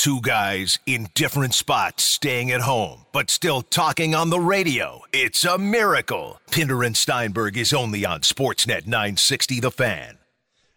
Two guys in different spots staying at home, but still talking on the radio. It's a miracle. Pinder and Steinberg is only on Sportsnet 960 The Fan.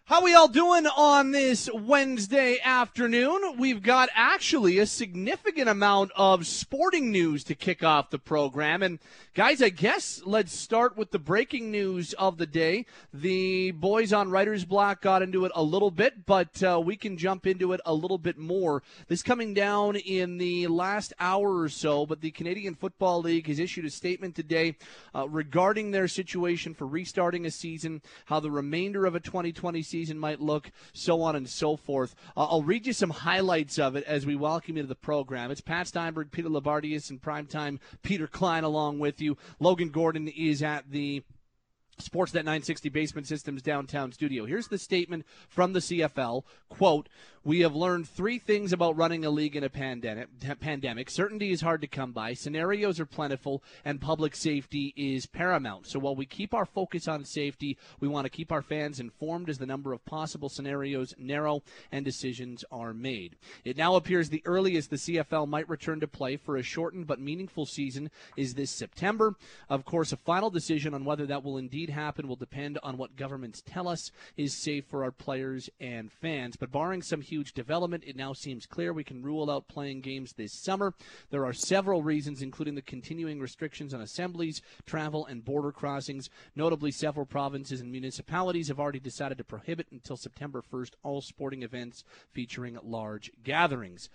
How we all doing on this Wednesday afternoon? We've got actually a significant amount of sporting news to kick off the program. And guys, I guess let's start with the breaking news of the day. The boys on Writer's Block got into it a little bit, but uh, we can jump into it a little bit more. This coming down in the last hour or so, but the Canadian Football League has issued a statement today uh, regarding their situation for restarting a season, how the remainder of a 2020 season season might look, so on and so forth. Uh, I'll read you some highlights of it as we welcome you to the program. It's Pat Steinberg, Peter Loubardias, and primetime Peter Klein along with you. Logan Gordon is at the Sportsnet 960 Basement Systems downtown studio. Here's the statement from the CFL. Quote, we have learned three things about running a league in a pandemic. pandemic. Certainty is hard to come by, scenarios are plentiful, and public safety is paramount. So while we keep our focus on safety, we want to keep our fans informed as the number of possible scenarios narrow and decisions are made. It now appears the earliest the CFL might return to play for a shortened but meaningful season is this September. Of course, a final decision on whether that will indeed happen will depend on what governments tell us is safe for our players and fans. But barring some development. It now seems clear we can rule out playing games this summer. There are several reasons, including the continuing restrictions on assemblies, travel, and border crossings. Notably, several provinces and municipalities have already decided to prohibit until September 1st all sporting events featuring large gatherings.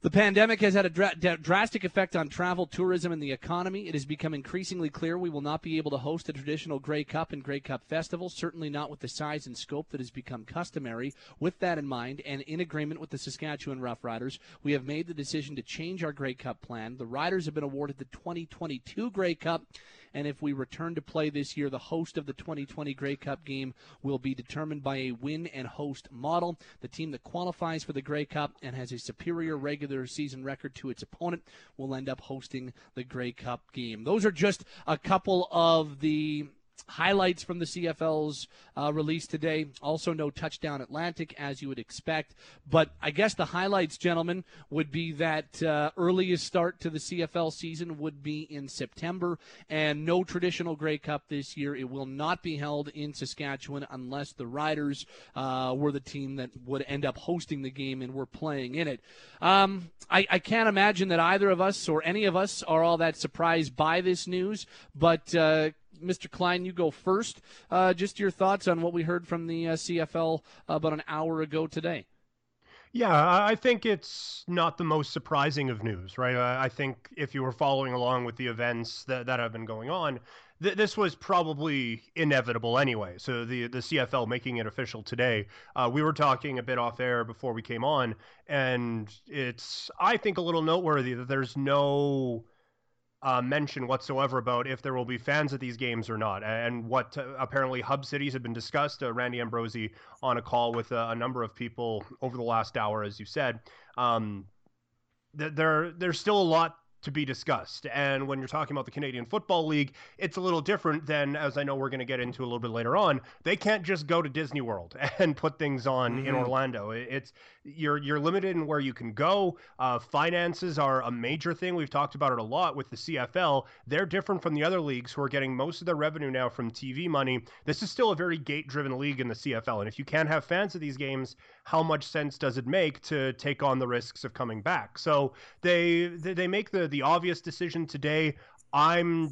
The pandemic has had a dra- drastic effect on travel, tourism, and the economy. It has become increasingly clear we will not be able to host a traditional Grey Cup and Grey Cup festival, certainly not with the size and scope that has become customary. With that in mind, and in agreement with the Saskatchewan Roughriders, we have made the decision to change our Grey Cup plan. The Riders have been awarded the 2022 Grey Cup and if we return to play this year, the host of the 2020 Grey Cup game will be determined by a win and host model. The team that qualifies for the Grey Cup and has a superior regular season record to its opponent will end up hosting the Grey Cup game. Those are just a couple of the highlights from the CFL's uh, release today. Also, no touchdown Atlantic, as you would expect. But I guess the highlights, gentlemen, would be that uh, earliest start to the CFL season would be in September, and no traditional Grey Cup this year. It will not be held in Saskatchewan unless the Riders uh, were the team that would end up hosting the game and were playing in it. Um, I, I, can't imagine that either of us or any of us are all that surprised by this news, but uh, Mr. Klein, you go first. Uh, just your thoughts on what we heard from the uh, CFL about an hour ago today. Yeah, I think it's not the most surprising of news, right? I think if you were following along with the events that, that have been going on, th- this was probably inevitable anyway. So the the CFL making it official today, uh, we were talking a bit off air before we came on, and it's I think a little noteworthy that there's no uh, mention whatsoever about if there will be fans at these games or not, and what uh, apparently hub cities have been discussed. Uh, Randy Ambrosie on a call with a, a, number of people over the last hour, as you said. Um, th- there, there's still a lot to be discussed. And when you're talking about the Canadian Football League, it's a little different than, as I know we're going to get into a little bit later on. They can't just go to Disney World and put things on mm-hmm. in Orlando. It's you're you're limited in where you can go. Uh, finances are a major thing. We've talked about it a lot with the CFL. They're different from the other leagues who are getting most of their revenue now from TV money. This is still a very gate-driven league in the CFL, and if you can't have fans at these games, how much sense does it make to take on the risks of coming back? So they they make the the obvious decision today. I'm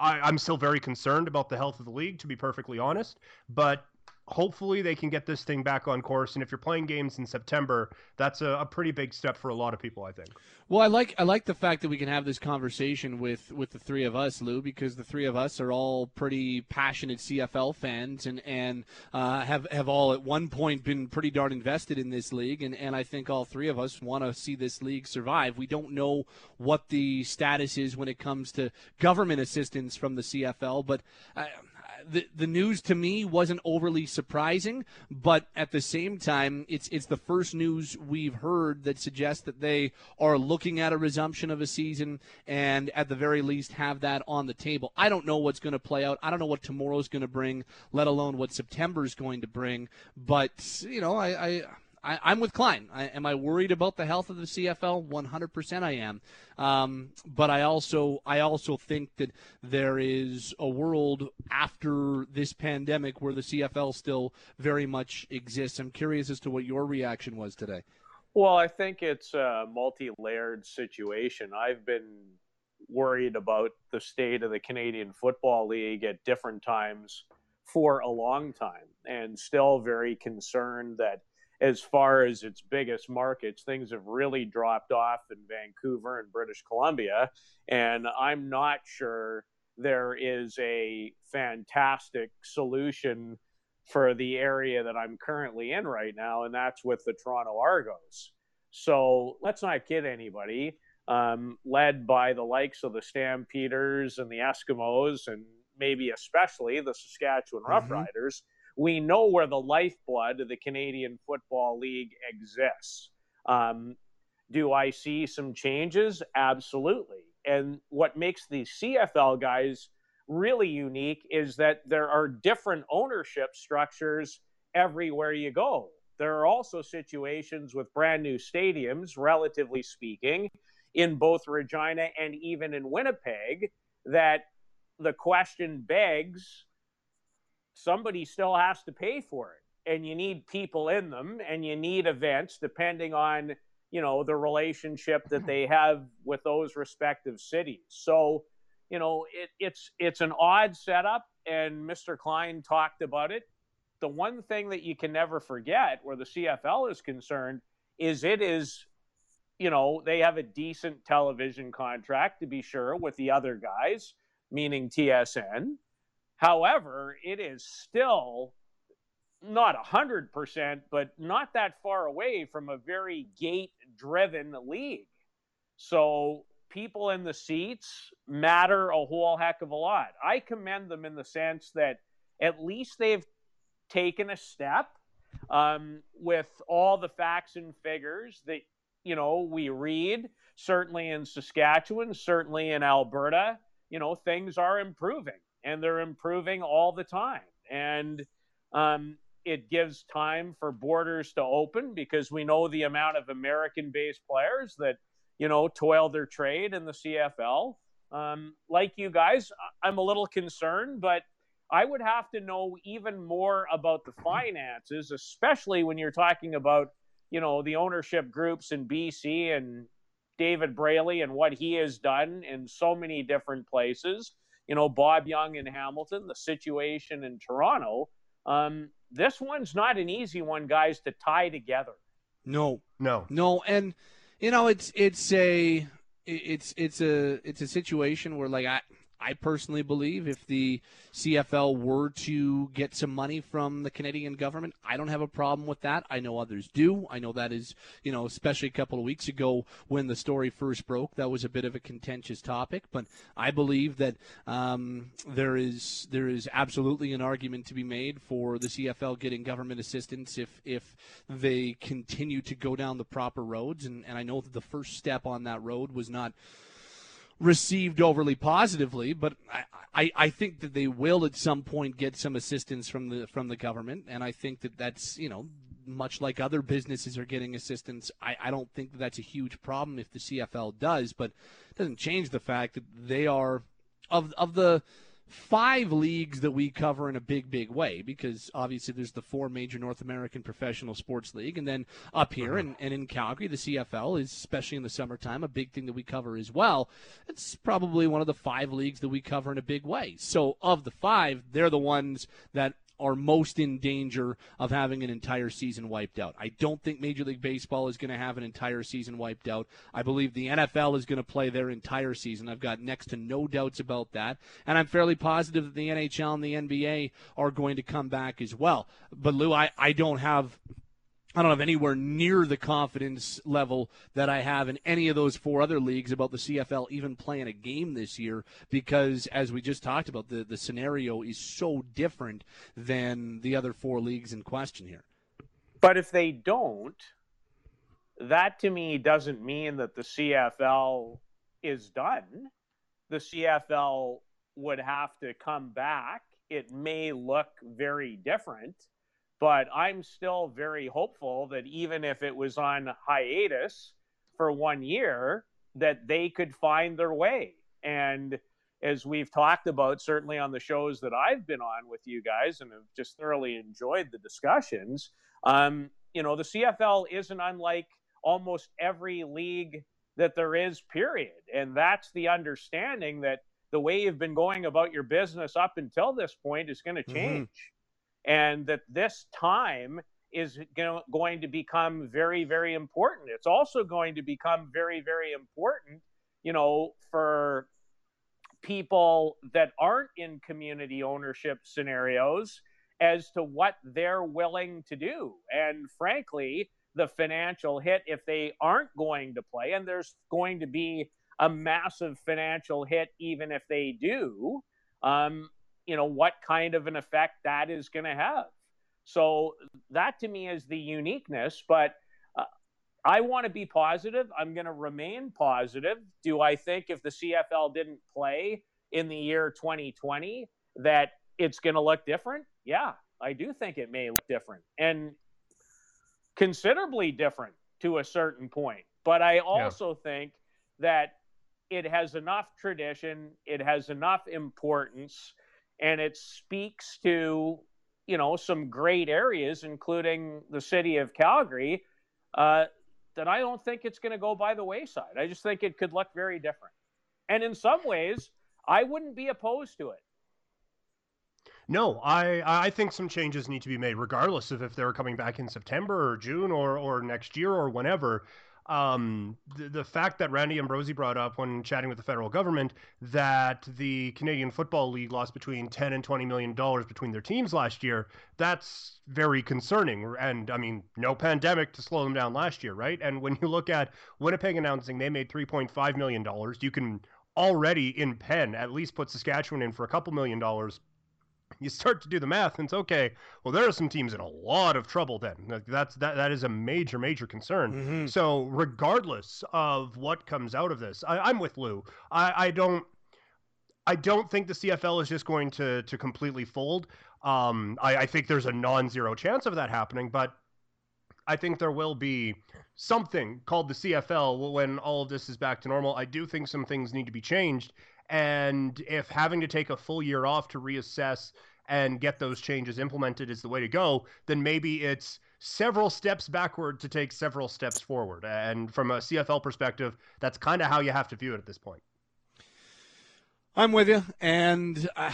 I, am i am still very concerned about the health of the league, to be perfectly honest. But hopefully they can get this thing back on course. And if you're playing games in September, that's a, a, pretty big step for a lot of people, I think. Well, I like I like the fact that we can have this conversation with with the three of us, Lou, because the three of us are all pretty passionate CFL fans and and uh, have have all at one point been pretty darn invested in this league, and and I think all three of us want to see this league survive. We don't know what the status is when it comes to government assistance from the CFL, but. I, the the news to me wasn't overly surprising, but at the same time, it's it's the first news we've heard that suggests that they are looking at a resumption of a season and at the very least have that on the table. I don't know what's going to play out. I don't know what tomorrow's going to bring, let alone what September's going to bring. But you know, I, I I, am with Klein. I, am I worried about the health of the CFL? 100% I am. Um, but I also I also think that there is a world after this pandemic where the CFL still very much exists. I'm curious as to what your reaction was today. Well, I think it's a multi-layered situation. I've been worried about the state of the Canadian Football League at different times for a long time and still very concerned that as far as its biggest markets, things have really dropped off in Vancouver and British Columbia. And I'm not sure there is a fantastic solution for the area that I'm currently in right now, and that's with the Toronto Argos. So let's not kid anybody. Um, led by the likes of the Stampeders and the Eskimos, and maybe especially the Saskatchewan mm-hmm. We know where the lifeblood of the Canadian Football League exists. Um, do I see some changes? Absolutely. And what makes the CFL guys really unique is that there are different ownership structures everywhere you go. There are also situations with brand new stadiums, relatively speaking, in both Regina and even in Winnipeg, that the question begs somebody still has to pay for it. And you need people in them and you need events depending on you know the relationship that they have with those respective cities. So you know it, it's it's an odd setup and mr klein talked about it. The one thing that you can never forget where the cfl is concerned is it is you know they have a decent television contract to be sure with the other guys meaning tsn However, it is still not 100%, but not that far away from a very gate driven league. So people in the seats matter a whole heck of a lot. I commend them in the sense that at least they've taken a step um, with all the facts and figures that you know we read certainly in saskatchewan certainly in alberta you know things are improving and they're improving all the time. And um, it gives time for borders to open because we know the amount of American-based players that you know toil their trade in the CFL. Um, like you guys, I'm a little concerned, but I would have to know even more about the finances, especially when you're talking about you know the ownership groups in BC and David Braley and what he has done in so many different places you know, Bob Young in Hamilton, the situation in Toronto. Um, this one's not an easy one, guys, to tie together. No, no, no, and you know, it's it's a it's it's a it's a situation where like I I personally believe if the CFL were to get some money from the Canadian government, I don't have a problem with that. I know others do. I know that is, you know, especially a couple of weeks ago when the story first broke, that was a bit of a contentious topic. But I believe that um, there is there is absolutely an argument to be made for the CFL getting government assistance if if they continue to go down the proper roads. And, and I know that the first step on that road was not received overly positively, but I, I, I, think that they will at some point get some assistance from the from the government, and I think that that's you know much like other businesses are getting assistance. I, I don't think that that's a huge problem if the CFL does, but it doesn't change the fact that they are of of the five leagues that we cover in a big, big way because obviously there's the four major North American professional sports league, and then up here uh-huh. and, and in Calgary, the CFL is especially in the summertime a big thing that we cover as well. It's probably one of the five leagues that we cover in a big way. So of the five, they're the ones that are most in danger of having an entire season wiped out. I don't think Major League Baseball is going to have an entire season wiped out. I believe the NFL is going to play their entire season. I've got next to no doubts about that. And I'm fairly positive that the NHL and the NBA are going to come back as well. But Lou, I, I don't have I don't have anywhere near the confidence level that I have in any of those four other leagues about the CFL even playing a game this year because, as we just talked about, the, the scenario is so different than the other four leagues in question here. But if they don't, that to me doesn't mean that the CFL is done. The CFL would have to come back. It may look very different but I'm still very hopeful that even if it was on hiatus for one year, that they could find their way. And as we've talked about, certainly on the shows that I've been on with you guys and have just thoroughly enjoyed the discussions, um, you know, the CFL isn't unlike almost every league that there is, period. And that's the understanding that the way you've been going about your business up until this point is going to mm-hmm. change. Mm-hmm. And that this time is going to become very, very important. It's also going to become very, very important, you know, for people that aren't in community ownership scenarios as to what they're willing to do. And frankly, the financial hit if they aren't going to play, and there's going to be a massive financial hit even if they do, um, you know, what kind of an effect that is going to have. So that to me is the uniqueness. But uh, I want to be positive. I'm going to remain positive. Do I think if the CFL didn't play in the year 2020 that it's going to look different? Yeah, I do think it may look different and considerably different to a certain point. But I also yeah. think that it has enough tradition, it has enough importance, and it speaks to you know some great areas, including the city of Calgary, uh, that I don't think it's going to go by the wayside. I just think it could look very different, and in some ways, I wouldn't be opposed to it. No, I I think some changes need to be made, regardless of if they're coming back in September or June or or next year or whenever um, the, the fact that Randy Ambrosie brought up when chatting with the federal government that the Canadian Football League lost between 10 and 20 million dollars between their teams last year, that's very concerning. And I mean, no pandemic to slow them down last year, right? And when you look at Winnipeg announcing they made 3.5 million dollars, you can already in pen at least put Saskatchewan in for a couple million dollars you start to do the math and it's okay well there are some teams in a lot of trouble then that's that that is a major major concern mm-hmm. so regardless of what comes out of this I, am with lou I, I don't I don't think the CFL is just going to to completely fold. Um, I, I think there's a non-zero chance of that happening, but I think there will be something called the CFL when all of this is back to normal. I do think some things need to be changed, and if having to take a full year off to reassess and get those changes implemented is the way to go, then maybe it's several steps backward to take several steps forward. And from a CFL perspective, that's kind of how you have to view it at this point. I'm with you, and. Uh...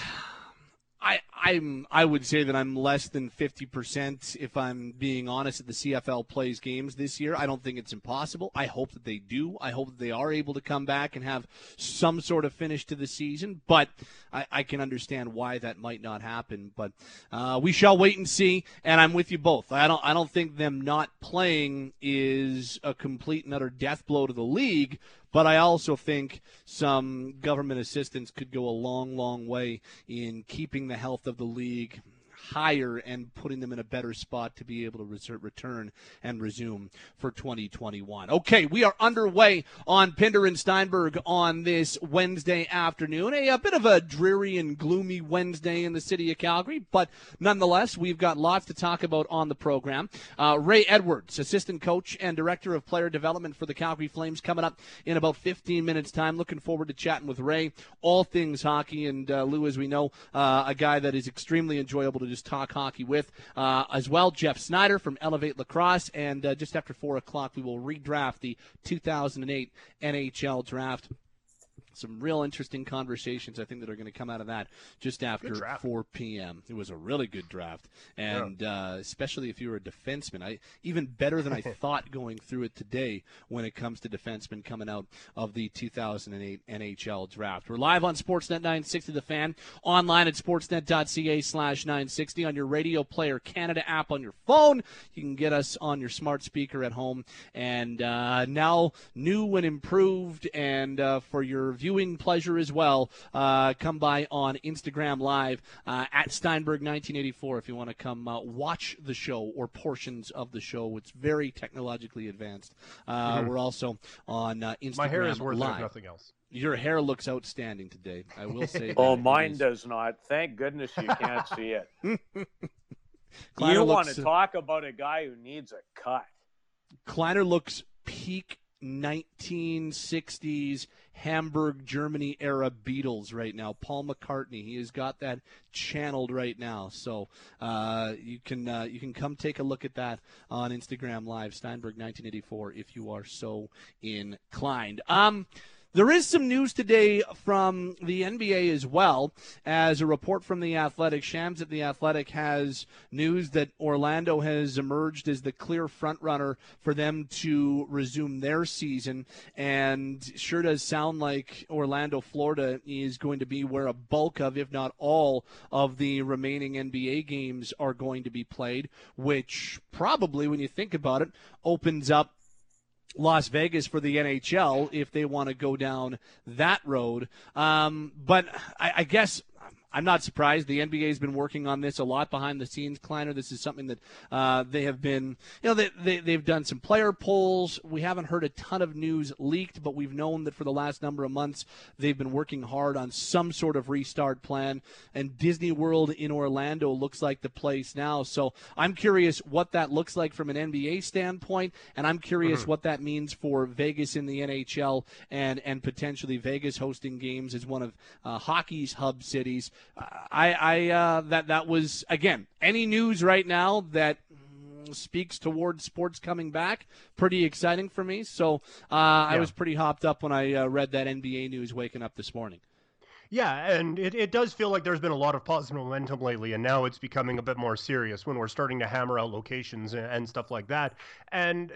I, I'm I would say that I'm less than 50% if I'm being honest that the CFL plays games this year. I don't think it's impossible. I hope that they do. I hope that they are able to come back and have some sort of finish to the season, but I, I can understand why that might not happen. But uh, we shall wait and see, and I'm with you both. I don't I don't think them not playing is a complete and utter death blow to the league, but I also think some government assistance could go a long, long way in keeping the health of the league higher and putting them in a better spot to be able to return and resume for 2021. Okay, we are underway on Pinder and Steinberg on this Wednesday afternoon. A, a bit of a dreary and gloomy Wednesday in the city of Calgary, but nonetheless, we've got lots to talk about on the program. Uh, Ray Edwards, assistant coach and director of player development for the Calgary Flames, coming up in about 15 minutes' time. Looking forward to chatting with Ray, all things hockey, and uh, Lou, as we know, uh, a guy that is extremely enjoyable to just talk hockey with. Uh, as well, Jeff Snyder from Elevate Lacrosse. And uh, just after 4 o'clock, we will redraft the 2008 NHL draft some real interesting conversations I think that are going to come out of that just after 4 p.m. It was a really good draft, and yeah. uh, especially if you were a defenseman, I even better than I thought going through it today when it comes to defensemen coming out of the 2008 NHL draft. We're live on Sportsnet 960 The Fan, online at sportsnet.ca/slash 960 on your Radio Player Canada app on your phone. You can get us on your smart speaker at home, and uh, now new and improved, and uh, for your viewing pleasure as well, uh, come by on Instagram Live uh, at Steinberg1984 if you want to come uh, watch the show or portions of the show. It's very technologically advanced. Uh, mm-hmm. We're also on Instagram My hair is worth Live. nothing else. Your hair looks outstanding today. I will say. oh, mine does not. Thank goodness you can't see it. Kleiner you want to talk about a guy who needs a cut. Kleiner looks peak 1960s Hamburg, Germany era Beatles right now. Paul McCartney, he has got that channeled right now. So uh, you can uh, you can come take a look at that on Instagram Live, Steinberg 1984, if you are so inclined. Um. There is some news today from the NBA as well, as a report from the Athletic. Shams at the Athletic has news that Orlando has emerged as the clear frontrunner for them to resume their season, and sure does sound like Orlando, Florida, is going to be where a bulk of, if not all, of the remaining NBA games are going to be played. Which probably, when you think about it, opens up Las Vegas for the NHL if they want to go down that road. Um, but I, I guess I'm not surprised. The NBA has been working on this a lot behind the scenes, Kleiner. This is something that uh, they have been, you know, they, they, they've done some player polls. We haven't heard a ton of news leaked, but we've known that for the last number of months they've been working hard on some sort of restart plan. And Disney World in Orlando looks like the place now. So I'm curious what that looks like from an NBA standpoint, and I'm curious mm-hmm. what that means for Vegas in the NHL and and potentially Vegas hosting games as one of uh, hockey's hub cities. I, I uh, that that was again any news right now that speaks towards sports coming back. Pretty exciting for me. So uh, yeah. I was pretty hopped up when I uh, read that NBA news waking up this morning. Yeah, and it, it does feel like there's been a lot of positive momentum lately, and now it's becoming a bit more serious when we're starting to hammer out locations and, and stuff like that. And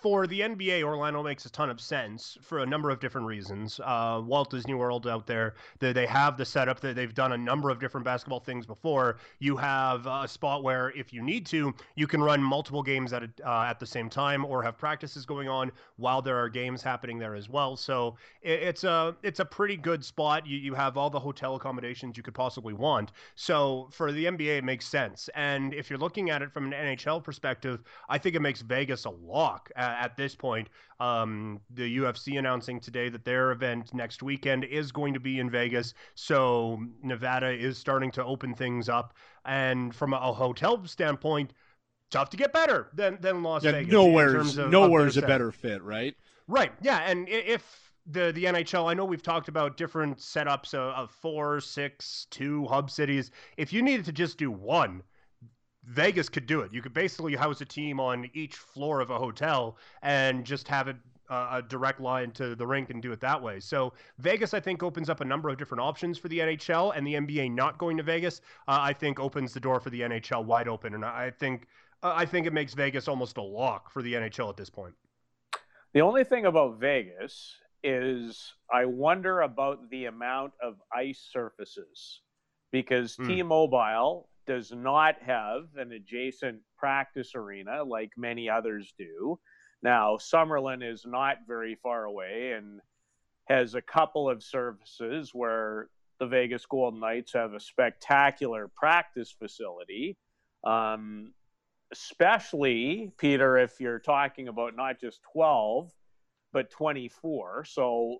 for the NBA, Orlando makes a ton of sense for a number of different reasons. Uh, Walt Disney World out there, they, they have the setup that they've done a number of different basketball things before. You have a spot where, if you need to, you can run multiple games at a, uh, at the same time, or have practices going on while there are games happening there as well. So it, it's a it's a pretty good spot. You you have all the hotel accommodations you could possibly want. So for the NBA, it makes sense. And if you're looking at it from an NHL perspective, I think it makes Vegas a lock at this point. Um, the UFC announcing today that their event next weekend is going to be in Vegas. So Nevada is starting to open things up. And from a hotel standpoint, tough to get better than, than Las yeah, Vegas. Nowhere's, of, nowhere's of a better fit, right? Right. Yeah. And if the the NHL. I know we've talked about different setups of, of, four, six, two hub cities. If you needed to just do one, Vegas could do it. You could basically house a team on each floor of a hotel and just have it uh, a direct line to the rink and do it that way. So Vegas, I think, opens up a number of different options for the NHL, and the NBA not going to Vegas, uh, I think, opens the door for the NHL wide open. And I think, uh, I think it makes Vegas almost a lock for the NHL at this point. The only thing about Vegas is I wonder about the amount of ice surfaces because mm. T-Mobile does not have an adjacent practice arena like many others do. Now, Summerlin is not very far away and has a couple of services where the Vegas Golden Knights have a spectacular practice facility. Um, especially, Peter, if you're talking about not just 12, but 24. So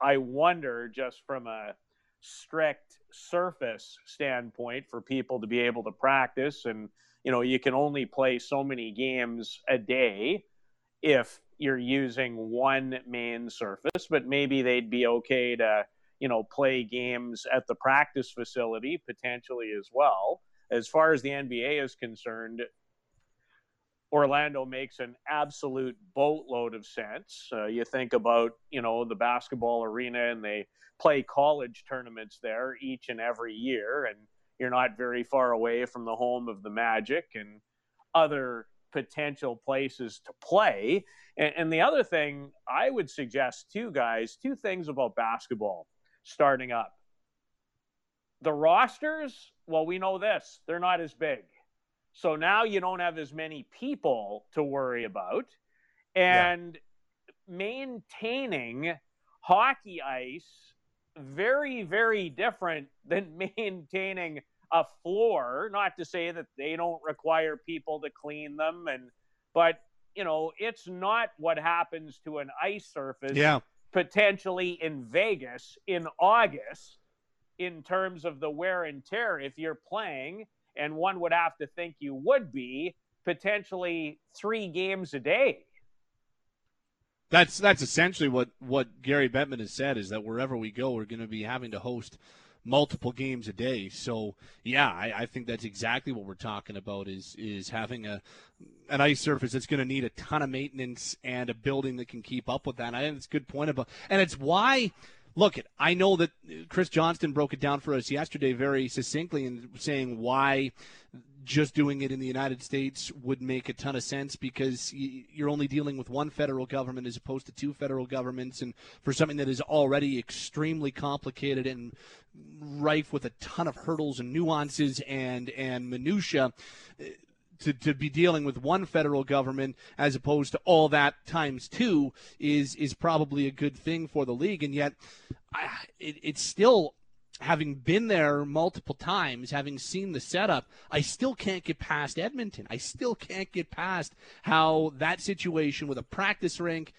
I wonder, just from a strict surface standpoint for people to be able to practice. And you know you can only play so many games a day if you're using one main surface but maybe they'd be okay to you know play games at the practice facility potentially as well. As far as the NBA is concerned Orlando makes an absolute boatload of sense. Uh, you think about, you know, the basketball arena and they play college tournaments there each and every year, and you're not very far away from the home of the Magic and other potential places to play. And, and the other thing I would suggest, too, guys, two things about basketball starting up. The rosters, well, we know this, they're not as big so now you don't have as many people to worry about. And yeah. maintaining hockey ice, very, very different than maintaining a floor. Not to say that they don't require people to clean them and but you know, it's not what happens to an ice surface yeah. potentially in Vegas in August in terms of the wear and tear if you're playing and one would have to think you would be potentially three games a day. That's that's essentially what what Gary Bettman has said is that wherever we go, we're going to be having to host multiple games a day. So yeah, I, I, think that's exactly what we're talking about is is having a an ice surface that's going to need a ton of maintenance and a building that can keep up with that. And I think it's a good point about, and it's why. Look, I know that Chris Johnston broke it down for us yesterday very succinctly in saying why just doing it in the United States would make a ton of sense because you're only dealing with one federal government as opposed to two federal governments. And for something that is already extremely complicated and rife with a ton of hurdles and nuances and, and minutia, to, to be dealing with one federal government as opposed to all that times two is is probably a good thing for the league and yet I, it, it's still having been there multiple times, having seen the setup, I still can't get past Edmonton. I still can't get past how that situation with a practice rink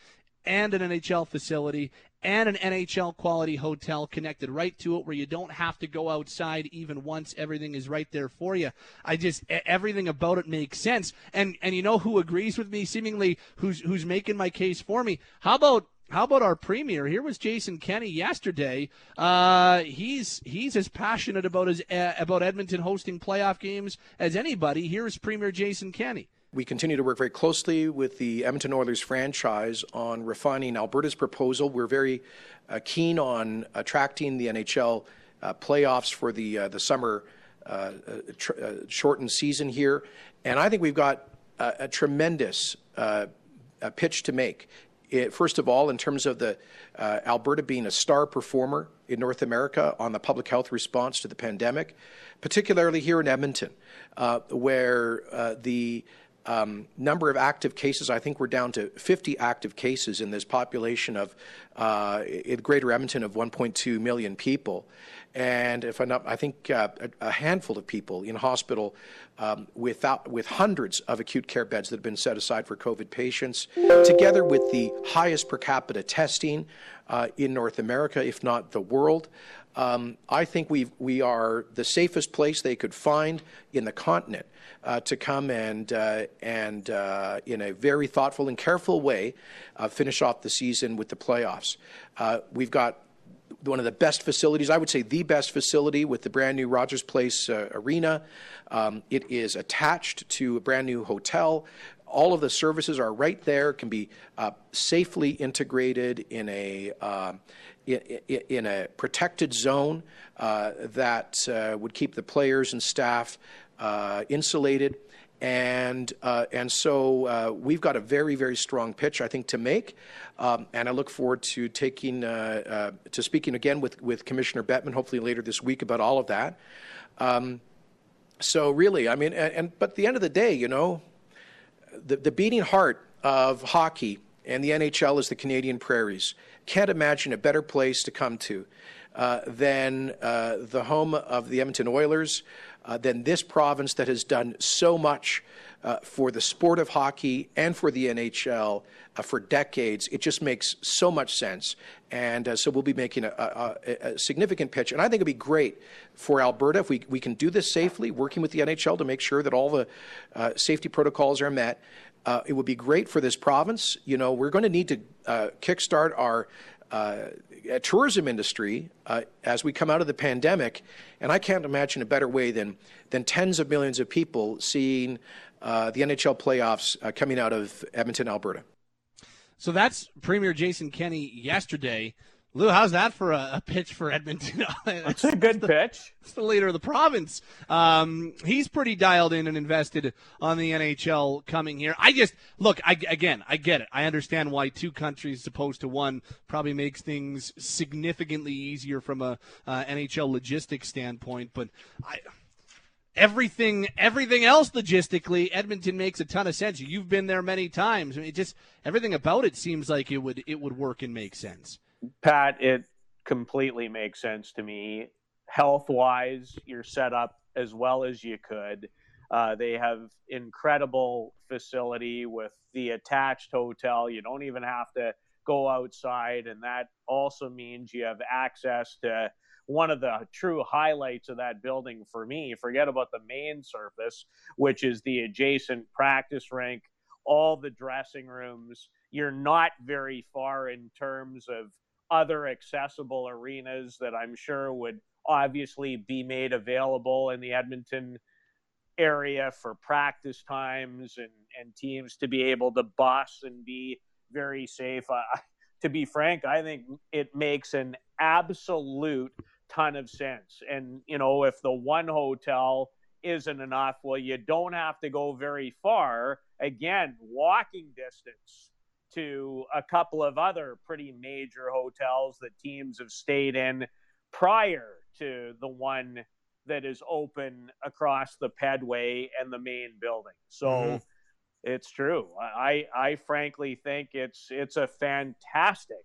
and an NHL facility and an NHL quality hotel connected right to it where you don't have to go outside even once everything is right there for you. I just everything about it makes sense. And and you know who agrees with me seemingly who's who's making my case for me? How about how about our premier? Here was Jason Kenney yesterday. Uh, he's he's as passionate about his uh, about Edmonton hosting playoff games as anybody. Here's Premier Jason Kenney. We continue to work very closely with the Edmonton Oilers franchise on refining Alberta's proposal. We're very uh, keen on attracting the NHL uh, playoffs for the uh, the summer uh, tr- shortened season here, and I think we've got a, tremendous pitch to make it, first of all, in terms of the uh, Alberta being a star performer in North America on the public health response to the pandemic, particularly here in Edmonton, uh, where uh, the um, number of active cases, I think we're down to 50 active cases in this population of uh, Greater Edmonton of 1.2 million people and if not, I think uh, a, a, handful of people in hospital um, without, with hundreds of acute care beds that have been set aside for COVID patients, together with the highest per capita testing uh, in North America, if not the world. Um, I think we we are the safest place they could find in the continent uh, to come and uh, and uh, in a very thoughtful and careful way uh, finish off the season with the playoffs. Uh, we've got one of the best facilities, I would say the best facility with the brand new Rogers Place uh, Arena. Um, it is attached to a brand new hotel. All of the services are right there, can be uh, safely integrated in a uh, in, a protected zone uh, that uh, would keep the players and staff uh, insulated and uh, and so uh, we've got a very very strong pitch I think to make, um, and I look forward to taking uh to speaking again with with Commissioner Bettman hopefully later this week about all of that. Um, so really, I mean, and, and, but at the end of the day, you know, the the beating heart of hockey and the NHL is the Canadian prairies. Can't imagine a better place to come to uh, than uh, the home of the Edmonton Oilers uh, than this province that has done so much uh, for the sport of hockey and for the NHL uh, for decades. It just makes so much sense. And uh, so we'll be making a, a, a, significant pitch. And I think it'd be great for Alberta if we, we can do this safely, working with the NHL to make sure that all the safety protocols are met. Uh, it would be great for this province. You know, we're going to need to kickstart our uh, tourism industry uh, as we come out of the pandemic, and I can't imagine a better way than than tens of millions of people seeing uh, the NHL playoffs uh, coming out of Edmonton, Alberta. So that's Premier Jason Kenney yesterday. Lou, how's that for a, a pitch for Edmonton? it's a good the, pitch. It's the leader of the province. Um, he's pretty dialed in and invested on the NHL coming here. I just look I, again. I get it. I understand why two countries opposed to one probably makes things significantly easier from a uh, NHL logistics standpoint. But I everything everything else logistically edmonton makes a ton of sense you've been there many times I mean, it just everything about it seems like it would it would work and make sense Pat, it completely makes sense to me. Health wise, you're set up as well as you could. Uh, they have incredible facility with the attached hotel. You don't even have to go outside, and that also means you have access to one of the true highlights of that building for me. Forget about the main surface, which is the adjacent practice rink, all the dressing rooms. You're not very far in terms of other accessible arenas that I'm sure would obviously be made available in the Edmonton area for practice times and, and teams to be able to bus and be very safe. Uh, to be frank, I think it makes an absolute ton of sense. And, you know, if the one hotel isn't enough, well, you don't have to go very far. Again, walking distance to a couple of other pretty major hotels that teams have stayed in prior to the one that is open across the pedway and the main building. So mm-hmm. it's true. I I frankly think it's it's a fantastic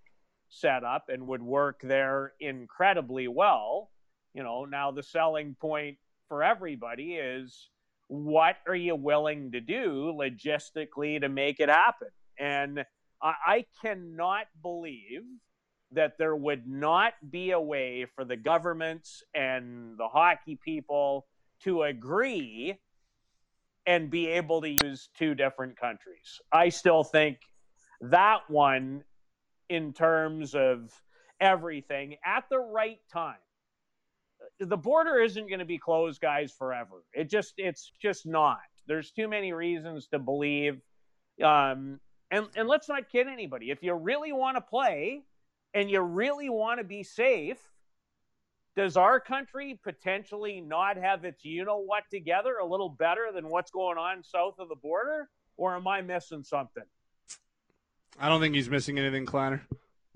setup and would work there incredibly well. You know, now the selling point for everybody is what are you willing to do logistically to make it happen? And I, I cannot believe that there would not be a way for the governments and the hockey people to agree and be able to use two different countries. I still think that one, in terms of everything, at the right time. The border isn't going to be closed, guys, forever. It just, it's just not. There's too many reasons to believe. Um, and and let's not kid anybody. If you really want to play, and you really want to be safe, does our country potentially not have its you know what together a little better than what's going on south of the border? Or am I missing something? I don't think he's missing anything, Kleiner.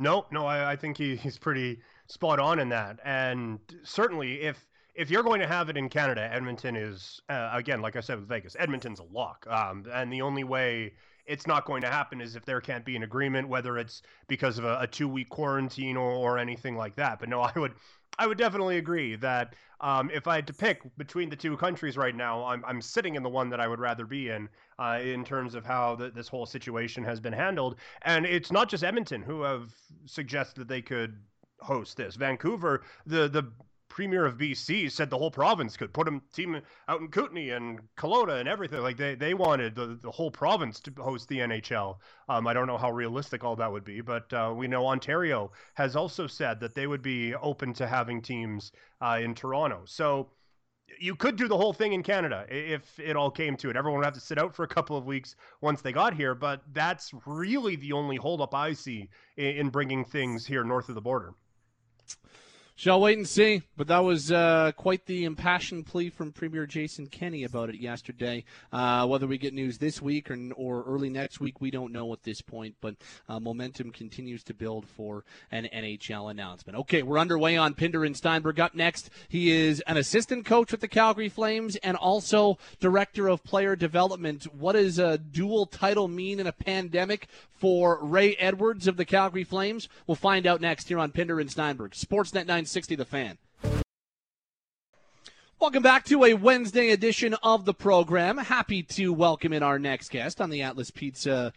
No, no, I, I think he, he's pretty spot on in that. And certainly, if if you're going to have it in Canada, Edmonton is uh, again, like I said with Vegas, Edmonton's a lock. Um, and the only way it's not going to happen is if there can't be an agreement, whether it's because of a, a two week quarantine or, or anything like that. But no, I would I would definitely agree that um, if I had to pick between the two countries right now, I'm, I'm sitting in the one that I would rather be in, uh, in terms of how the, this whole situation has been handled. And it's not just Edmonton who have suggested that they could host this. Vancouver, the the premier of BC said the whole province could put a team out in Kootenay and Kelowna and everything. Like they, they wanted the, the whole province to host the NHL. Um, I don't know how realistic all that would be, but uh, we know Ontario has also said that they would be open to having teams uh, in Toronto. So you could do the whole thing in Canada if it all came to it. Everyone would have to sit out for a couple of weeks once they got here, but that's really the only holdup I see in, in bringing things here north of the border. Shall wait and see. But that was uh, quite the impassioned plea from Premier Jason Kenney about it yesterday. Uh, whether we get news this week or, or early next week, we don't know at this point. But uh, momentum continues to build for an NHL announcement. Okay, we're underway on Pinder and Steinberg. Up next, he is an assistant coach with the Calgary Flames and also director of player development. What does a dual title mean in a pandemic for Ray Edwards of the Calgary Flames? We'll find out next here on Pinder and Steinberg. Sportsnet 9 960 The Fan. Welcome back to a Wednesday edition of the program. Happy to welcome in our next guest on the Atlas Pizza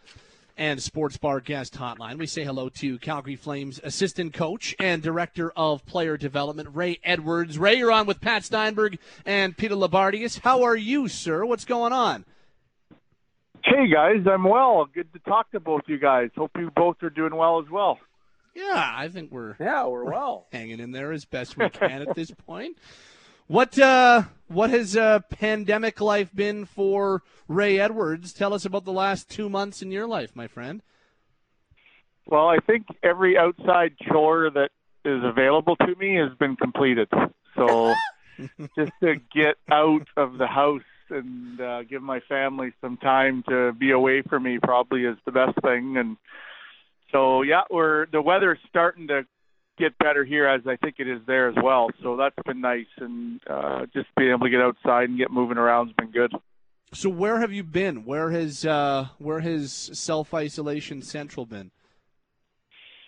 and Sports Bar guest hotline. We say hello to Calgary Flames assistant coach and director of player development, Ray Edwards. Ray, you're on with Pat Steinberg and Peter Loubardias. How are you, sir? What's going on? Hey, guys. I'm well. Good to talk to both you guys. Hope you both are doing well as well. Yeah, I think we're yeah we're, we're well hanging in there as best we can at this point. What uh, what has uh, pandemic life been for Ray Edwards? Tell us about the last two months in your life, my friend. Well, I think every outside chore that is available to me has been completed. So just to get out of the house and uh, give my family some time to be away from me probably is the best thing. And so yeah, we're the weather's starting to get better here as I think it is there as well. So that's been nice, and uh, just being able to get outside and get moving around has been good. So where have you been? Where has uh, where has self isolation central been?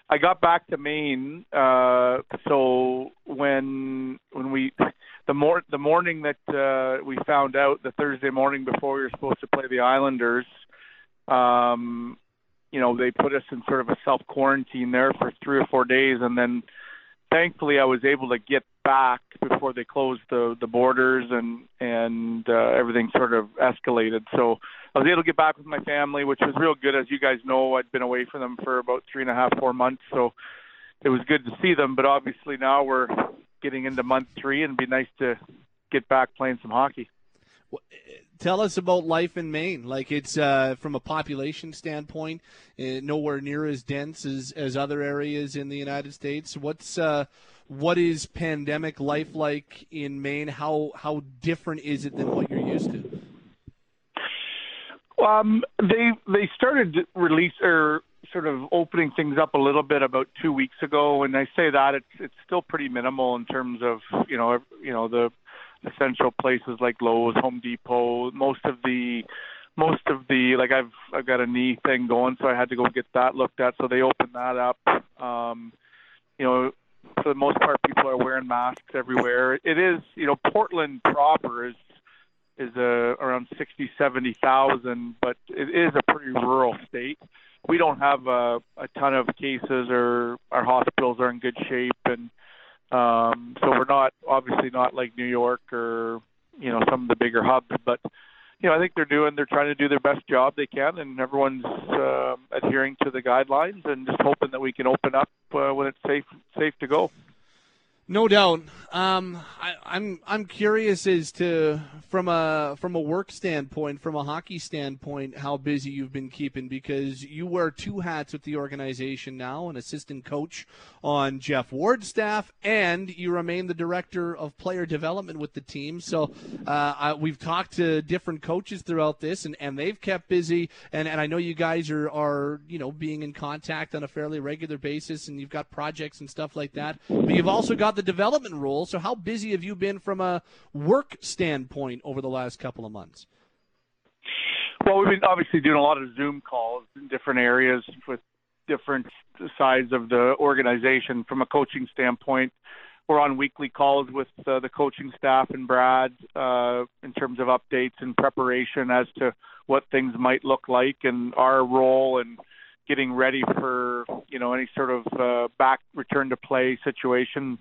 I got back to Maine. Uh, so when when we the mor- the morning that uh, we found out the Thursday morning before we were supposed to play the Islanders, um, you know, they put us in sort of a self quarantine there for three or four days, and then thankfully I was able to get back before they closed the the borders and and uh, everything sort of escalated. So I was able to get back with my family, which was real good. As you guys know, I'd been away from them for about three and a half, four months. So it was good to see them. But obviously now we're getting into month three, and it'd be nice to get back playing some hockey. Tell us about life in Maine. Like it's uh, from a population standpoint, uh, nowhere near as dense as, as other areas in the United States. What's uh, what is pandemic life like in Maine? How how different is it than what you're used to? Um, they they started release or sort of opening things up a little bit about two weeks ago, and I say that it's it's still pretty minimal in terms of you know you know the essential places like Lowe's, Home Depot, most of the most of the like I've I've got a knee thing going, so I had to go get that looked at. So they opened that up. Um, you know, for the most part, people are wearing masks everywhere. It is, you know, Portland proper is is uh, around sixty, seventy thousand, but it is a pretty rural state. We don't have a, a ton of cases, or our hospitals are in good shape, and um, so we're not obviously not like New York or you know some of the bigger hubs, but you know I think they're doing they're trying to do their best job they can, and everyone's uh, adhering to the guidelines and just hoping that we can open up uh, when it's safe safe to go. No doubt. Um, I, I'm I'm curious as to from a from a work standpoint, from a hockey standpoint, how busy you've been keeping because you wear two hats with the organization now, an assistant coach on Geoff Ward's staff, and you remain the director of player development with the team. So uh, I, we've talked to different coaches throughout this, and, and they've kept busy. And, and I know you guys are are you know being in contact on a fairly regular basis, and you've got projects and stuff like that. But you've also got the development role. So, how busy have you been from a work standpoint over the last couple of months? Well, we've been obviously doing a lot of Zoom calls in different areas with different sides of the organization. From a coaching standpoint, we're on weekly calls with uh, the coaching staff and Brad uh, in terms of updates and preparation as to what things might look like and our role and getting ready for you know any sort of uh, back return to play situation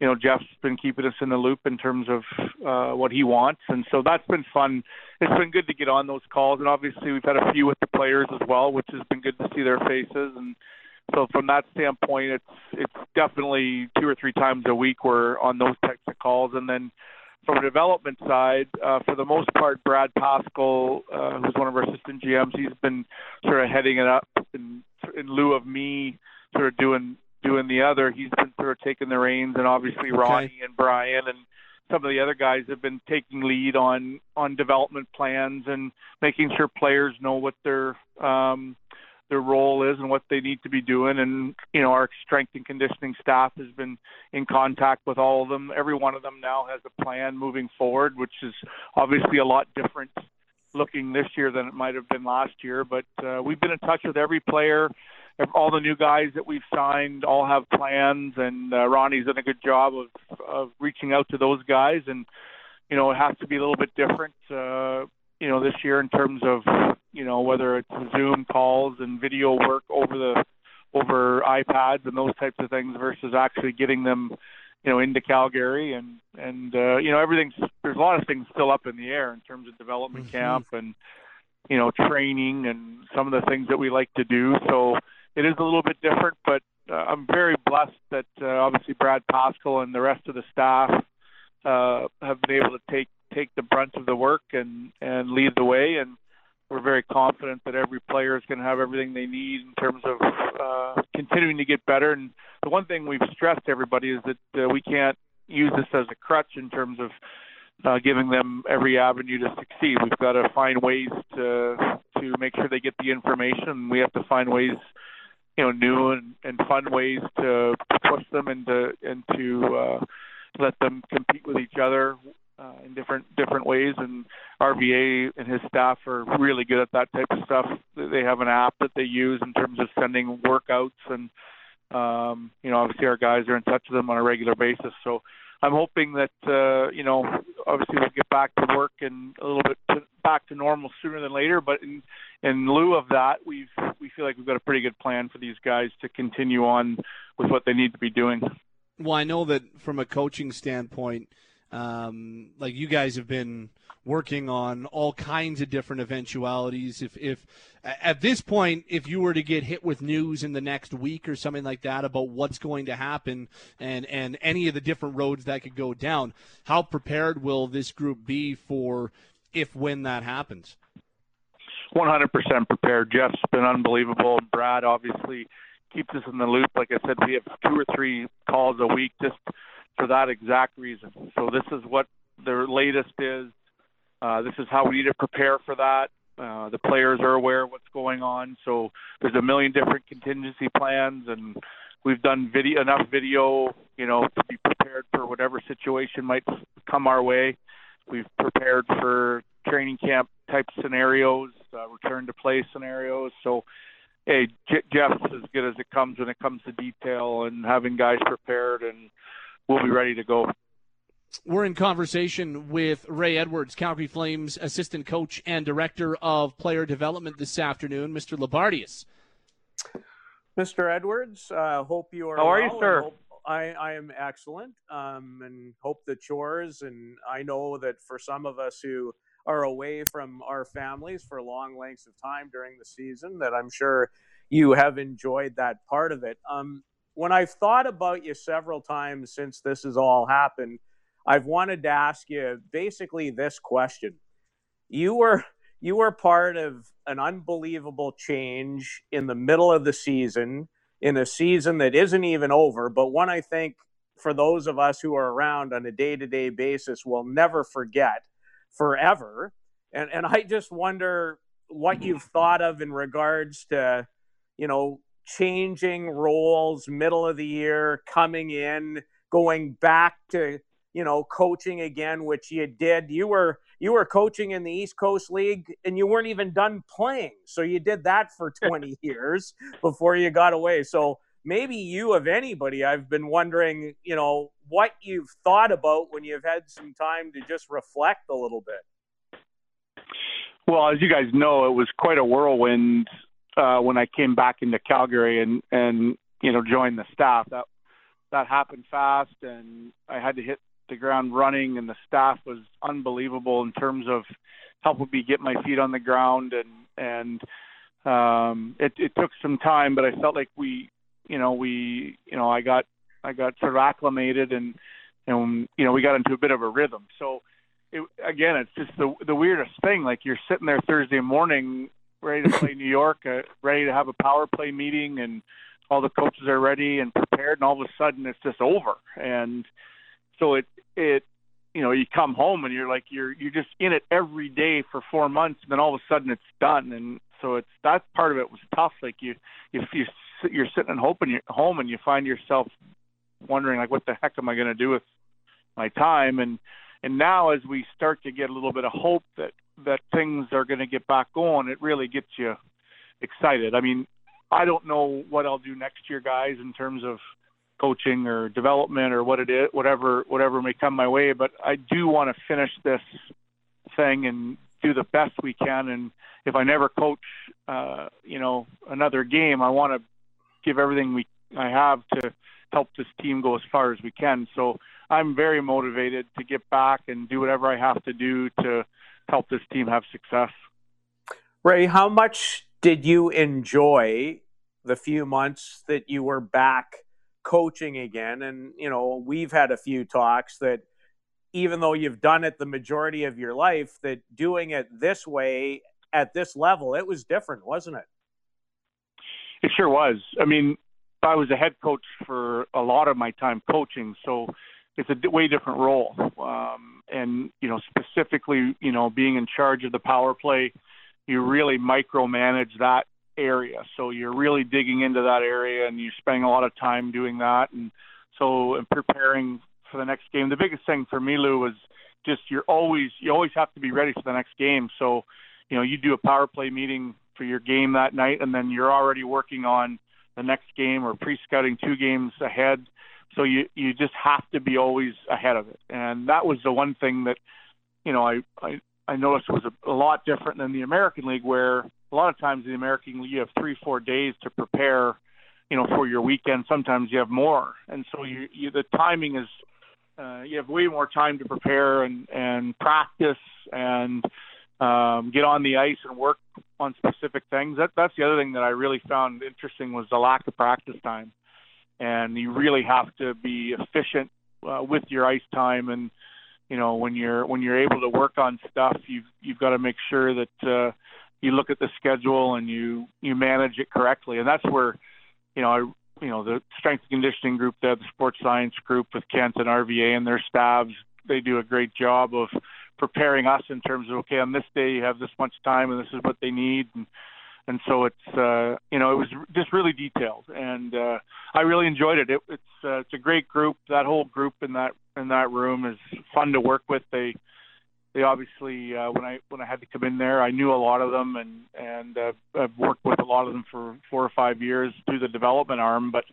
you know Geoff's been keeping us in the loop in terms of uh, what he wants, and so that's been fun. It's been good to get on those calls, and obviously we've had a few with the players as well, which has been good to see their faces. And so from that standpoint, it's it's definitely two or three times a week we're on those types of calls, and then from a development side, uh, for the most part, Brad Pascall, uh, who's one of our assistant GMs, he's been sort of heading it up in, in lieu of me sort of doing doing the other. He's been sort of taking the reins, and obviously okay. Ronnie and Brian and some of the other guys have been taking lead on on development plans and making sure players know what their um, their role is and what they need to be doing. And you know, our strength and conditioning staff has been in contact with all of them. Every one of them now has a plan moving forward, which is obviously a lot different looking this year than it might have been last year. But uh, we've been in touch with every player all the new guys that we've signed all have plans, and uh, Ronnie's done a good job of of reaching out to those guys. And you know, it has to be a little bit different, uh, you know, this year in terms of you know whether it's Zoom calls and video work over the over iPads and those types of things versus actually getting them you know into Calgary and and uh, you know everything's there's a lot of things still up in the air in terms of development mm-hmm. camp and you know training and some of the things that we like to do so it is a little bit different, but uh, I'm very blessed that uh, obviously Brad Pascall and the rest of the staff uh, have been able to take take the brunt of the work and and lead the way. And we're very confident that every player is going to have everything they need in terms of uh, continuing to get better. And the one thing we've stressed to everybody is that uh, we can't use this as a crutch in terms of uh, giving them every avenue to succeed. We've got to find ways to to make sure they get the information. We have to find ways you know new and, and fun ways to push them and to and to uh, let them compete with each other uh, in different different ways. And RVA and his staff are really good at that type of stuff. They have an app that they use in terms of sending workouts, and um, you know obviously our guys are in touch with them on a regular basis. So I'm hoping that uh, you know obviously we'll get back to work and a little bit to, back to normal sooner than later. But in in lieu of that, we've we feel like we've got a pretty good plan for these guys to continue on with what they need to be doing. Well, I know that from a coaching standpoint, um, like you guys have been working on all kinds of different eventualities. If, if at this point, if you were to get hit with news in the next week or something like that about what's going to happen and, and any of the different roads that could go down, how prepared will this group be for if when that happens? 100% prepared. Geoff's been unbelievable. Brad obviously keeps us in the loop. Like I said, we have two or three calls a week just for that exact reason. So this is what the latest is. Uh, this is how we need to prepare for that. Uh, the players are aware of what's going on. So there's a million different contingency plans, and we've done video enough video, you know, to be prepared for whatever situation might come our way. We've prepared for training camp type scenarios, uh, return to play scenarios. So, hey, Geoff's as good as it comes when it comes to detail and having guys prepared, and we'll be ready to go. We're in conversation with Ray Edwards, Calgary Flames assistant coach and director of player development this afternoon, Mr. Loubardias. Mr. Edwards, uh, hope you are. How are well you, sir? I, I am excellent, um, and hope the chores. And I know that for some of us who are away from our families for long lengths of time during the season, that I'm sure you have enjoyed that part of it. Um, when I've thought about you several times since this has all happened I've wanted to ask you basically this question. You were you were part of an unbelievable change in the middle of the season in a season that isn't even over, but one I think for those of us who are around on a day-to-day basis will never forget forever. And and I just wonder what you've thought of in regards to, you know, changing roles middle of the year, coming in, going back to you know, coaching again, which you did. You were you were coaching in the East Coast League and you weren't even done playing. So you did that for 20 years before you got away. So maybe you of anybody, I've been wondering, you know, what you've thought about when you've had some time to just reflect a little bit. Well, as you guys know, it was quite a whirlwind uh, when I came back into Calgary and and you know joined the staff. That that happened fast, and I had to hit the ground running, and the staff was unbelievable in terms of helping me get my feet on the ground, and and um, it, it took some time, but I felt like we, you know, we, you know, I got I got sort of acclimated, and and you know, we got into a bit of a rhythm. So it, again, it's just the the weirdest thing. Like you're sitting there Thursday morning, ready to play New York, uh, ready to have a power play meeting, and all the coaches are ready and prepared, and all of a sudden it's just over. And so it it you know you come home and you're like you're you're just in it every day for four months and then all of a sudden it's done. And so it's that part of it was tough. Like you if you you're sitting at home and you're home and you find yourself wondering like what the heck am I going to do with my time? And and now as we start to get a little bit of hope that that things are going to get back going it really gets you excited I mean I don't know what I'll do next year guys in terms of coaching or development or what it is, whatever whatever may come my way. But I do want to finish this thing and do the best we can. And if I never coach, uh, you know, another game, I want to give everything we I have to help this team go as far as we can. So I'm very motivated to get back and do whatever I have to do to help this team have success. Ray, how much did you enjoy the few months that you were back coaching again. And, you know, we've had a few talks that even though you've done it the majority of your life, that doing it this way at this level, it was different, wasn't it? It sure was. I mean, I was a head coach for a lot of my time coaching, so it's a way different role. Um, and you know, specifically, you know, being in charge of the power play, you really micromanage that area. So you're really digging into that area and you're spending a lot of time doing that. And so in preparing for the next game, the biggest thing for me, Lou, was just you're always you always have to be ready for the next game. So, you know, you do a power play meeting for your game that night and then you're already working on the next game or pre-scouting two games ahead. So you you just have to be always ahead of it. And that was the one thing that you know, I I I noticed was a, a lot different than the American League where a lot of times in the American League, you have three, four days to prepare you know, for your weekend. Sometimes you have more, and so you, you the timing is uh, you have way more time to prepare and and practice and um, get on the ice and work on specific things. That that's the other thing that I really found interesting was the lack of practice time, and you really have to be efficient uh, with your ice time and you know when you're when you're able to work on stuff you've you've got to make sure that uh you look at the schedule and you you manage it correctly. And that's where you know I you know the strength and conditioning group there the sports science group with Kent and RVA and their staffs. They do a great job of preparing us in terms of okay on this day you have this much time and this is what they need. And and so it's uh you know it was just really detailed and uh I really enjoyed it, it it's uh, it's a great group that whole group in that in that room is fun to work with they they obviously uh, when I when I had to come in there, I knew a lot of them and and uh, I've worked with a lot of them for four or five years through the development arm. But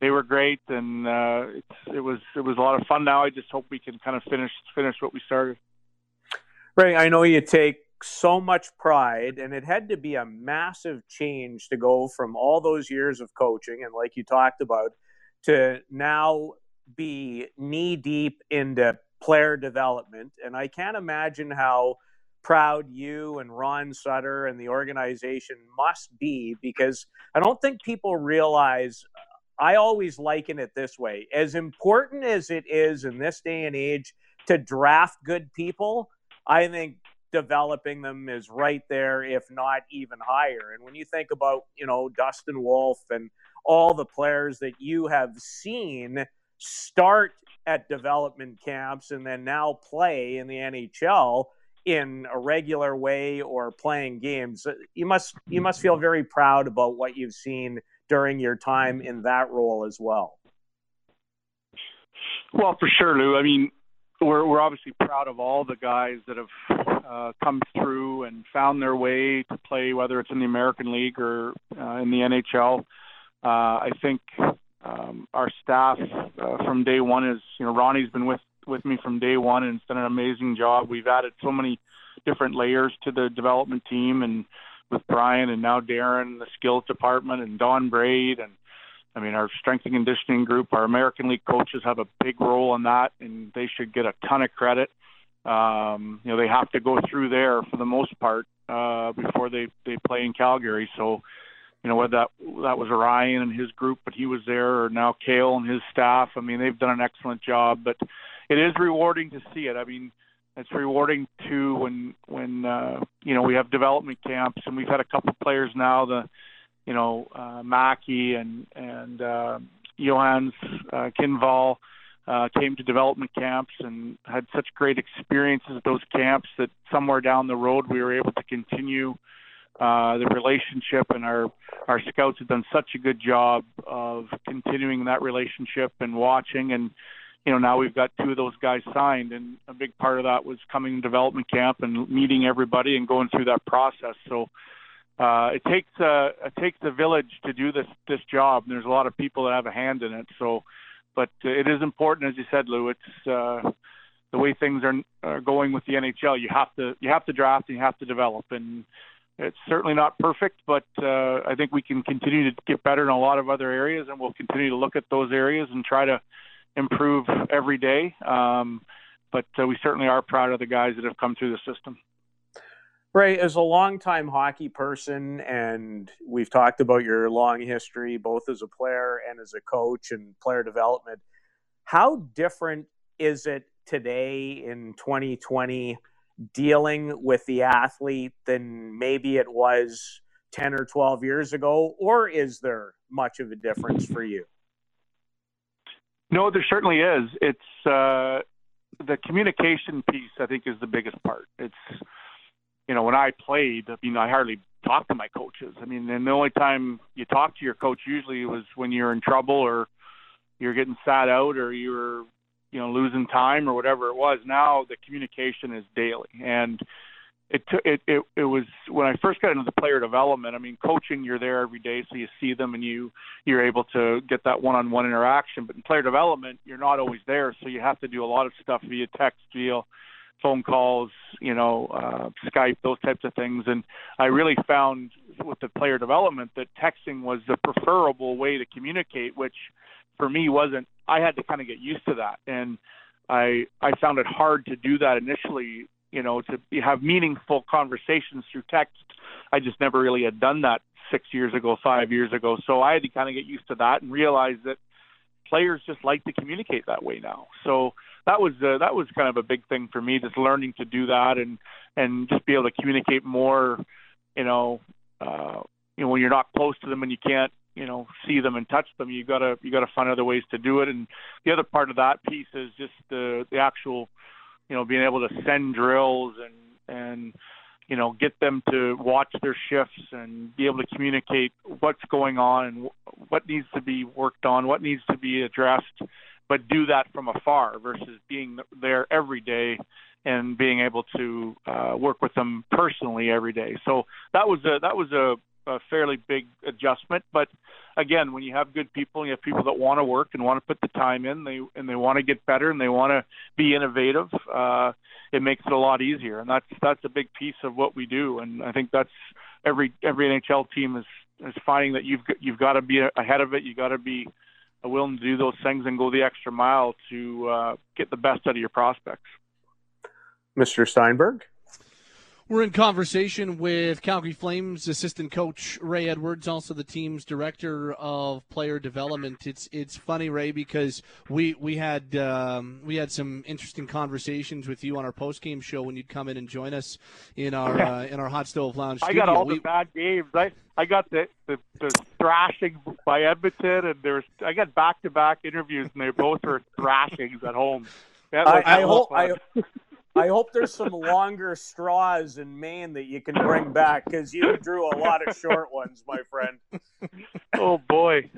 they were great and uh, it's, it was it was a lot of fun. Now I just hope we can kind of finish finish what we started. Right, I know you take so much pride, and it had to be a massive change to go from all those years of coaching and like you talked about to now be knee deep into player development. And I can't imagine how proud you and Ron Sutter and the organization must be because I don't think people realize. Uh, I always liken it this way as important as it is in this day and age to draft good people, I think developing them is right there, if not even higher. And when you think about, you know, Dustin Wolf and all the players that you have seen start at development camps and then now play in the NHL in a regular way or playing games uh, you must you must feel very proud about what you've seen during your time in that role as well well for sure lou i mean we're we're obviously proud of all the guys that have uh, come through and found their way to play whether it's in the american league or uh, in the nhl uh, i think um, our staff uh, from day one is, you know, Ronnie's been with with me from day one and has done an amazing job. We've added so many different layers to the development team, and with Brian and now Darren, the skills department, and Don Braid, and I mean our strength and conditioning group, our American League coaches have a big role in that, and they should get a ton of credit. Um, you know, they have to go through there for the most part uh, before they they play in Calgary. So you know whether that that was Ryan and his group, but he was there, or now Cail and his staff. I mean, they've done an excellent job. But it is rewarding to see it. I mean, it's rewarding too when when uh, you know we have development camps, and we've had a couple players now. The you know uh, Mackey and and uh, Johans uh, Kinnvall. Uh, came to development camps and had such great experiences at those camps that somewhere down the road we were able to continue uh, the relationship and our our scouts have done such a good job of continuing that relationship and watching and you know now we've got two of those guys signed and a big part of that was coming to development camp and meeting everybody and going through that process. So uh, it takes a it takes a village to do this this job and there's a lot of people that have a hand in it. So but it is important as you said Lou it's uh, the way things are, are going with the NHL you have to you have to draft and you have to develop and it's certainly not perfect, but uh, I think we can continue to get better in a lot of other areas, and we'll continue to look at those areas and try to improve every day. Um, but uh, we certainly are proud of the guys that have come through the system. Ray, as a longtime hockey person, and we've talked about your long history, both as a player and as a coach and player development, how different is it today in 2020 dealing with the athlete than maybe it was 10 or 12 years ago? Or is there much of a difference for you? No, there certainly is. It's uh, the communication piece, I think, is the biggest part. It's, you know, when I played, I mean, I hardly talked to my coaches. I mean, and the only time you talk to your coach usually was when you're in trouble or you're getting sat out or you're you know losing time or whatever it was. Now the communication is daily, and it took it, it it was when I first got into the player development. I mean, coaching you're there every day, so you see them and you you're able to get that one-on-one interaction. But in player development, you're not always there, so you have to do a lot of stuff via text, via phone calls, you know, uh, Skype, those types of things. And I really found with the player development that texting was the preferable way to communicate, which for me wasn't. I had to kind of get used to that, and I I found it hard to do that initially. You know, to have meaningful conversations through text. I just never really had done that six years ago, five years ago. So I had to kind of get used to that and realize that players just like to communicate that way now. So that was uh, that was kind of a big thing for me, just learning to do that and and just be able to communicate more. You know, uh, you know when you're not close to them and you can't you know see them and touch them, you gotta you gotta find other ways to do it. And the other part of that piece is just the the actual, you know, being able to send drills and and you know get them to watch their shifts and be able to communicate what's going on and what needs to be worked on, what needs to be addressed but do that from afar versus being there every day and being able to uh, work with them personally every day. So that was a that was a, a fairly big adjustment. But again, when you have good people, you have people that want to work and want to put the time in, they and they want to get better and they want to be innovative. Uh, it makes it a lot easier, and that's that's a big piece of what we do. And I think that's every every NHL team is is finding that you've you've got to be ahead of it. You got to be willing to do those things and go the extra mile to uh, get the best out of your prospects. Mr. Steinberg? We're in conversation with Calgary Flames assistant coach Ray Edwards, also the team's director of player development. It's it's funny, Ray, because we we had um, we had some interesting conversations with you on our post game show when you'd come in and join us in our uh, in our hot stove lounge. Studio. I got all we, the bad games. I I got the, the the thrashing by Edmonton, and there's I got back to back interviews, and they both were thrashings at home. I, I hope I. I hope there's some longer straws in Maine that you can bring back because you drew a lot of short ones, my friend. Oh boy.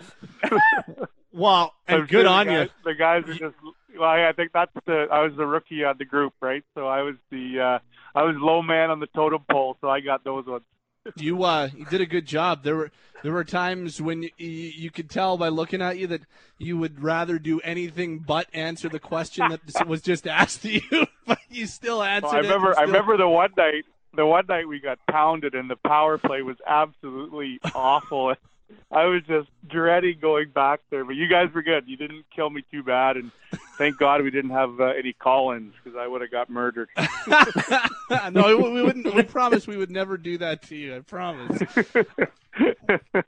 well, and good on guys, you. The guys are just. Well, I think that's the. I was the rookie on the group, right? So I was the. uh I was low man on the totem pole, so I got those ones you uh you did a good job. There were there were times when you, you could tell by looking at you that you would rather do anything but answer the question that was just asked to you, but you still answered. Well, I remember still... I remember the one night the one night we got pounded and the power play was absolutely awful. I was just dreading going back there, but you guys were good. You didn't kill me too bad, and thank God we didn't have uh, any call-ins because I would have got murdered. no, we wouldn't. We promise we would never do that to you. I promise.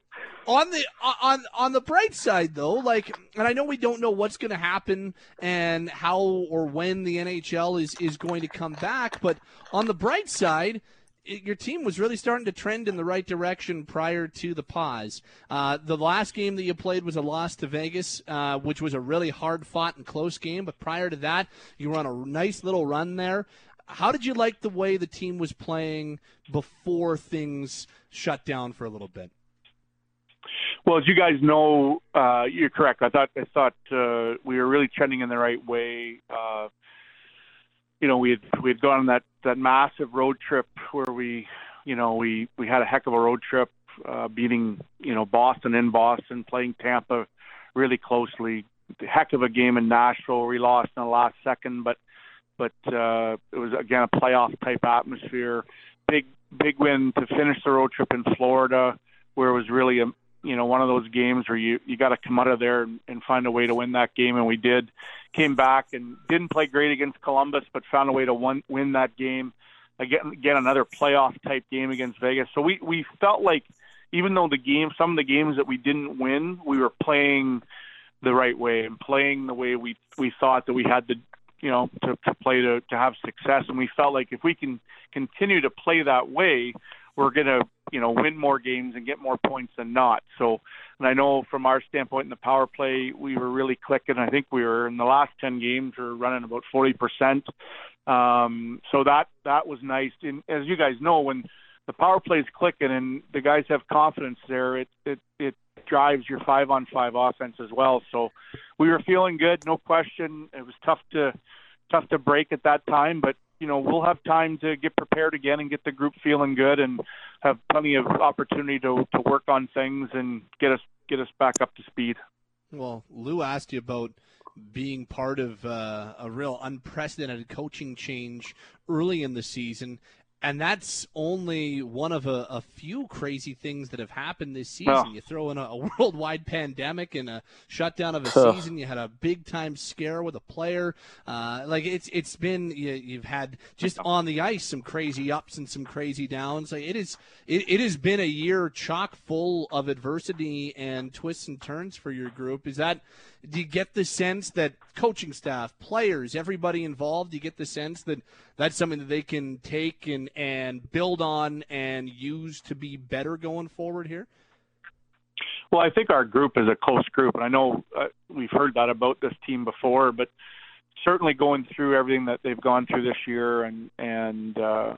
on the on on the bright side though like and i know we don't know what's going to happen and how or when the nhl is is going to come back but on the bright side your team was really starting to trend in the right direction prior to the pause. Uh, the last game that you played was a loss to Vegas, uh, which was a really hard fought and close game. But prior to that, you were on a nice little run there. How did you like the way the team was playing before things shut down for a little bit? Well, as you guys know, uh, you're correct. I thought I thought uh, we were really trending in the right way. Uh, you know, we had we had gone on that that massive road trip where we, you know, we we had a heck of a road trip, uh, beating you know Boston in Boston, playing Tampa really closely. The heck of a game in Nashville. We lost in the last second, but but uh, it was again a playoff type atmosphere. Big big win to finish the road trip in Florida, where it was really a you know one of those games where you you got to come out of there and, and find a way to win that game, and we did. Came back and didn't play great against Columbus, but found a way to win, win that game. Again, again another playoff type game against Vegas. So we we felt like even though the game, some of the games that we didn't win, we were playing the right way and playing the way we we thought that we had to you know to, to play to to have success and we felt like if we can continue to play that way we're going to you know win more games and get more points than not. So, and I know from our standpoint in the power play, we were really clicking. I think we were in the last ten games, we are running about forty percent. Um, so that that was nice. And as you guys know, when the power play is clicking and the guys have confidence there, it it it drives your five on five offense as well. So we were feeling good, no question. It was tough to tough to break at that time, but you know we'll have time to get prepared again and get the group feeling good and have plenty of opportunity to to work on things and get us get us back up to speed. Well, Lou asked you about being part of uh, a real unprecedented coaching change early in the season. And that's only one of a, a, few crazy things that have happened this season. You throw in a, a, worldwide pandemic and a shutdown of a season. You had a big time scare with a player. Uh, like it's it's been you, have had just on the ice some crazy ups and some crazy downs. Like it is it, it has been a year chock full of adversity and twists and turns for your group. Is that do you get the sense that coaching staff, players, everybody involved, do you get the sense that that's something that they can take and, and build on and use to be better going forward here? Well, I think our group is a close group, and I know uh, we've heard that about this team before, but certainly going through everything that they've gone through this year, and and uh,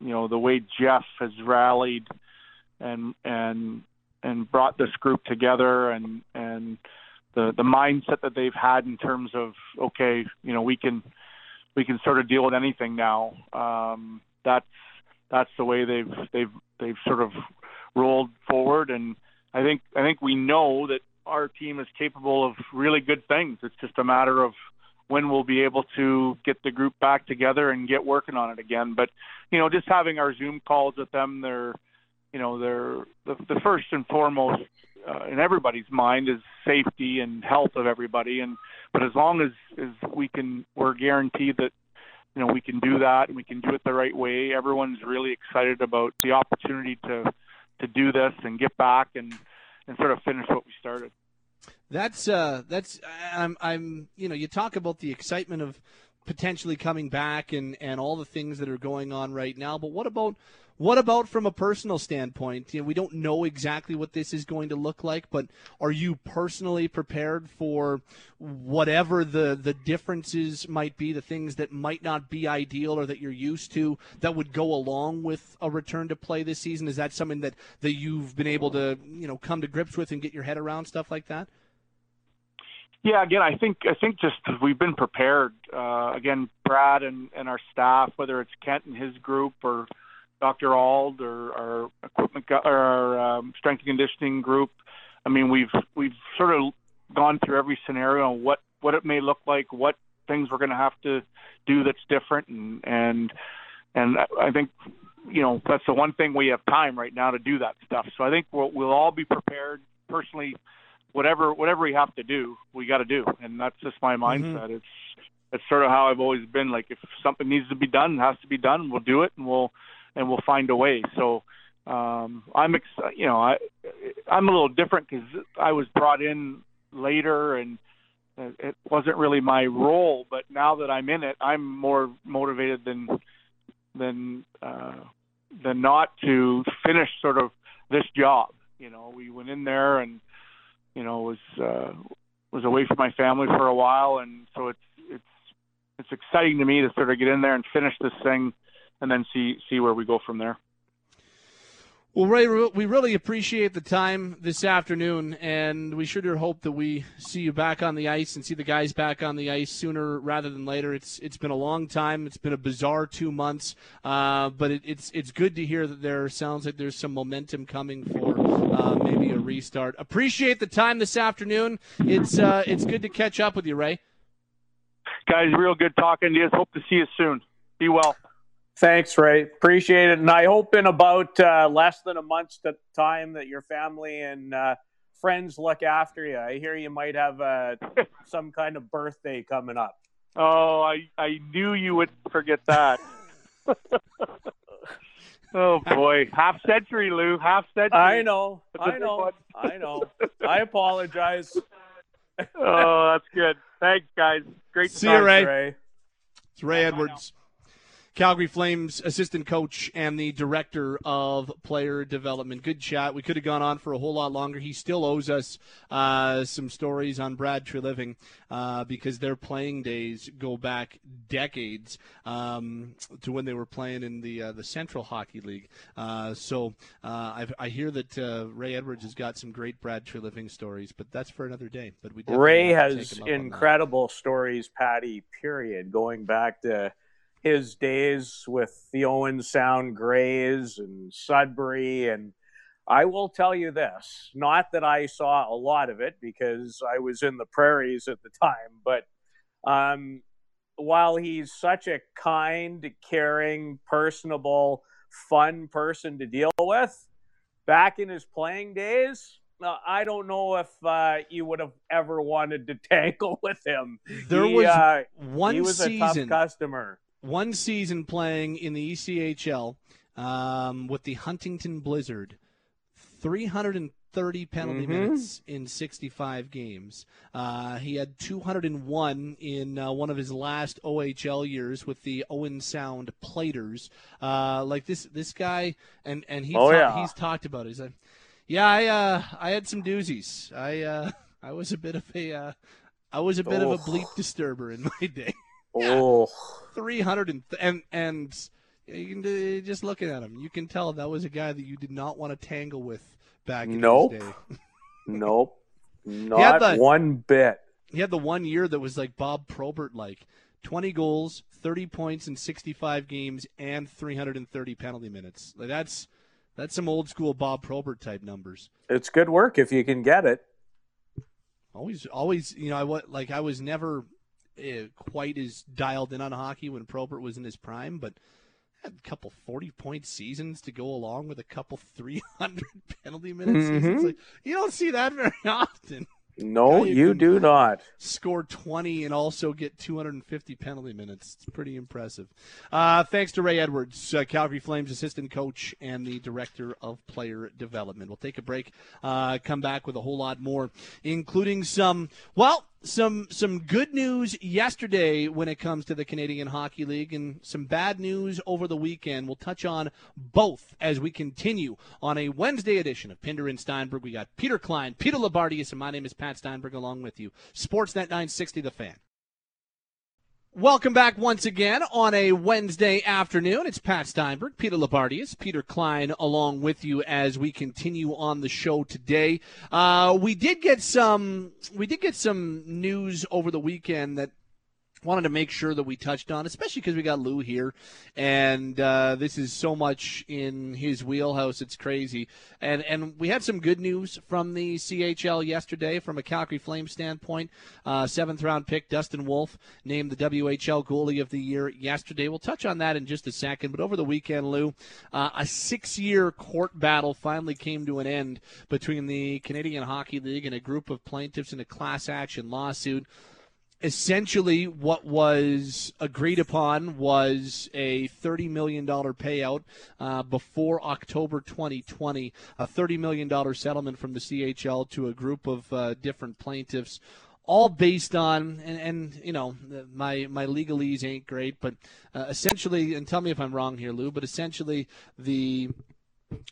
you know the way Geoff has rallied and and and brought this group together, and and the the mindset that they've had in terms of okay, you know, we can we can sort of deal with anything now. Um, that's that's the way they've they've they've sort of rolled forward, and I think I think we know that our team is capable of really good things. It's just a matter of when we'll be able to get the group back together and get working on it again. But you know, just having our Zoom calls with them, they're you know they're the, the first and foremost uh, in everybody's mind is safety and health of everybody. And but as long as as we can, we're guaranteed that you know we can do that and we can do it the right way. Everyone's really excited about the opportunity to to do this and get back and and sort of finish what we started. That's uh that's I'm I'm you know you talk about the excitement of potentially coming back and and all the things that are going on right now, but what about what about from a personal standpoint? You know, we don't know exactly what this is going to look like, but are you personally prepared for whatever the the differences might be, the things that might not be ideal or that you're used to that would go along with a return to play this season? Is that something that that you've been able to you know come to grips with and get your head around stuff like that? Yeah, again, I think I think just we've been prepared. Uh, again, Brad and, and our staff, whether it's Kent and his group or Dr. Ald or our equipment or our um, strength and conditioning group. I mean, we've we've sort of gone through every scenario what what it may look like, what things we're going to have to do that's different, and and and I think you know that's the one thing we have time right now to do that stuff. So I think we'll we'll all be prepared. Personally, whatever whatever we have to do, we got to do, and that's just my mm-hmm. mindset. Mm-hmm. It's it's sort of how I've always been. Like if something needs to be done, it has to be done. We'll do it, and we'll and we'll find a way. So um, I'm ex- you know I I'm a little different because I was brought in later and it wasn't really my role. But now that I'm in it, I'm more motivated than than uh, than not to finish sort of this job. You know, we went in there and you know was uh, was away from my family for a while, and so it's it's it's exciting to me to sort of get in there and finish this thing and then see see where we go from there. Well, Ray, we really appreciate the time this afternoon, and we sure do hope that we see you back on the ice and see the guys back on the ice sooner rather than later. It's it's been a long time. It's been a bizarre two months, uh, but it, it's it's good to hear that there sounds like there's some momentum coming for uh, maybe a restart. Appreciate the time this afternoon. It's uh, it's good to catch up with you, Ray. Guys, real good talking to you. Hope to see you soon. Be well. Thanks, Ray. Appreciate it. And I hope in about uh, less than a month's time that your family and uh, friends look after you. I hear you might have uh, some kind of birthday coming up. Oh, I, I knew you would forget that. oh, boy. Half century, Lou. Half century. I know. I know. I know. I apologize. oh, that's good. Thanks, guys. Great to See you, Ray. Ray. It's Ray Edwards. Calgary Flames assistant coach and the director of player development. Good chat. We could have gone on for a whole lot longer. He still owes us uh, some stories on Brad Treliving uh, because their playing days go back decades um, to when they were playing in the uh, the Central Hockey League. Uh, so uh, i hear that uh, Ray Edwards has got some great Brad Treliving stories, but that's for another day. But we Ray has incredible stories, Patty. Period. Going back to his days with the Owen Sound Greys and Sudbury. And I will tell you this not that I saw a lot of it because I was in the prairies at the time, but um, while he's such a kind, caring, personable, fun person to deal with. Back in his playing days, uh, I don't know if uh, you would have ever wanted to tangle with him. There he, was uh, one he was season, a tough customer. One season playing in the ECHL um, with the Huntington Blizzard. 330 penalty Mhm. minutes in 65 games. Uh, he had 201 in uh, one of his last OHL years with the Owen Sound Platers. Uh, like this, this guy, and and he Oh, ta- yeah. he's talked about it. He's like, yeah, I uh, I had some doozies. I uh, I was a bit of a uh, I was a bit of Oh. a bleep disturber in my day. Oh, 300 and and and you can uh, just looking at him, you can tell that was a guy that you did not want to tangle with back in Nope. his day. nope. Not the- one bit. He had the one year that was like Bob Probert like 20 goals, 30 points in 65 games and 330 penalty minutes. Like that's that's some old school Bob Probert type numbers. It's good work if you can get it. Always always, you know, I wa- like I was never uh, quite as dialed in on hockey when Probert was in his prime, but had a couple 40 point seasons to go along with a couple 300 penalty minute seasons. Mhm. Like, you don't see that very often. No, Guy you do not. Score 20 and also get 250 penalty minutes. It's pretty impressive. Uh, thanks to Ray Edwards, uh, Calgary Flames assistant coach and the director of player development. We'll take a break, uh, come back with a whole lot more, including some, well, some some good news yesterday when it comes to the Canadian Hockey League and some bad news over the weekend. We'll touch on both as we continue on a Wednesday edition of Pinder and Steinberg. We got Peter Klein, Peter Loubardias, and my name is Pat Steinberg along with you. Sportsnet 960 The Fan. Welcome back once again on a Wednesday afternoon. It's Pat Steinberg, Peter Loubardias, Peter Klein, along with you as we continue on the show today. Uh, we did get some, we did get some news over the weekend that wanted to make sure that we touched on, especially because we got Lou here, and uh, this is so much in his wheelhouse. It's crazy, and and we had some good news from the CHL yesterday from a Calgary Flames standpoint. Uh, seventh round pick Dustin Wolf named the WHL goalie of the year yesterday. We'll touch on that in just a second, but over the weekend, Lou, uh, a six year court battle finally came to an end between the Canadian Hockey League and a group of plaintiffs in a class action lawsuit essentially what was agreed upon was a $30 million payout uh, before October 2020, a $30 million settlement from the CHL to a group of uh, different plaintiffs. All based on, and, and you know, my my legalese ain't great, but uh, essentially, and tell me if I'm wrong here, Lou, but essentially, the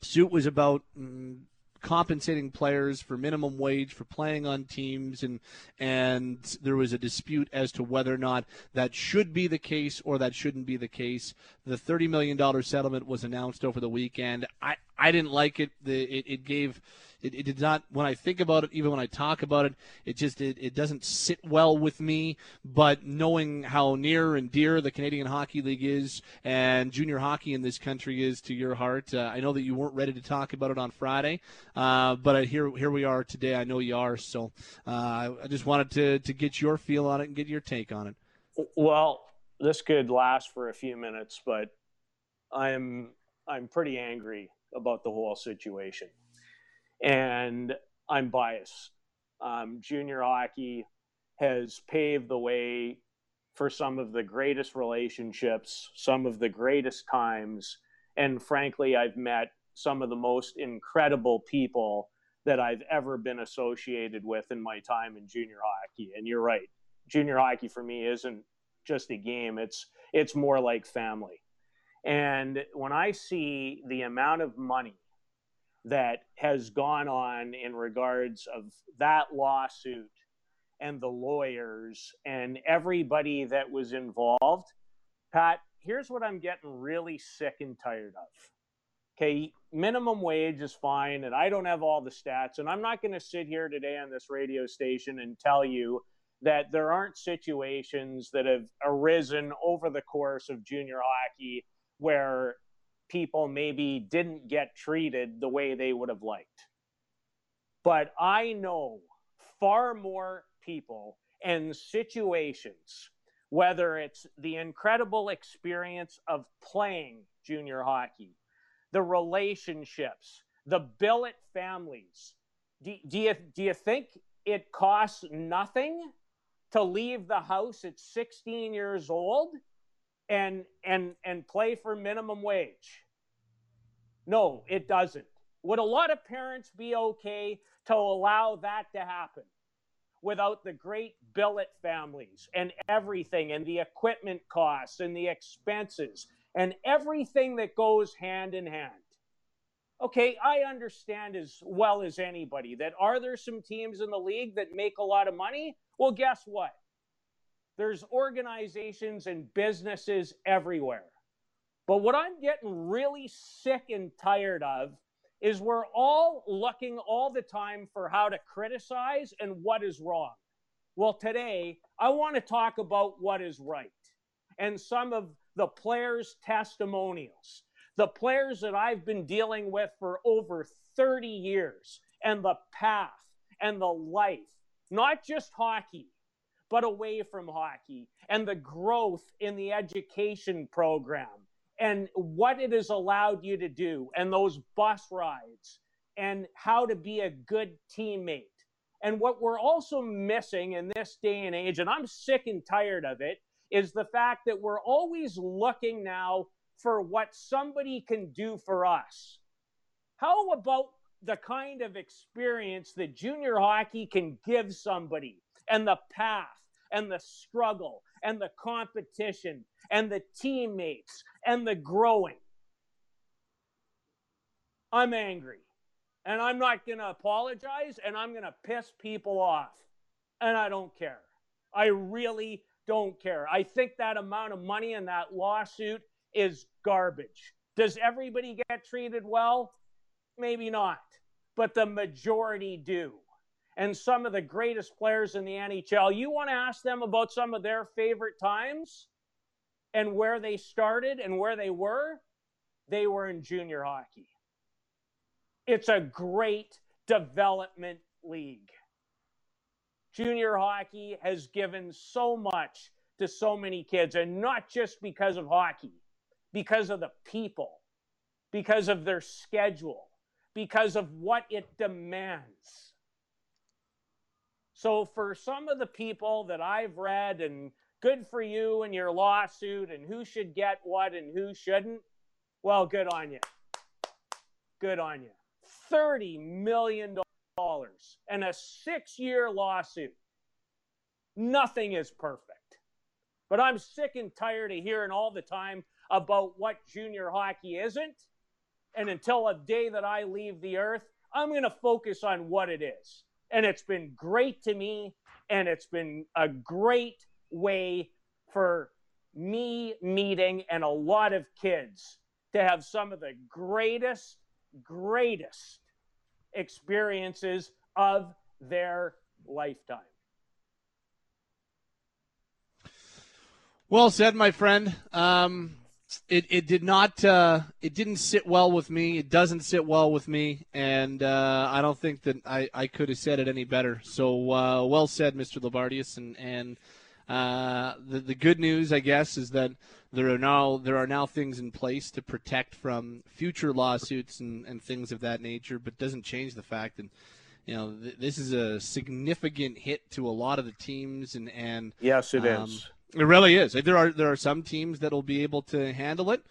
suit was about mm, compensating players for minimum wage for playing on teams and and there was a dispute as to whether or not that should be the case or that shouldn't be the case. The 30 million dollar settlement was announced over the weekend. I i didn't like it. The it, it gave it, it did not when i think about it even when i talk about it it just it, it doesn't sit well with me. But knowing how near and dear the canadian hockey league is and junior hockey in this country is to your heart uh, i know that you weren't ready to talk about it on friday uh, but I, here here we are today. I know you are. So uh, i just wanted to to get your feel on it and get your take on it. Well, this could last for a few minutes, but I'm I'm pretty angry about the whole situation, and I'm biased. Um, junior hockey has paved the way for some of the greatest relationships, some of the greatest times, and frankly, I've met some of the most incredible people that I've ever been associated with in my time in junior hockey. And you're right, junior hockey for me isn't just a game; it's it's more like family. And when I see the amount of money that has gone on in regards of that lawsuit and the lawyers and everybody that was involved, Pat, here's what I'm getting really sick and tired of. Okay, minimum wage is fine, and I don't have all the stats, and I'm not going to sit here today on this radio station and tell you that there aren't situations that have arisen over the course of junior hockey where people maybe didn't get treated the way they would have liked. But I know far more people and situations, whether it's the incredible experience of playing junior hockey, the relationships, the billet families. Do, do, you, do you think it costs nothing to leave the house at 16 years old and and and play for minimum wage? No, it doesn't. Would a lot of parents be okay to allow that to happen without the great billet families and everything and the equipment costs and the expenses and everything that goes hand in hand? Okay, I understand as well as anybody that are there some teams in the league that make a lot of money? Well, guess what? There's organizations and businesses everywhere. But what I'm getting really sick and tired of is we're all looking all the time for how to criticize and what is wrong. Well, today, I want to talk about what is right and some of the players' testimonials the players that I've been dealing with for over 30 years and the path and the life, not just hockey, but away from hockey and the growth in the education program and what it has allowed you to do and those bus rides and how to be a good teammate. And what we're also missing in this day and age, and I'm sick and tired of it, is the fact that we're always looking now for what somebody can do for us. How about the kind of experience that junior hockey can give somebody and the path and the struggle and the competition and the teammates and the growing? I'm angry and I'm not going to apologize and I'm going to piss people off. And I don't care. I really don't care. I think that amount of money in that lawsuit is garbage. Does everybody get treated well? Maybe not, but the majority do. And some of the greatest players in the NHL, you want to ask them about some of their favorite times and where they started and where they were? They were in junior hockey. It's a great development league. Junior hockey has given so much to so many kids, and not just because of hockey because of the people, because of their schedule, because of what it demands. So, for some of the people that I've read, and good for you and your lawsuit, and who should get what and who shouldn't, well, good on you. Good on you. $30 million and a six year lawsuit. Nothing is perfect. But I'm sick and tired of hearing all the time about what junior hockey isn't. And until a day that I leave the earth, I'm going to focus on what it is. And it's been great to me. And it's been a great way for me meeting and a lot of kids to have some of the greatest, greatest experiences of their lifetime. Well said, my friend. Um, it, it did not uh, it didn't sit well with me. It doesn't sit well with me, and uh, I don't think that I, I could have said it any better. So uh, well said, Mr. Loubardias. And and uh, the the good news, I guess, is that there are now there are now things in place to protect from future lawsuits and, and things of that nature. But doesn't change the fact that you know th- this is a significant hit to a lot of the teams and and yes, it um, is it really is. There are there are some teams that will be able to handle it,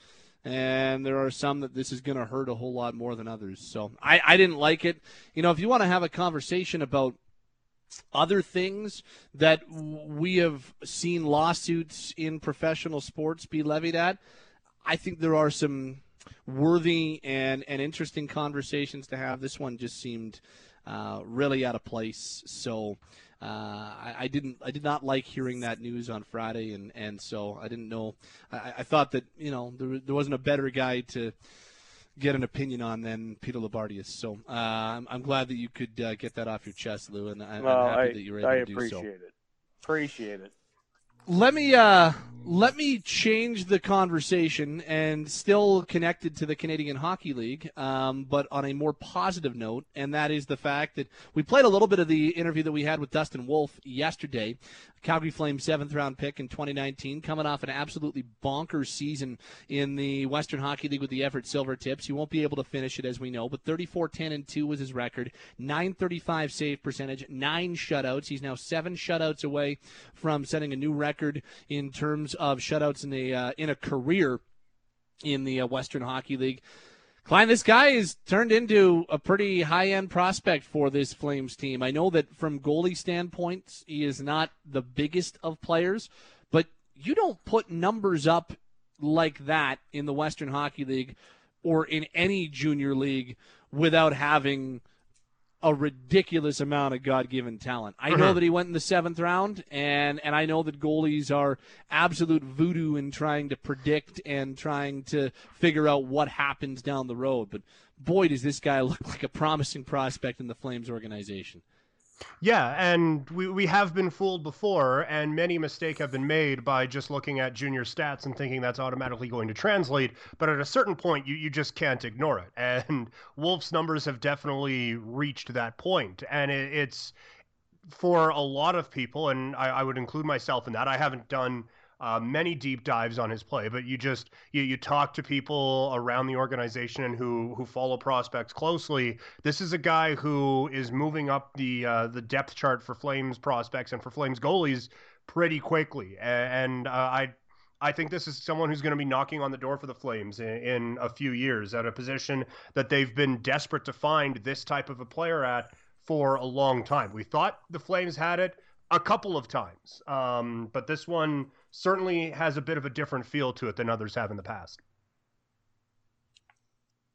and there are some that this is going to hurt a whole lot more than others. So I, I didn't like it. You know, if you want to have a conversation about other things that we have seen lawsuits in professional sports be levied at, I think there are some worthy and, and interesting conversations to have. This one just seemed uh, really out of place. So uh, I, I, didn't I did not like hearing that news on Friday, and, and so I didn't know. I, I thought that you know there, there wasn't a better guy to get an opinion on than Peter Loubardias. So uh, I'm, I'm, glad that you could uh, get that off your chest, Lou, and I, well, am happy that you were able I to do so. I appreciate it. Appreciate it. Let me uh, Let me change the conversation and still connected to the Canadian Hockey League, um, but on a more positive note, and that is the fact that we played a little bit of the interview that we had with Dustin Wolf yesterday. Calgary Flames seventh round pick in 2019, coming off an absolutely bonkers season in the Western Hockey League with the Everett Silvertips. He won't be able to finish it, as we know, but 34 10 and 2 was his record, 935 save percentage, nine shutouts. He's now seven shutouts away from setting a new record in terms of shutouts in a uh, in a career in the uh, Western Hockey League. Klein, this guy is turned into a pretty high end prospect for this Flames team. I know that from goalie standpoints, he is not the biggest of players, but you don't put numbers up like that in the Western Hockey League or in any junior league without having a ridiculous amount of God-given talent. I know uh-huh. that he went in the seventh round, and and I know that goalies are absolute voodoo in trying to predict and trying to figure out what happens down the road. But boy, does this guy look like a promising prospect in the Flames organization. Yeah, and we, we have been fooled before, and many mistakes have been made by just looking at junior stats and thinking that's automatically going to translate. But at a certain point, you, you just can't ignore it. And Wolf's numbers have definitely reached that point. And it, it's for a lot of people, and I, I would include myself in that. I haven't done uh, many deep dives on his play, but you just you, you talk to people around the organization and who who follow prospects closely. This is a guy who is moving up the uh, the depth chart for Flames prospects and for Flames goalies pretty quickly, and uh, I. I think this is someone who's going to be knocking on the door for the Flames in, in a few years at a position that they've been desperate to find this type of a player at for a long time. We thought the Flames had it a couple of times, um, but this one certainly has a bit of a different feel to it than others have in the past.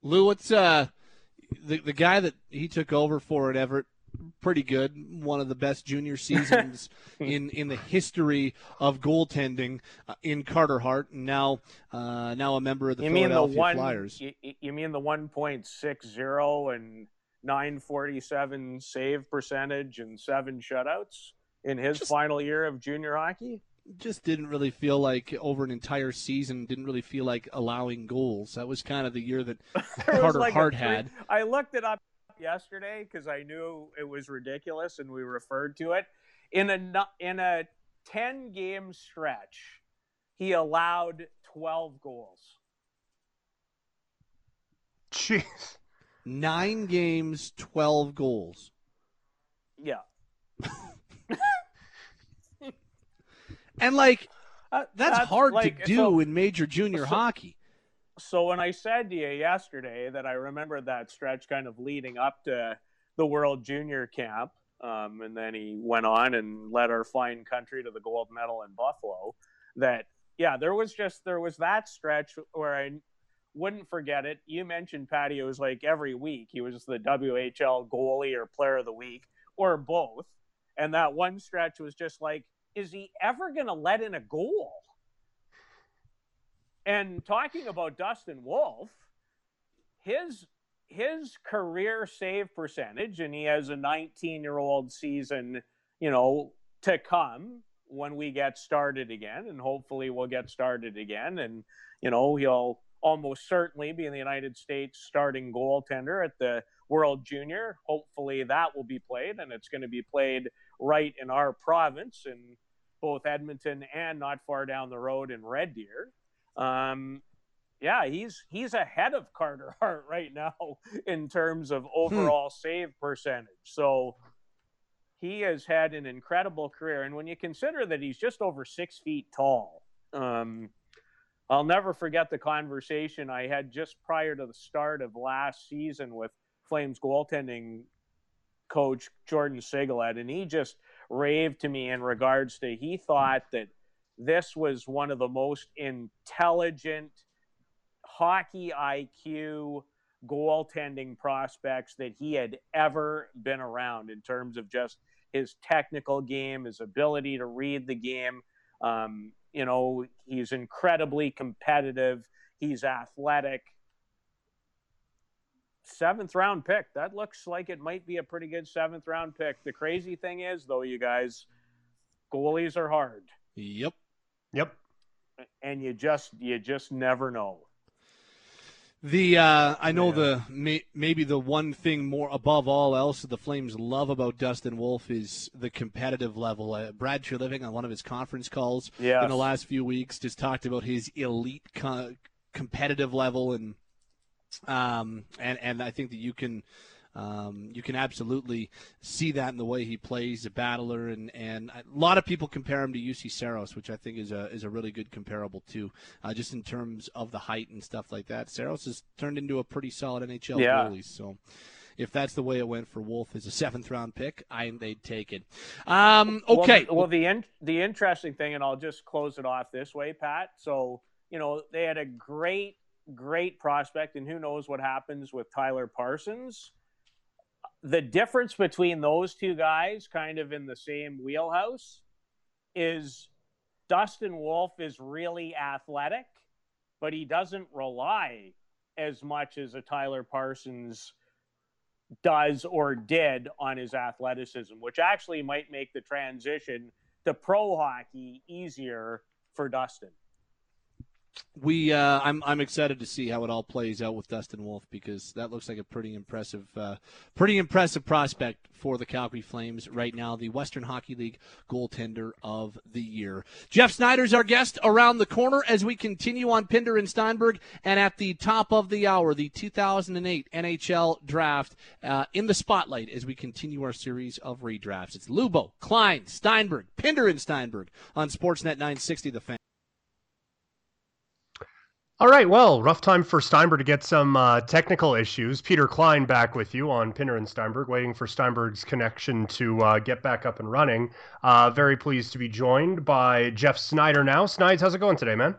Lou, what's uh the the guy that he took over for at Everett? Pretty good. One of the best junior seasons in, in the history of goaltending uh, in Carter Hart, and now uh, now a member of the you Philadelphia mean the one, Flyers. You, you mean the one point six zero and nine forty seven save percentage and seven shutouts in his Just- final year of junior hockey? Just didn't really feel like over an entire season didn't really feel like allowing goals. That was kind of the year that Carter like Hart three- had. I looked it up yesterday because I knew it was ridiculous, and we referred to it in a in a ten game stretch. He allowed twelve goals. Jeez. Nine games, twelve goals. Yeah, And like Uh, that's, hard like- to do so- in major junior so- hockey. So when I said to you yesterday that I remembered that stretch kind of leading up to the World Junior Camp, um, and then he went on and led our fine country to the gold medal in Buffalo. That yeah, there was just there was that stretch where I wouldn't forget it. You mentioned Patty. It was like every week he was the WHL goalie or player of the week or both, and that one stretch was just like, is he ever going to let in a goal? And talking about Dustin Wolf, his his career save percentage, and he has a 19 year old season, you know, to come when we get started again, and hopefully we'll get started again, and you know he'll almost certainly be in the United States starting goaltender at the World Junior. Hopefully that will be played, and it's going to be played right in our province in both Edmonton and not far down the road in Red Deer. Um, yeah, he's he's ahead of Carter Hart right now in terms of overall save percentage. So he has had an incredible career, and when you consider that he's just over six feet tall, um, I'll never forget the conversation I had just prior to the start of last season with Flames goaltending coach Jordan Sigalet, and he just raved to me in regards to he thought that this was one of the most intelligent hockey IQ goaltending prospects that he had ever been around in terms of just his technical game, his ability to read the game. Um, you know, he's incredibly competitive. He's athletic. Seventh round pick. That looks like it might be a pretty good seventh round pick. The crazy thing is, though, you guys, goalies are hard. Yep. Yep. and you just you just never know. The uh, I know yeah. the may, maybe the one thing more above all else that the Flames love about Dustin Wolf is the competitive level. Uh, Brad Treliving on one of his conference calls yes. in the last few weeks just talked about his elite co- competitive level and um and and I think that you can um, you can absolutely see that in the way he plays, a battler, and, and a lot of people compare him to Juuse Saros, which I think is a is a really good comparable too, uh, just in terms of the height and stuff like that. Saros has turned into a pretty solid NHL yeah. goalie, so if that's the way it went for Wolf as a seventh round pick, I they'd take it. Um, okay. Well, well, the in, the interesting thing, and I'll just close it off this way, Pat. So you know they had a great great prospect, and who knows what happens with Tyler Parsons. The difference between those two guys, kind of in the same wheelhouse, is Dustin Wolf is really athletic, but he doesn't rely as much as a Tyler Parsons does or did on his athleticism, which actually might make the transition to pro hockey easier for Dustin we uh, I'm I'm excited to see how it all plays out with Dustin Wolf because that looks like a pretty impressive uh, pretty impressive prospect for the Calgary Flames right now, the Western Hockey League goaltender of the year. Jeff Snyder's our guest around the corner as we continue on Pinder and Steinberg and at the top of the hour, the 2008 NHL draft uh, in the spotlight as we continue our series of redrafts. It's Lubo, Klein, Steinberg, Pinder and Steinberg on Sportsnet 960 The Fan. All right, well, rough time for Steinberg to get some uh, technical issues. Peter Klein back with you on Pinder and Steinberg, waiting for Steinberg's connection to uh, get back up and running. Uh, very pleased to be joined by Jeff Snyder now. Snides, how's it going today, man?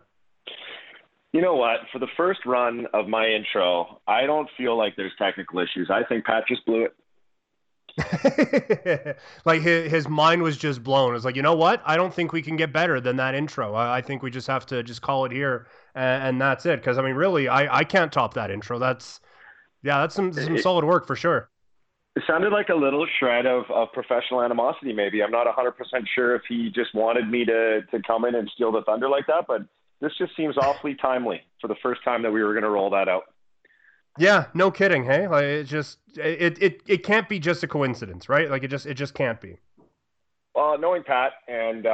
You know what? For the first run of my intro, I don't feel like there's technical issues. I think Pat just blew it. like his, his mind was just blown. It's like, you know what? I don't think we can get better than that intro. I, I think we just have to just call it here, and, and that's it. Because I mean, really, I, I can't top that intro. That's yeah, that's some some it, solid work for sure. It sounded like a little shred of, of professional animosity. Maybe I'm not 100 percent sure if he just wanted me to to come in and steal the thunder like that, but this just seems awfully timely for the first time that we were going to roll that out. Yeah, no kidding. Hey, like it just it it it can't be just a coincidence, right? Like it just it just can't be. Uh, knowing Pat, and uh,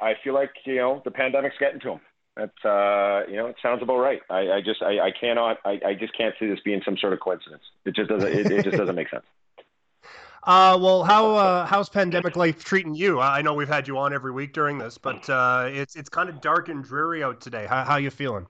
I feel like you know the pandemic's getting to him. That's uh, you know it sounds about right. I, I just I, I cannot I, I just can't see this being some sort of coincidence. It just doesn't it, it just doesn't make sense. Uh, well, how uh, how's pandemic life treating you? I know we've had you on every week during this, but uh, it's it's kind of dark and dreary out today. How how you feeling?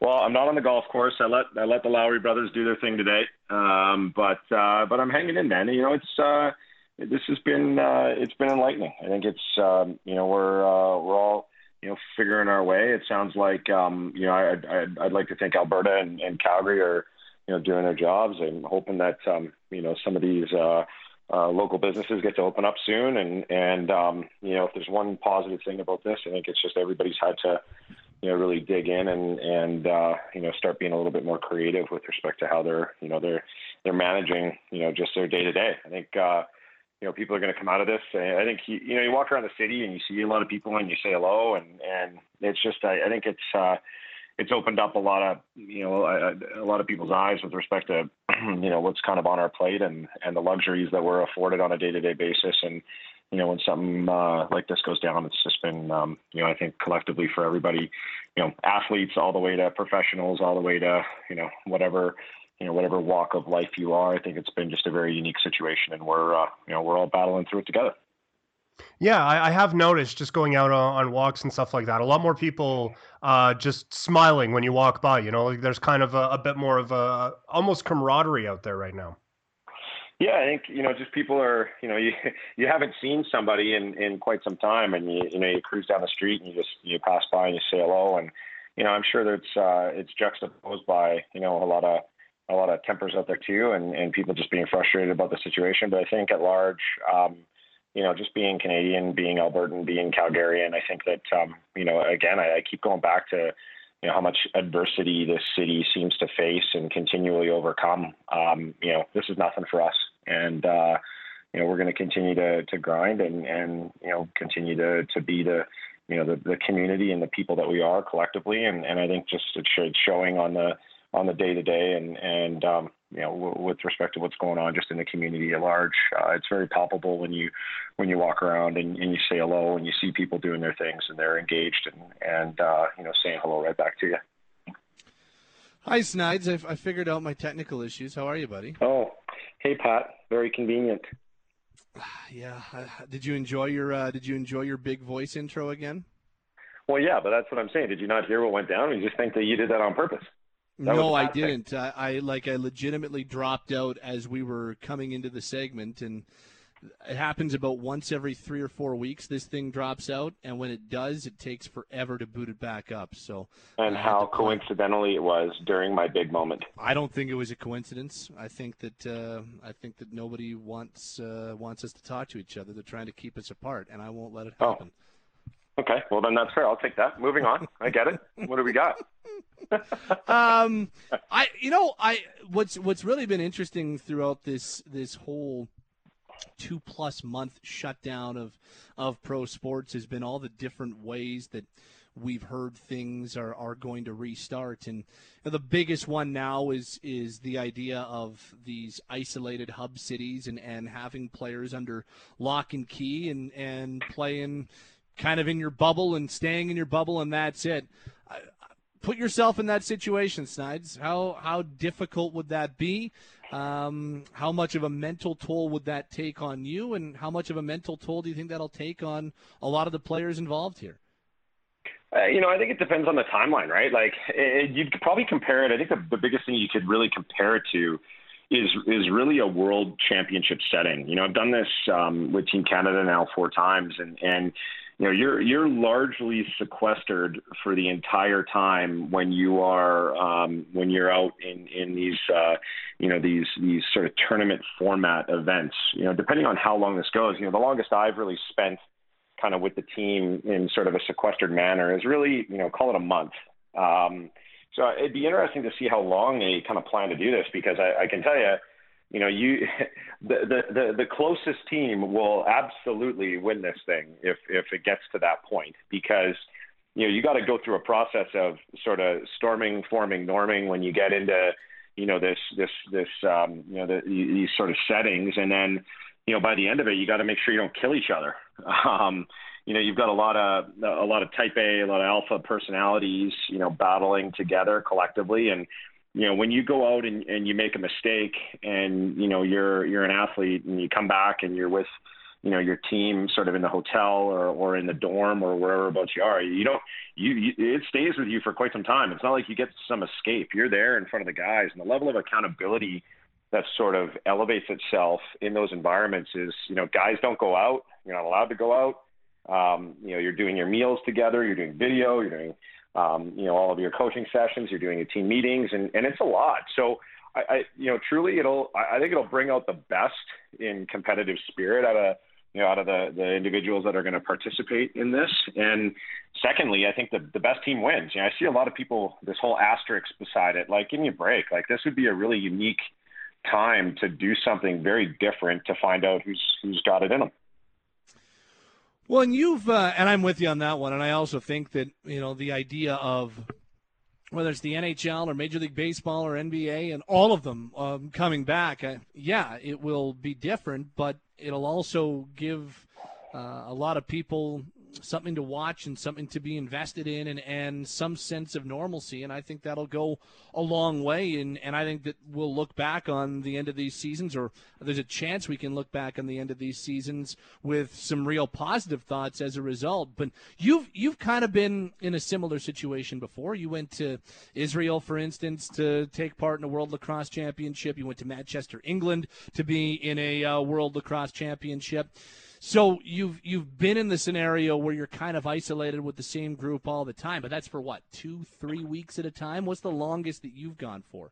Well, I'm not on the golf course. I let I let the Lowry brothers do their thing today. Um, but uh, but I'm hanging in, man. You know, it's uh, this has been uh, it's been enlightening. I think it's um, you know we're uh, we're all you know figuring our way. It sounds like um, you know I, I'd, I'd like to think Alberta and, and Calgary are you know doing their jobs. I'm hoping that um, you know some of these. Uh, uh, local businesses get to open up soon, and and um, you know if there's one positive thing about this, I think it's just everybody's had to you know really dig in and and uh, you know start being a little bit more creative with respect to how they're you know they're they're managing you know just their day to day. I think uh, you know people are going to come out of this. I think you, you know you walk around the city and you see a lot of people and you say hello and and it's just I, I think it's uh, it's opened up a lot of you know a, a lot of people's eyes with respect to you know what's kind of on our plate and and the luxuries that we're afforded on a day to day basis and you know, when something uh, like this goes down, it's just been, um, you know, I think collectively for everybody, you know, athletes all the way to professionals, all the way to, you know, whatever, you know, whatever walk of life you are. I think it's been just a very unique situation, and we're, uh, you know, we're all battling through it together. Yeah, I, I, have noticed just going out on, on, walks and stuff like that. A lot more people uh, just smiling when you walk by. You know, like there's kind of a, a bit more of a almost camaraderie out there right now. Yeah, I think you know, just people are you know, you you haven't seen somebody in in quite some time, and you you know, you cruise down the street and you just you pass by and you say hello, and you know, I'm sure that it's uh, it's juxtaposed by you know a lot of a lot of tempers out there too, and and people just being frustrated about the situation. But I think at large, um, you know, just being Canadian, being Albertan, being Calgarian, I think that um, you know, again, I, I keep going back to you know how much adversity this city seems to face and continually overcome. Um, you know, this is nothing for us, and uh, you know we're going to continue to to grind and and you know continue to to be the you know the, the community and the people that we are collectively, and, and I think just it's showing on the on the day to day and and um, you know w- with respect to what's going on just in the community at large. Uh, it's very palpable when you when you walk around and, and you say hello and you see people doing their things and they're engaged and and uh, you know saying hello right back to you. Hi, Snides. I, I figured out my technical issues. How are you, buddy? Oh, hey, Pat. Very convenient. Yeah. Did you enjoy your uh, Did you enjoy your big voice intro again? Well, yeah, but that's what I'm saying. Did you not hear what went down? You just think that you did that on purpose? That no, I didn't. I, I, like I legitimately dropped out as we were coming into the segment, and it happens about once every three or four weeks. This thing drops out, and when it does, it takes forever to boot it back up. So, and how coincidentally it was during my big moment. I don't think it was a coincidence. I think that uh, I think that nobody wants uh, wants us to talk to each other. They're trying to keep us apart, and I won't let it oh. happen. Oh. Okay, well then that's fair. I'll take that. Moving on. I get it. What do we got? um, I you know I what's what's really been interesting throughout this this whole two plus month shutdown of of pro sports has been all the different ways that we've heard things are, are going to restart and the biggest one now is is the idea of these isolated hub cities and, and having players under lock and key and, and playing kind of in your bubble and staying in your bubble, and that's it. Put yourself in that situation, Snides. How how difficult would that be? Um, how much of a mental toll would that take on you, and how much of a mental toll do you think that'll take on a lot of the players involved here? Uh, you know, I think it depends on the timeline, right? Like, it, you'd probably compare it. I think the, the biggest thing you could really compare it to is is really a world championship setting. You know, I've done this um, with Team Canada now four times, and and you know you're you're largely sequestered for the entire time when you are um, when you're out in in these uh, you know these these sort of tournament format events. You know, depending on how long this goes, you know, the longest I've really spent kind of with the team in sort of a sequestered manner is really you know call it a month. Um, so it'd be interesting to see how long they kind of plan to do this because I, I can tell you you know, you the, the the the closest team will absolutely win this thing if if it gets to that point because you know you got to go through a process of sort of storming, forming, norming when you get into you know this this this um, you know the, these sort of settings, and then you know by the end of it you got to make sure you don't kill each other. Um, you know you've got a lot of a lot of type A, a lot of alpha personalities, you know, battling together collectively, and you know when you go out and, and you make a mistake and you know you're you're an athlete and you come back and you're with you know your team sort of in the hotel or or in the dorm or wherever about you are you don't you, you it stays with you for quite some time. It's not like you get some escape. You're there in front of the guys and the level of accountability that sort of elevates itself in those environments is you know guys don't go out. You're not allowed to go out. Um, you know you're doing your meals together. You're doing video. You're doing um, you know, all of your coaching sessions, you're doing your team meetings, and, and it's a lot. So, I, I, you know, truly, it'll, I think it'll bring out the best in competitive spirit out of, you know, out of the, the individuals that are going to participate in this. And secondly, I think the, the best team wins. You know, I see a lot of people, this whole asterisk beside it, like, give me a break. Like, this would be a really unique time to do something very different to find out who's, who's got it in them. Well, and you've uh, and I'm with you on that one, and I also think that you know the idea of whether it's the NHL or Major League Baseball or NBA and all of them um, coming back, uh, yeah, it will be different, but it'll also give uh, a lot of people something to watch and something to be invested in and, and some sense of normalcy. And I think that'll go a long way. And, and I think that we'll look back on the end of these seasons, or there's a chance we can look back on the end of these seasons with some real positive thoughts as a result. But you've, you've kind of been in a similar situation before. You went to Israel, for instance, to take part in a World Lacrosse Championship. You went to Manchester, England to be in a uh, World Lacrosse Championship. So you've you've been in the scenario where you're kind of isolated with the same group all the time, but that's for what two, three weeks at a time. What's the longest that you've gone for?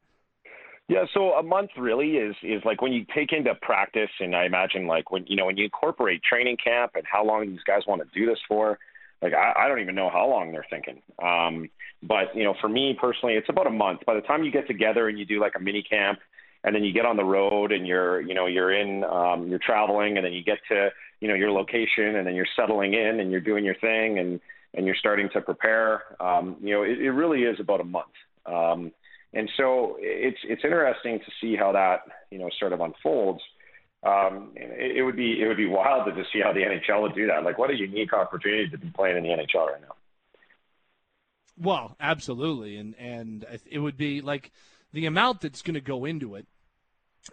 Yeah, so a month really is is like when you take into practice, and I imagine like when you know when you incorporate training camp and how long these guys want to do this for. Like I, I don't even know how long they're thinking. Um, but you know, for me personally, it's about a month. By the time you get together and you do like a mini camp, and then you get on the road and you're you know you're in um, you're traveling, and then you get to you know your location and then you're settling in and you're doing your thing and and you're starting to prepare, um, you know, it, it really is about a month. Um, and so it's it's interesting to see how that you know sort of unfolds. Um, it, it would be it would be wild to just see how the NHL would do that. Like, what a unique opportunity to be playing in the NHL right now. Well, absolutely, and and it would be like the amount that's going to go into it,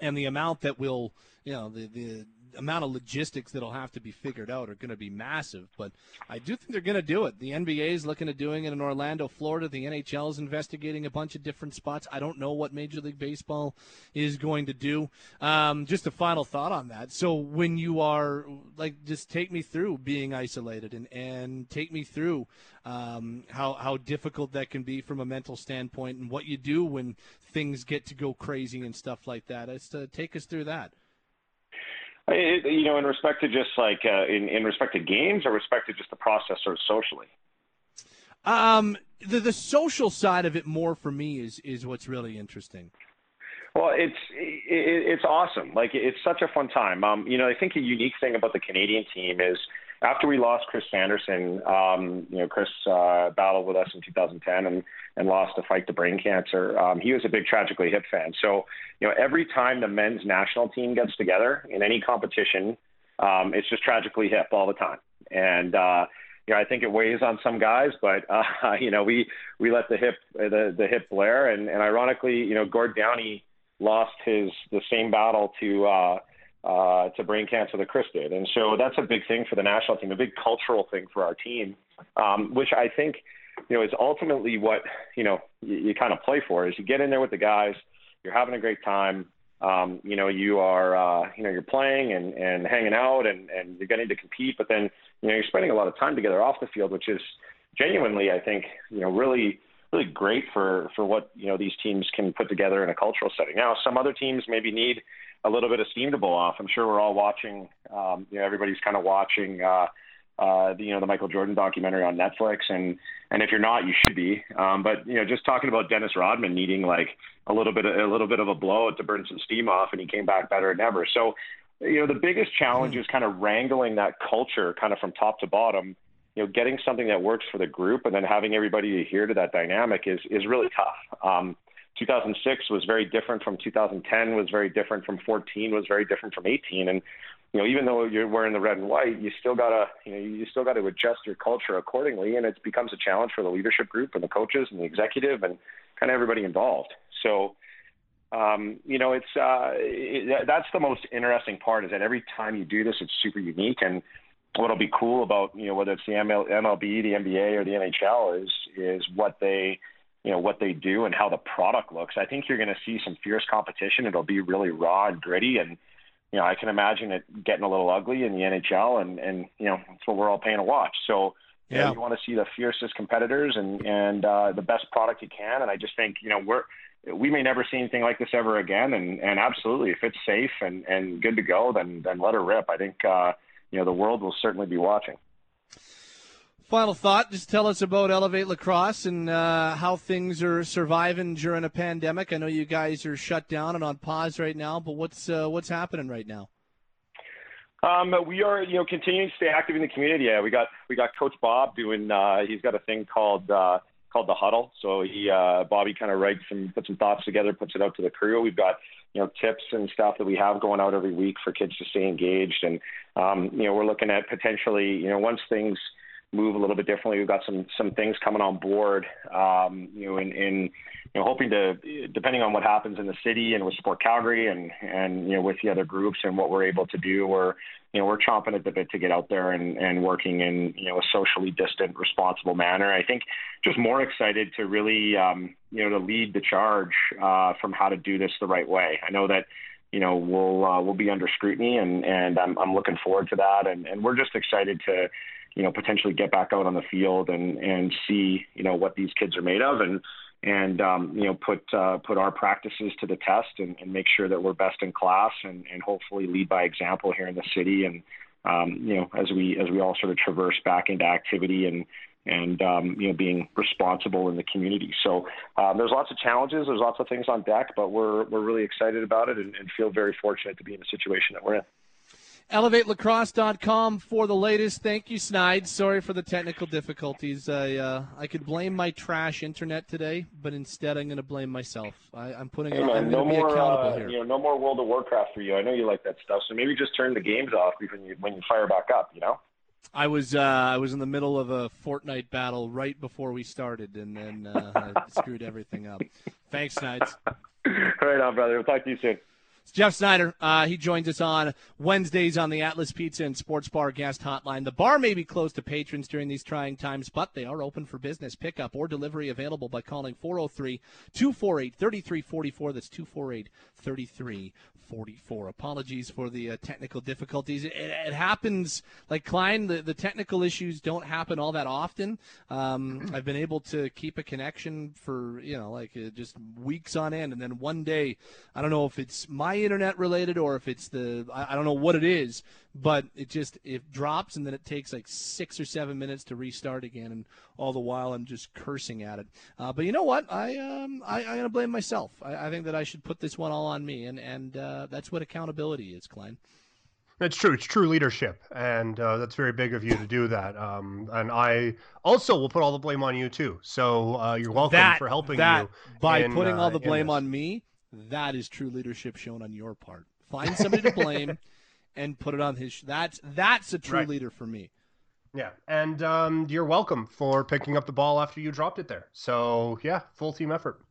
and the amount that will, you know, the the amount of logistics that'll have to be figured out are going to be massive. But I do think they're going to do it. The NBA is looking at doing it in Orlando, Florida. The NHL is investigating a bunch of different spots. I don't know what Major League Baseball is going to do. Um, just a final thought on that. So when you are like, just take me through being isolated and and take me through um, how how difficult that can be from a mental standpoint and what you do when things get to go crazy and stuff like that. It's to take us through that. It, you know, in respect to just like uh, in in respect to games, or respect to just the process, of socially. Um, the the social side of it more for me is is what's really interesting. Well, it's it, it's awesome. Like it's such a fun time. Um, you know, I think a unique thing about the Canadian team is after we lost Chris Sanderson, um, you know, Chris uh, battled with us in 2010 and, and lost a fight to brain cancer. Um, he was a big Tragically Hip fan. So, you know, every time the men's national team gets together in any competition, um, it's just Tragically Hip all the time. And, uh, you know, I think it weighs on some guys, but uh, you know, we we let the hip the the hip blare, and, and ironically, you know, Gord Downie lost his the same battle to uh, uh, to brain cancer that Chris did. And so that's a big thing for the national team, a big cultural thing for our team, um, which I think, you know, is ultimately what, you know, you, you kind of play for is you get in there with the guys, you're having a great time. Um, you know, you are, uh, you know, you're playing and, and hanging out and, and you're getting to compete, but then, you know, you're spending a lot of time together off the field, which is genuinely, I think, you know, really, really great for, for what, you know, these teams can put together in a cultural setting. Now, some other teams maybe need, a little bit of steam to blow off. I'm sure we're all watching. Um, you know, everybody's kind of watching. Uh, uh, the, you know the Michael Jordan documentary on Netflix, and and if you're not, you should be. Um, but you know, just talking about Dennis Rodman needing like a little bit of, a little bit of a blow to burn some steam off, and he came back better than ever. So, you know, the biggest challenge is kind of wrangling that culture, kind of from top to bottom. You know, getting something that works for the group, and then having everybody adhere to that dynamic is is really tough. Um, 2006 was very different from 2010 was very different from 14 was very different from 18 and you know even though you're wearing the red and white you still got to you know you still got to adjust your culture accordingly and it becomes a challenge for the leadership group and the coaches and the executive and kind of everybody involved. So um, you know it's uh, it, that's the most interesting part is that every time you do this it's super unique. And what'll be cool about you know whether it's the ML, MLB the NBA or the NHL is is what they you know what they do and how the product looks. I think you're going to see some fierce competition. It'll be really raw and gritty, and you know I can imagine it getting a little ugly in the NHL, and and you know that's what we're all paying to watch. So yeah, you, know, you want to see the fiercest competitors and and uh, the best product you can. And I just think you know we're we may never see anything like this ever again. And and absolutely, if it's safe and and good to go, then then let her rip. I think uh, you know the world will certainly be watching. Final thought, just tell us about Elevate Lacrosse and uh, how things are surviving during a pandemic. I know you guys are shut down and on pause right now, but what's uh, what's happening right now? Um, we are, you know, continuing to stay active in the community. Yeah, we got we got Coach Bob doing. Uh, he's got a thing called uh, called the Huddle. So he uh, Bobby kind of writes and puts some thoughts together, puts it out to the crew. We've got you know tips and stuff that we have going out every week for kids to stay engaged, and um, you know we're looking at potentially you know once things move a little bit differently. We've got some some things coming on board, um, you know, in, in you know hoping to depending on what happens in the city and with Sport Calgary and and you know with the other groups and what we're able to do. We're you know we're chomping at the bit to get out there and and working in you know a socially distant, responsible manner. I think just more excited to really um, you know to lead the charge uh, from how to do this the right way. I know that you know we'll uh, we'll be under scrutiny and and I'm I'm looking forward to that and and we're just excited to you know, potentially get back out on the field and and see, you know, what these kids are made of and and um, you know put uh, put our practices to the test and, and make sure that we're best in class and, and hopefully lead by example here in the city and um, you know as we as we all sort of traverse back into activity and and um, you know being responsible in the community. So um, there's lots of challenges, there's lots of things on deck, but we're we're really excited about it and, and feel very fortunate to be in the situation that we're in. ElevateLacrosse.com for the latest. Thank you, Snide. Sorry for the technical difficulties. I uh, I could blame my trash internet today, but instead I'm going to blame myself. I, am putting. Hey, man, I'm no more. Uh, you know, no more World of Warcraft for you. I know you like that stuff, so maybe just turn the games off when you when you fire back up. You know. I was uh, I was in the middle of a Fortnite battle right before we started, and then uh, I screwed everything up. Thanks, Snides. right on, brother. We'll talk to you soon. It's Jeff Snyder. Uh, he joins us on Wednesdays on the Atlas Pizza and Sports Bar guest hotline. The bar may be closed to patrons during these trying times, but they are open for business pickup or delivery available by calling 403 248 3344. That's 248 3344. Apologies for the uh, technical difficulties. It, it, happens, like Klein, the, the technical issues don't happen all that often. Um, I've been able to keep a connection for, you know, like uh, just weeks on end. And then one day, I don't know if it's my internet related or if it's the I, I don't know what it is, but it just it drops and then it takes like six or seven minutes to restart again, and all the while I'm just cursing at it. Uh, but you know what? I um I, I'm gonna blame myself. I, I, think that I should put this one all on me, and and uh, that's what accountability is, Klein. It's true. It's true leadership, and uh, that's very big of you to do that. Um, and I also will put all the blame on you too. So uh, you're welcome that, for helping that, you by in, putting all uh, the blame on me. That is true leadership shown on your part. Find somebody to blame and put it on his. That's that's a true Right. leader for me. Yeah, and um, you're welcome for picking up the ball after you dropped it there. So yeah, full team effort.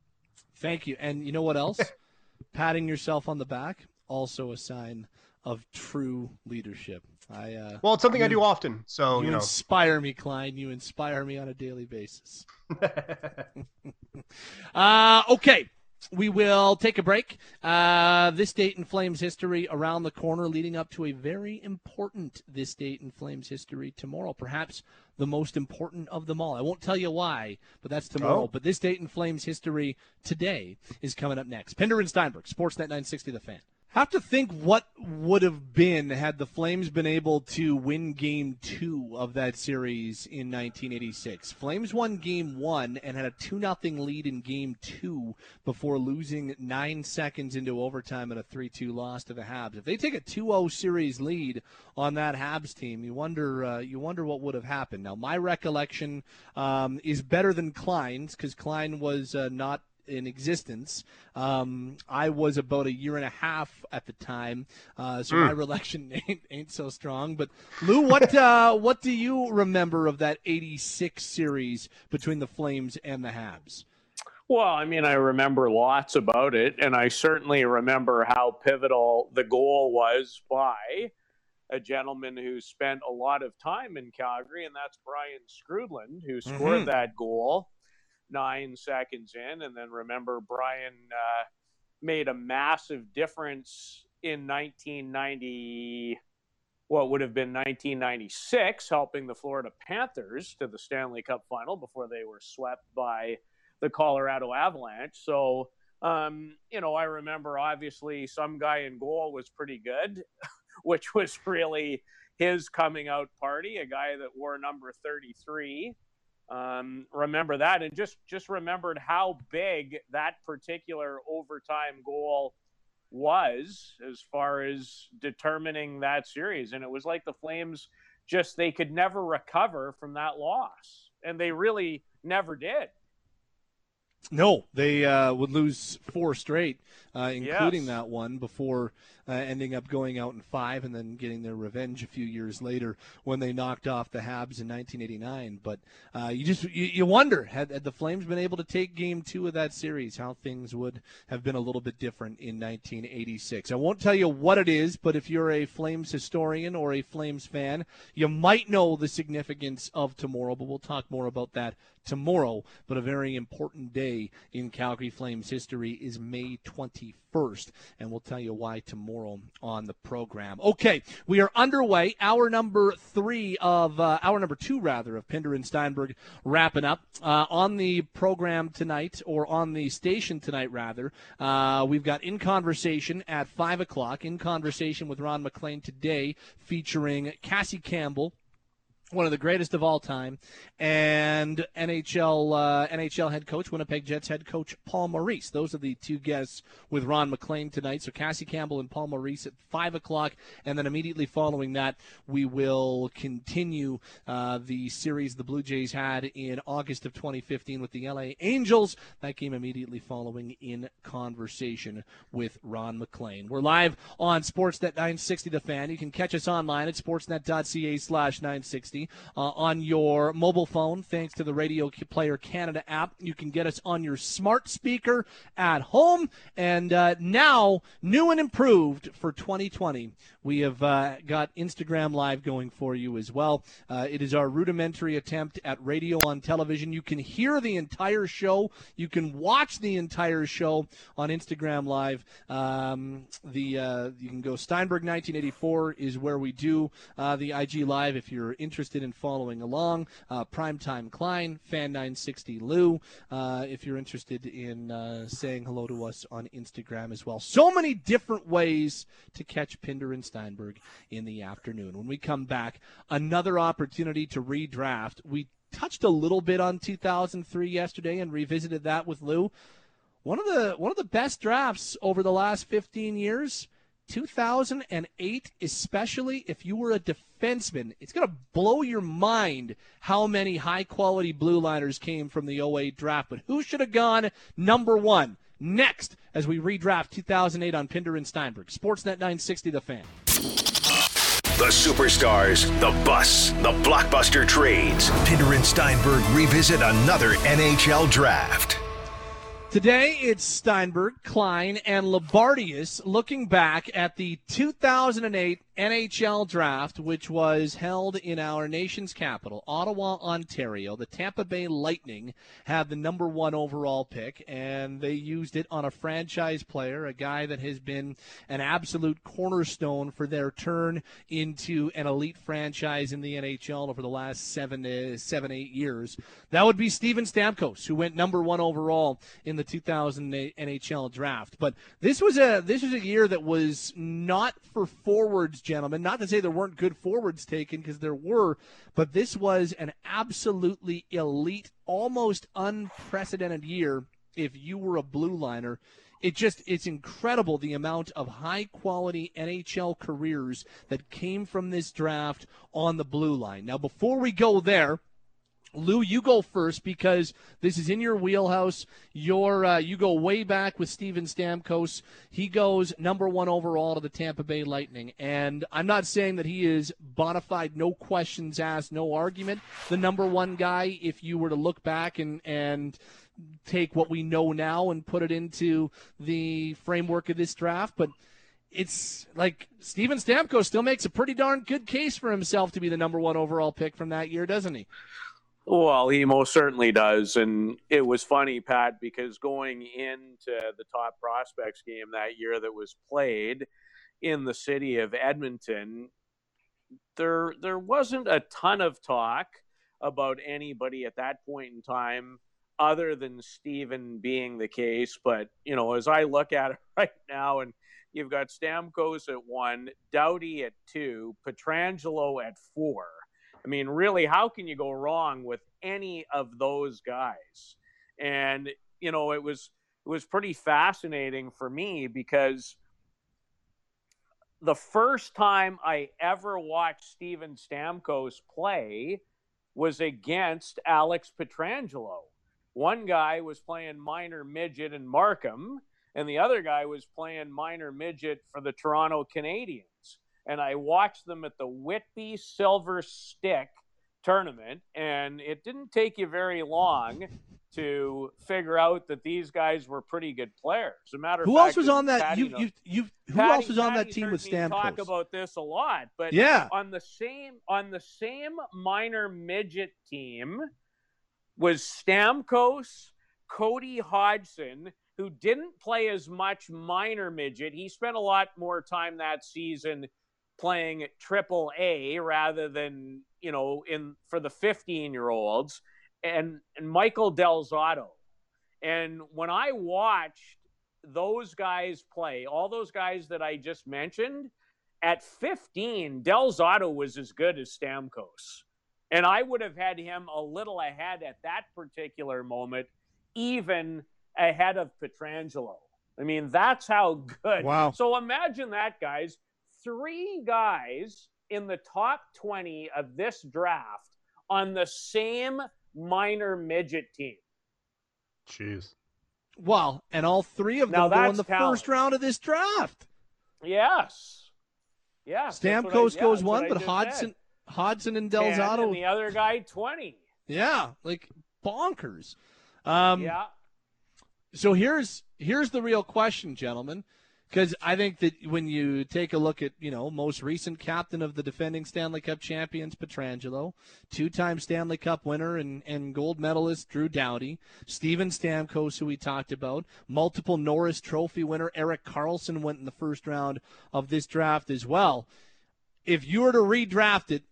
Thank you. And you know what else? Patting yourself on the back also a sign of true leadership. I uh, Well, it's something I do often. So you, you know. inspire me, Klein. You inspire me on a daily basis. Uh, okay. We will take a break. Uh, this date in Flames history around the corner, leading up to a very important this date in Flames history tomorrow. Perhaps the most important of them all. I won't tell you why, but that's tomorrow. Oh. But this date in Flames history today is coming up next. Pinder and Steinberg, Sportsnet 960 The Fan. Have to think what would have been had the Flames been able to win game two of that series in 1986. Flames won game one and had a 2 0 lead in game two before losing nine seconds into overtime and a 3 2 loss to the Habs. If they take a 2 0 series lead on that Habs team, you wonder, uh, you wonder what would have happened. Now, my recollection um, is better than Klein's because Klein was uh, not in existence. Um, I was about a year and a half at the time, uh, so my recollection ain't, ain't so strong. But Lou, what uh, what do you remember of that '86 series between the Flames and the Habs? Well, I mean, I remember lots about it, and I certainly remember how pivotal the goal was by a gentleman who spent a lot of time in Calgary, and that's Brian Skrudland, who scored Mhm. that goal nine seconds in. And then remember, Brian uh, made a massive difference in 1990, what would have been 1996, helping the Florida Panthers to the Stanley Cup final before they were swept by the Colorado Avalanche. So, um, you know, I remember obviously some guy in goal was pretty good, which was really his coming out party, a guy that wore number 33. Um, remember that, and just just remembered how big that particular overtime goal was as far as determining that series. And it was like the Flames just they could never recover from that loss, and they really never did. No, they uh, would lose four straight, uh, including Yes. that one before uh, ending up going out in five and then getting their revenge a few years later when they knocked off the Habs in 1989. But uh, you just you, you wonder had, had the Flames been able to take Game Two of that series, how things would have been a little bit different in 1986. I won't tell you what it is, but if you're a Flames historian or a Flames fan, you might know the significance of tomorrow. But we'll talk more about that tomorrow. But a very important day in Calgary Flames history is May 21st, and we'll tell you why tomorrow on the program. Okay, we are underway. Hour number three of uh, hour number two, rather, of Pinder and Steinberg wrapping up uh, on the program tonight, or on the station tonight, rather. Uh, we've got in conversation at five o'clock. In conversation with Ron MacLean today, featuring Cassie Campbell one of the greatest of all time, and NHL uh, NHL head coach, Winnipeg Jets head coach Paul Maurice. Those are the two guests with Ron MacLean tonight. So Cassie Campbell and Paul Maurice at five o'clock, and then immediately following that, we will continue uh, the series the Blue Jays had in August of 2015 with the LA Angels. That game immediately following in conversation with Ron MacLean. We're live on Sportsnet 960 The Fan. You can catch us online at sportsnet.ca/960 uh, on your mobile phone, thanks to the Radio Player Canada app. You can get us on your smart speaker at home. And uh, now, new and improved for 2020, we have uh, got Instagram Live going for you as well. Uh, it is our rudimentary attempt at radio on television. You can hear the entire show. You can watch the entire show on Instagram Live. Um, the uh, you can go Steinberg 1984 is where we do uh, the IG Live if you're interested in following along. Uh, Primetime Klein, Fan 960 Lou, uh, if you're interested in saying hello to us on Instagram as well. So many different ways to catch Pinder and Steinberg. Steinberg in the afternoon. When we come back, another opportunity to redraft. We touched a little bit on 2003 yesterday and revisited that with Lou. One of the one of the best drafts over the last 15 years. 2008, especially if you were a defenseman, it's going to blow your mind how many high quality blue liners came from the 08 draft. But who should have gone number one? Next, as we redraft 2008 on Pinder and Steinberg. Sportsnet 960, The Fan. The superstars, the bus, the blockbuster trades. Pinder and Steinberg revisit another NHL draft. Today it's Steinberg, Klein, and Loubardias looking back at the 2008 NHL draft, which was held in our nation's capital, Ottawa, Ontario. The Tampa Bay Lightning had the number one overall pick, and they used it on a franchise player, a guy that has been an absolute cornerstone for their turn into an elite franchise in the NHL over the last seven, uh, seven, eight years. That would be Steven Stamkos, who went number one overall in the 2008 NHL draft. But this was a this was a year that was not for forwards gentlemen. Not to say there weren't good forwards taken, because there were, but this was an absolutely elite, almost unprecedented year if you were a blue liner. It just, it's incredible the amount of high quality NHL careers that came from this draft on the blue line. Now, before we go there, Lou, you go first because this is in your wheelhouse. Your uh, you go way back with Steven Stamkos. He goes number one overall to the Tampa Bay Lightning, and I'm not saying that he is bona fide, no questions asked, no argument, the number one guy. If you were to look back and and take what we know now and put it into the framework of this draft, but it's like Steven Stamkos still makes a pretty darn good case for himself to be the number one overall pick from that year, doesn't he? Well, he most certainly does. And it was funny, Pat, because going into the top prospects game that year that was played in the city of Edmonton, there there wasn't a ton of talk about anybody at that point in time other than Steven being the case. But, you know, as I look at it right now and you've got Stamkos at one, Doughty at two, Pietrangelo at four I mean, really, how can you go wrong with any of those guys? And you know, it was it was pretty fascinating for me because the first time I ever watched Steven Stamkos play was against Alex Pietrangelo. One guy was playing minor midget in Markham, and the other guy was playing minor midget for the Toronto Canadiens and I watched them at the Whitby Silver Stick tournament, and it didn't take you very long to figure out that these guys were pretty good players. As a matter of who fact, else was on that? Patty you, you, you, who Patty, else was on Patty that team with Stamkos? Talk about this a lot, but Yeah. on the same on the same minor midget team was Stamkos, Cody Hodgson, who didn't play as much minor midget. He spent a lot more time that season playing at triple A rather than you know in for the 15 year olds and, and Michael Del Zotto. And when I watched those guys play, all those guys that I just mentioned, at 15, Del Zotto was as good as Stamkos. And I would have had him a little ahead at that particular moment, even ahead of Pietrangelo. I mean, that's how good. Wow. So imagine that, guys. Three guys in the top 20 of this draft on the same minor midget team. Jeez. Well, and all three of them Now go in the talent. first round of this draft. Yes. Yes. that's what I- Stamkos yeah, goes one, but Hodson Hodgson, said. Hodgson and 10, Del Zotto, And the other guy, 20. yeah, like bonkers. Um, yeah. So here's here's the real question, gentlemen, because I think that when you take a look at you know most recent captain of the defending Stanley Cup champions Pietrangelo, two-time Stanley Cup winner and, and gold medalist Drew Doughty, Steven Stamkos, who we talked about, multiple Norris Trophy winner Erik Karlsson went in the first round of this draft as well. If you were to redraft it,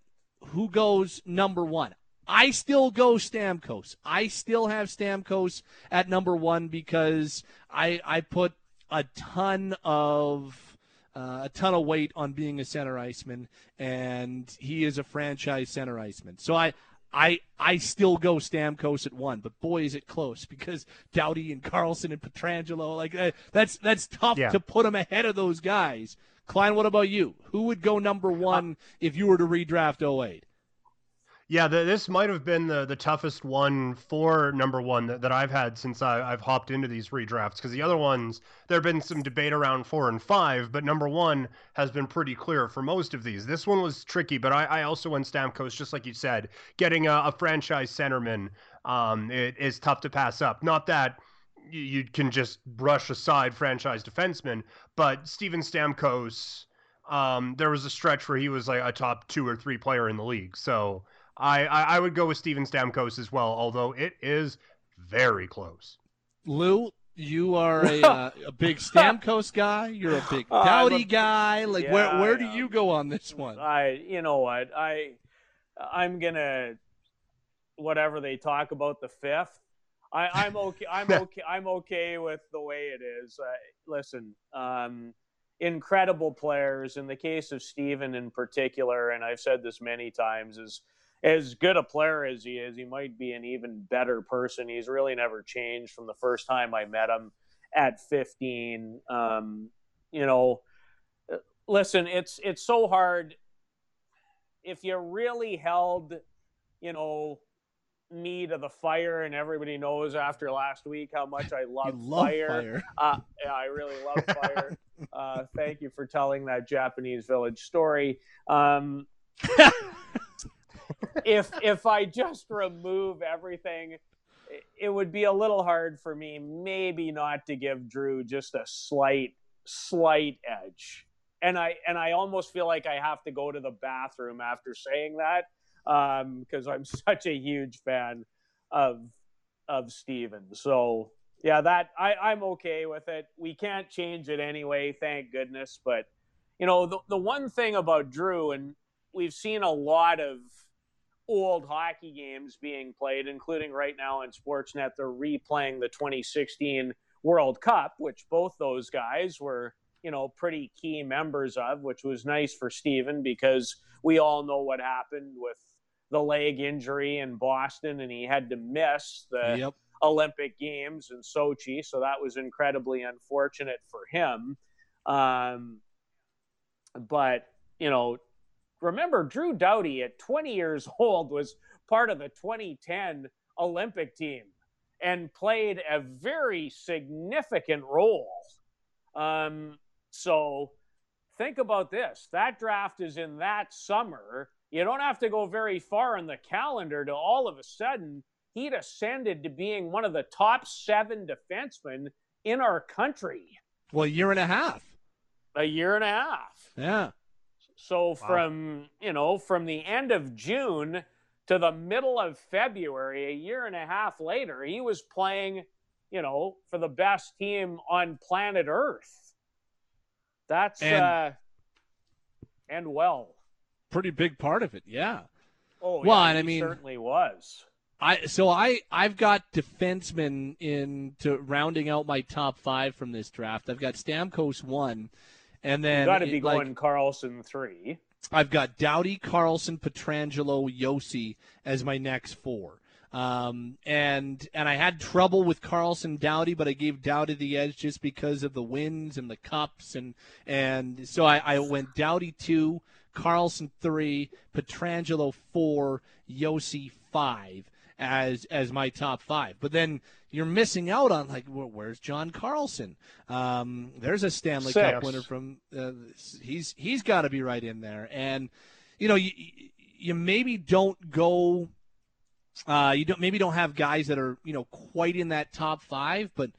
who goes number one? I still go Stamkos. I still have Stamkos at number one because I I put a ton of uh, a ton of weight on being a center iceman, and he is a franchise center iceman. So I. I, I still go Stamkos at one, but boy is it close because Doughty and Karlsson and Pietrangelo like uh, that's that's tough Yeah. to put them ahead of those guys. Klein, what about you? Who would go number one if you were to redraft 08? Yeah, the, this might have been the, the toughest one for number one that, that I've had since I, I've hopped into these redrafts. Because the other ones, there have been some debate around four and five, but number one has been pretty clear for most of these. This one was tricky, but I, I also went Stamkos, just like you said. Getting a, a franchise centerman um, it is tough to pass up. Not that you, you can just brush aside franchise defensemen, but Steven Stamkos, um, there was a stretch where he was like a top two or three player in the league. So. I, I, I would go with Steven Stamkos as well, although it is very close. Lou, you are a, uh, a big Stamkos guy. You're a big Uh, Doughty a- guy. Like, Yeah, where where I do you go on this one? I, you know what, I, I'm gonna, whatever they talk about the fifth. I, I'm okay. I'm okay. I'm okay with the way it is. Uh, listen, um, incredible players. In the case of Steven in particular, and I've said this many times, is as good a player as he is, he might be an even better person. He's really never changed from the first time I met him at 15. Um, you know, listen, it's it's so hard if you really held, you know, me to the fire, and everybody knows after last week how much I love, love fire. fire. Uh, yeah, I really love fire. uh, thank you for telling that Japanese village story. Um, if if I just remove everything, it- would be a little hard for me, maybe not to give Drew just a slight slight edge. And I and I almost feel like I have to go to the bathroom after saying that um, because I'm such a huge fan of of Steven. So yeah, that I, I'm okay with it. We can't change it anyway, thank goodness. But you know, the the one thing about Drew, and we've seen a lot of old hockey games being played, including right now on Sportsnet. They're replaying the 2016 World Cup, which both those guys were, you know, pretty key members of, which was nice for Steven because we all know what happened with the leg injury in Boston and he had to miss the Yep. Olympic Games in Sochi. So that was incredibly unfortunate for him. Um, but, you know, remember Drew Doughty at 20 years old was part of the 2010 Olympic team and played a very significant role. Um, so think about this that draft is in that summer. You don't have to go very far in the calendar to all of a sudden he'd ascended to being one of the top seven defensemen in our country Well, a year and a half. a year and a half. Yeah. So from you know from the end of June to the middle of February, a year and a half later, he was playing, you know, for the best team on planet Earth. That's And- uh, and well. Pretty big part of it. Yeah. Oh, Well, yeah, and I mean- certainly was. I so I I've got defensemen in to rounding out my top five from this draft. I've got Stamkos one, and then You got to be like, going Carlson three. I've got Doughty, Carlson, Pietrangelo, Josi as my next four. Um, and and I had trouble with Carlson Doughty, but I gave Doughty the edge just because of the wins and the cups, and and so I, I went Doughty two, Carlson three, Pietrangelo four, Josi five as as my top five. But then you're missing out on like where's John Carlson? Um, there's a Stanley Six. Cup winner from uh, he's he's got to be right in there, and you know you you maybe don't go. Uh, you don't maybe don't have guys that are you know quite in that top five, but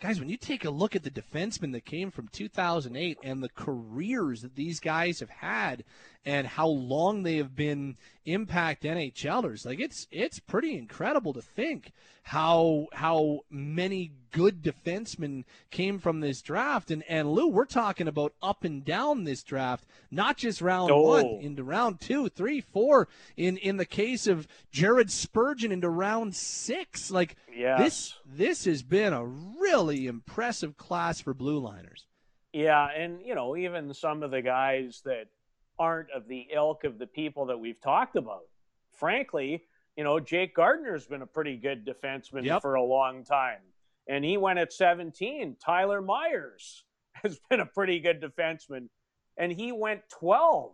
guys, when you take a look at the defensemen that came from 2008 and the careers that these guys have had and how long they have been impact NHLers, like it's it's pretty incredible to think how how many good defensemen came from this draft. And and Lou, we're talking about up and down this draft, not just round oh. one into round two, three, four. In in the case of Jared Spurgeon into round six, like yes. this this has been a really impressive class for blue liners. Yeah, and you know even some of the guys that aren't of the ilk of the people that we've talked about. Frankly, you know, Jake Gardiner's been a pretty good defenseman yep. for a long time. And he went at 17. Tyler Myers has been a pretty good defenseman, and he went 12.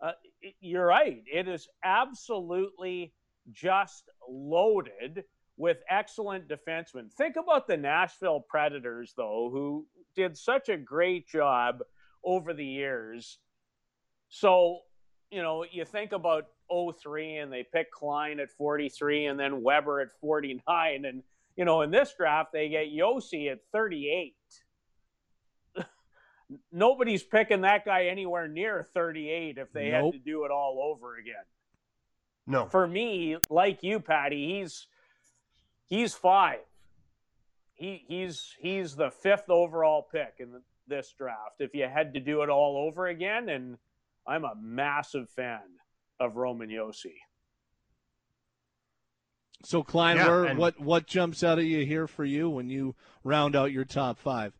Uh, you're right. It is absolutely just loaded with excellent defensemen. Think about the Nashville Predators, though, who did such a great job over the years. So, you know, you think about 03 and they pick Klein at 43 and then Weber at 49. And, you know, in this draft, they get Josi at 38. Nobody's picking that guy anywhere near 38 if they nope. had to do it all over again. No. For me, like you, Patty, he's he's five. He he's he's the fifth overall pick in this draft. If you had to do it all over again, and I'm a massive fan of Roman Josi. So Klein, yeah, where, and- what what jumps out at you here for you when you round out your top five?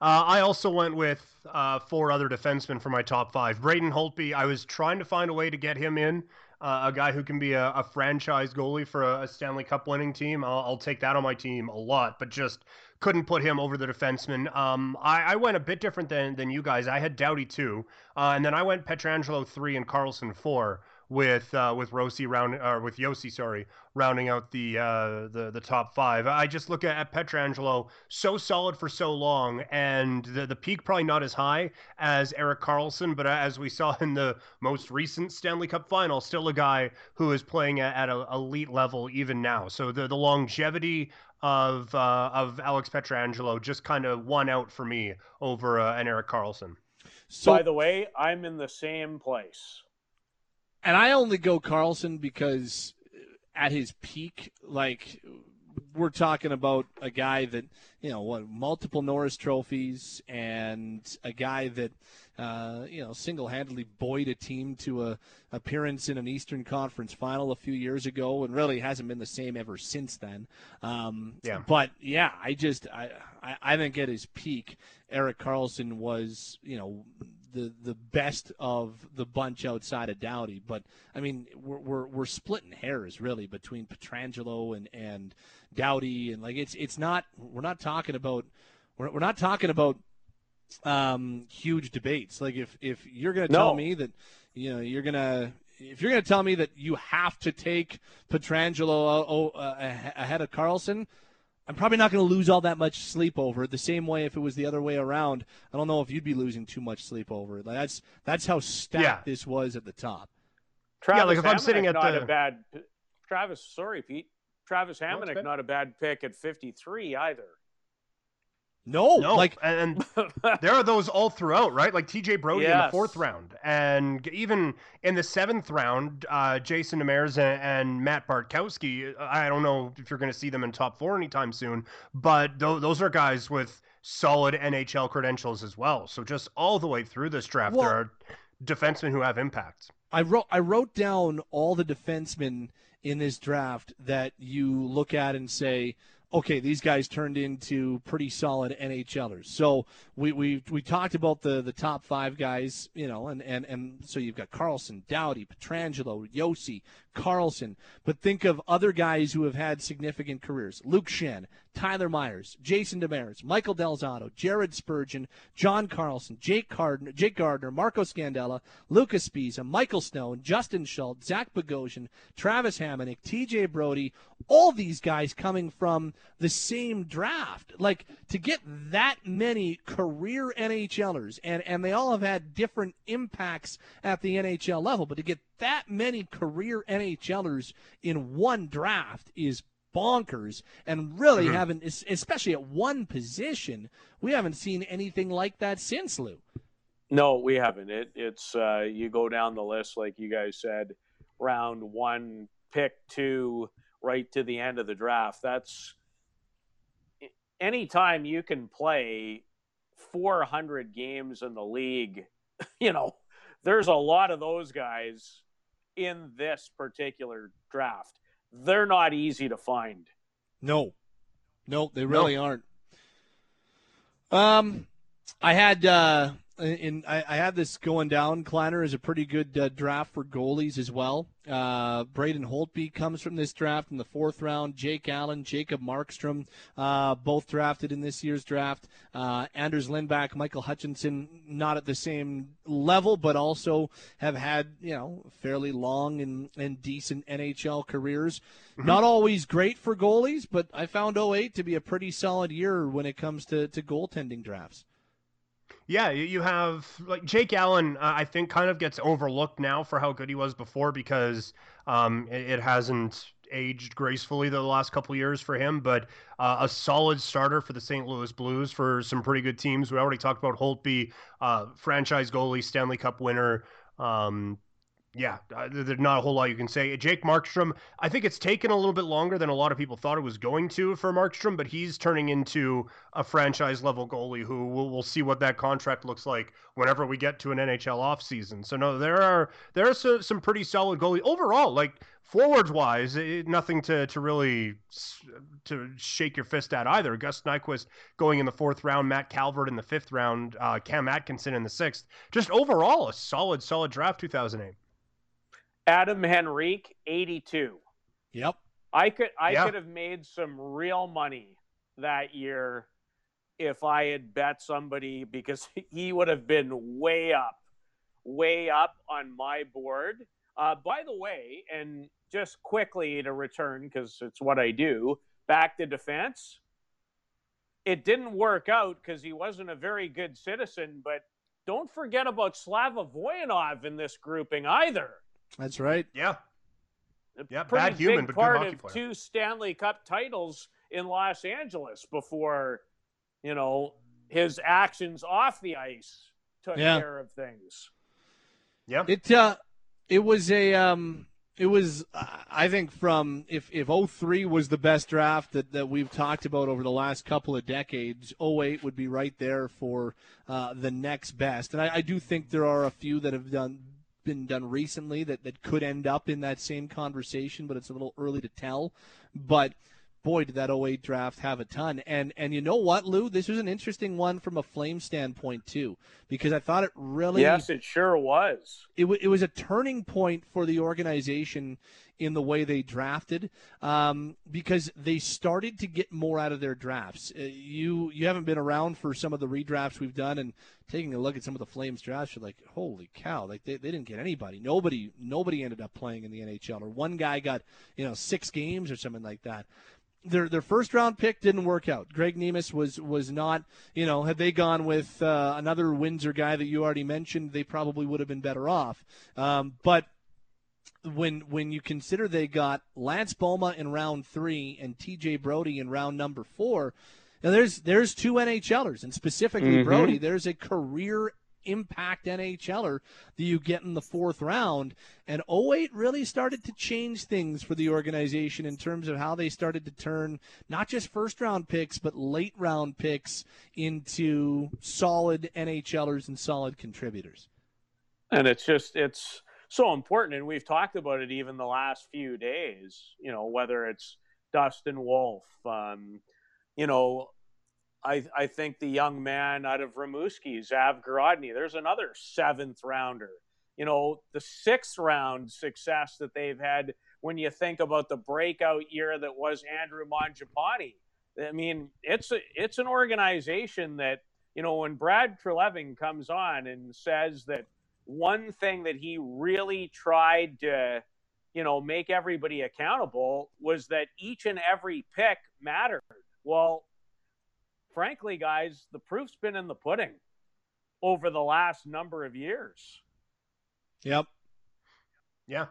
Uh, I also went with uh, four other defensemen for my top five. Braden Holtby, I was trying to find a way to get him in, uh, a guy who can be a, a franchise goalie for a, a, Stanley Cup winning team. I'll, I'll, take that on my team a lot, but just couldn't put him over the defenseman. Um, I, I, went a bit different than, than you guys. I had Doughty two, uh, and then I went Pietrangelo three and Carlson four with uh, with Rosi round or with Josi, sorry, rounding out the uh, the the top five. I just look at, at Pietrangelo, so solid for so long, and the the peak probably not as high as Erik Karlsson, but as we saw in the most recent Stanley Cup final, still a guy who is playing at, at an elite level even now. So the the longevity of uh, of Alex Pietrangelo just kind of won out for me over uh, an Erik Karlsson. So, by the way, I'm in the same place and I only go Carlson because at his peak, like we're talking about a guy that you know what multiple Norris trophies and a guy that uh, you know single-handedly buoyed a team to a appearance in an Eastern Conference final a few years ago, and really hasn't been the same ever since then. Um, yeah. But yeah, I just I, I I think at his peak, Erik Karlsson was you know the the best of the bunch outside of Doughty. But I mean, we're we're, we're splitting hairs really between Pietrangelo and and Doughty, and like it's it's not we're not talking about we're, we're not talking about um, huge debates. Like if if you're going to tell me that you know you're going to if you're going to tell me that you have to take Pietrangelo uh, uh, ahead of Carlson, I'm probably not going to lose all that much sleep over it. The same way if it was the other way around, I don't know if you'd be losing too much sleep over it. Like that's that's how stacked yeah. this was at the top. Travis yeah, like if Hamonic, I'm sitting at not the... a bad Travis. Sorry, Pete. Travis Hamonic, no, not a bad pick at 53 either. No, no, like and, there are those all throughout, right? Like T.J. Brodie yes. in the fourth round, and even in the seventh round, uh, Jason Demers and, and, Matt Bartkowski. I don't know if you're going to see them in top four anytime soon, but th- those are guys with solid NHL credentials as well. So just all the way through this draft, well, there are defensemen who have impacts. I wrote I wrote down all the defensemen in this draft that you look at and say okay, these guys turned into pretty solid NHLers. So we we we talked about the the top five guys, you know, and and and so you've got Carlson, Doughty, Pietrangelo, Josi, Karlsson. But think of other guys who have had significant careers: Luke Schenn, Tyler Myers, Jason Demers, Michael Del Zotto, Jared Spurgeon, John Carlson, Jake Gardiner, Jake Gardiner, Marco Scandella, Lucas Sbisa, Michael Stone, Justin Schultz, Zach Bogosian, Travis Hamonic, TJ Brodie, all these guys coming from the same draft. Like to get that many career NHLers, and, and they all have had different impacts at the NHL level, but to get that many career NHLers in one draft is bonkers and really mm-hmm. haven't especially at one position we haven't seen anything like that since lou. No we haven't. It, it's uh, you go down the list like you guys said round one pick two right to the end of the draft. That's anytime you can play 400 games in the league you know there's a lot of those guys in this particular draft they're not easy to find. No, no, they really no. aren't. Um, I had uh, in I, I had this going down. Kleiner is a pretty good uh, draft for goalies as well. Uh, Braden Holtby comes from this draft in the fourth round. Jake Allen, Jacob Markstrom, uh, both drafted in this year's draft. Uh, Anders Lindback, Michael Hutchinson, not at the same level, but also have had you know fairly long and, and decent NHL careers. Mm-hmm. Not always great for goalies, but I found 08 to be a pretty solid year when it comes to, to goaltending drafts. Yeah, you have like Jake Allen. Uh, I think kind of gets overlooked now for how good he was before because um, it, it, hasn't aged gracefully the last couple years for him. But uh, a solid starter for the St. Louis Blues for some pretty good teams. We already talked about Holtby, uh, franchise goalie, Stanley Cup winner. Um, yeah, uh, there's not a whole lot you can say. Jake Markstrom, I think it's taken a little bit longer than a lot of people thought it was going to for Markstrom, but he's turning into a franchise level goalie who we'll, we'll see what that contract looks like whenever we get to an NHL offseason. So no, there are there are some, some pretty solid goalie overall. Like forwards wise, it, nothing to to really to shake your fist at either. Gus Nyquist going in the fourth round, Matt Calvert in the fifth round, uh, Cam Atkinson in the sixth. Just overall, a solid solid draft 2008. Adam Henrique, 82. Yep. I could I yeah. could have made some real money that year if I had bet somebody because he would have been way up, way up on my board. Uh, by the way, and just quickly to return because it's what I do back to defense. It didn't work out because he wasn't a very good citizen, but don't forget about Slava Voinov in this grouping either. That's right. Yeah. Yeah, bad human, big but part good of player. two Stanley Cup titles in Los Angeles before, you know, his actions off the ice took yeah. care of things. Yeah. It uh it was a um it was I think from if if 03 was the best draft that, that we've talked about over the last couple of decades, 08 would be right there for uh, the next best. And I, I do think there are a few that have done been done recently that, that could end up in that same conversation, but it's a little early to tell. But boy, did that 08 draft have a ton. And and you know what, Lou? This was an interesting one from a flame standpoint too, because I thought it really yes, it sure was. It, w- it was a turning point for the organization in the way they drafted um, because they started to get more out of their drafts. Uh, you you haven't been around for some of the redrafts we've done and taking a look at some of the Flames drafts, you're like, holy cow! Like they, they didn't get anybody. Nobody nobody ended up playing in the NHL, or one guy got you know six games or something like that their their first round pick didn't work out. Greg Nemisz was was not, you know, had they gone with uh, another Windsor guy that you already mentioned, they probably would have been better off. Um, but when when you consider they got Lance Bouma in round three and T.J. Brodie in round number four, now there's there's two NHLers and specifically mm-hmm. Brodie. There's a career impact NHLer that you get in the fourth round. And 08 really started to change things for the organization in terms of how they started to turn not just first round picks, but late round picks into solid NHLers and solid contributors. And it's just, it's so important. And we've talked about it even the last few days, you know, whether it's Dustin Wolf. Um, you know, I I think the young man out of Rimouski, Zavgorodniy, there's another seventh rounder. You know, the sixth round success that they've had when you think about the breakout year that was Andrew Mangiapane. I mean, it's a, it's an organization that you know when Brad Treliving comes on and says that one thing that he really tried to you know make everybody accountable was that each and every pick mattered. Well, frankly, guys, the proof's been in the pudding over the last number of years. Yep. Yeah.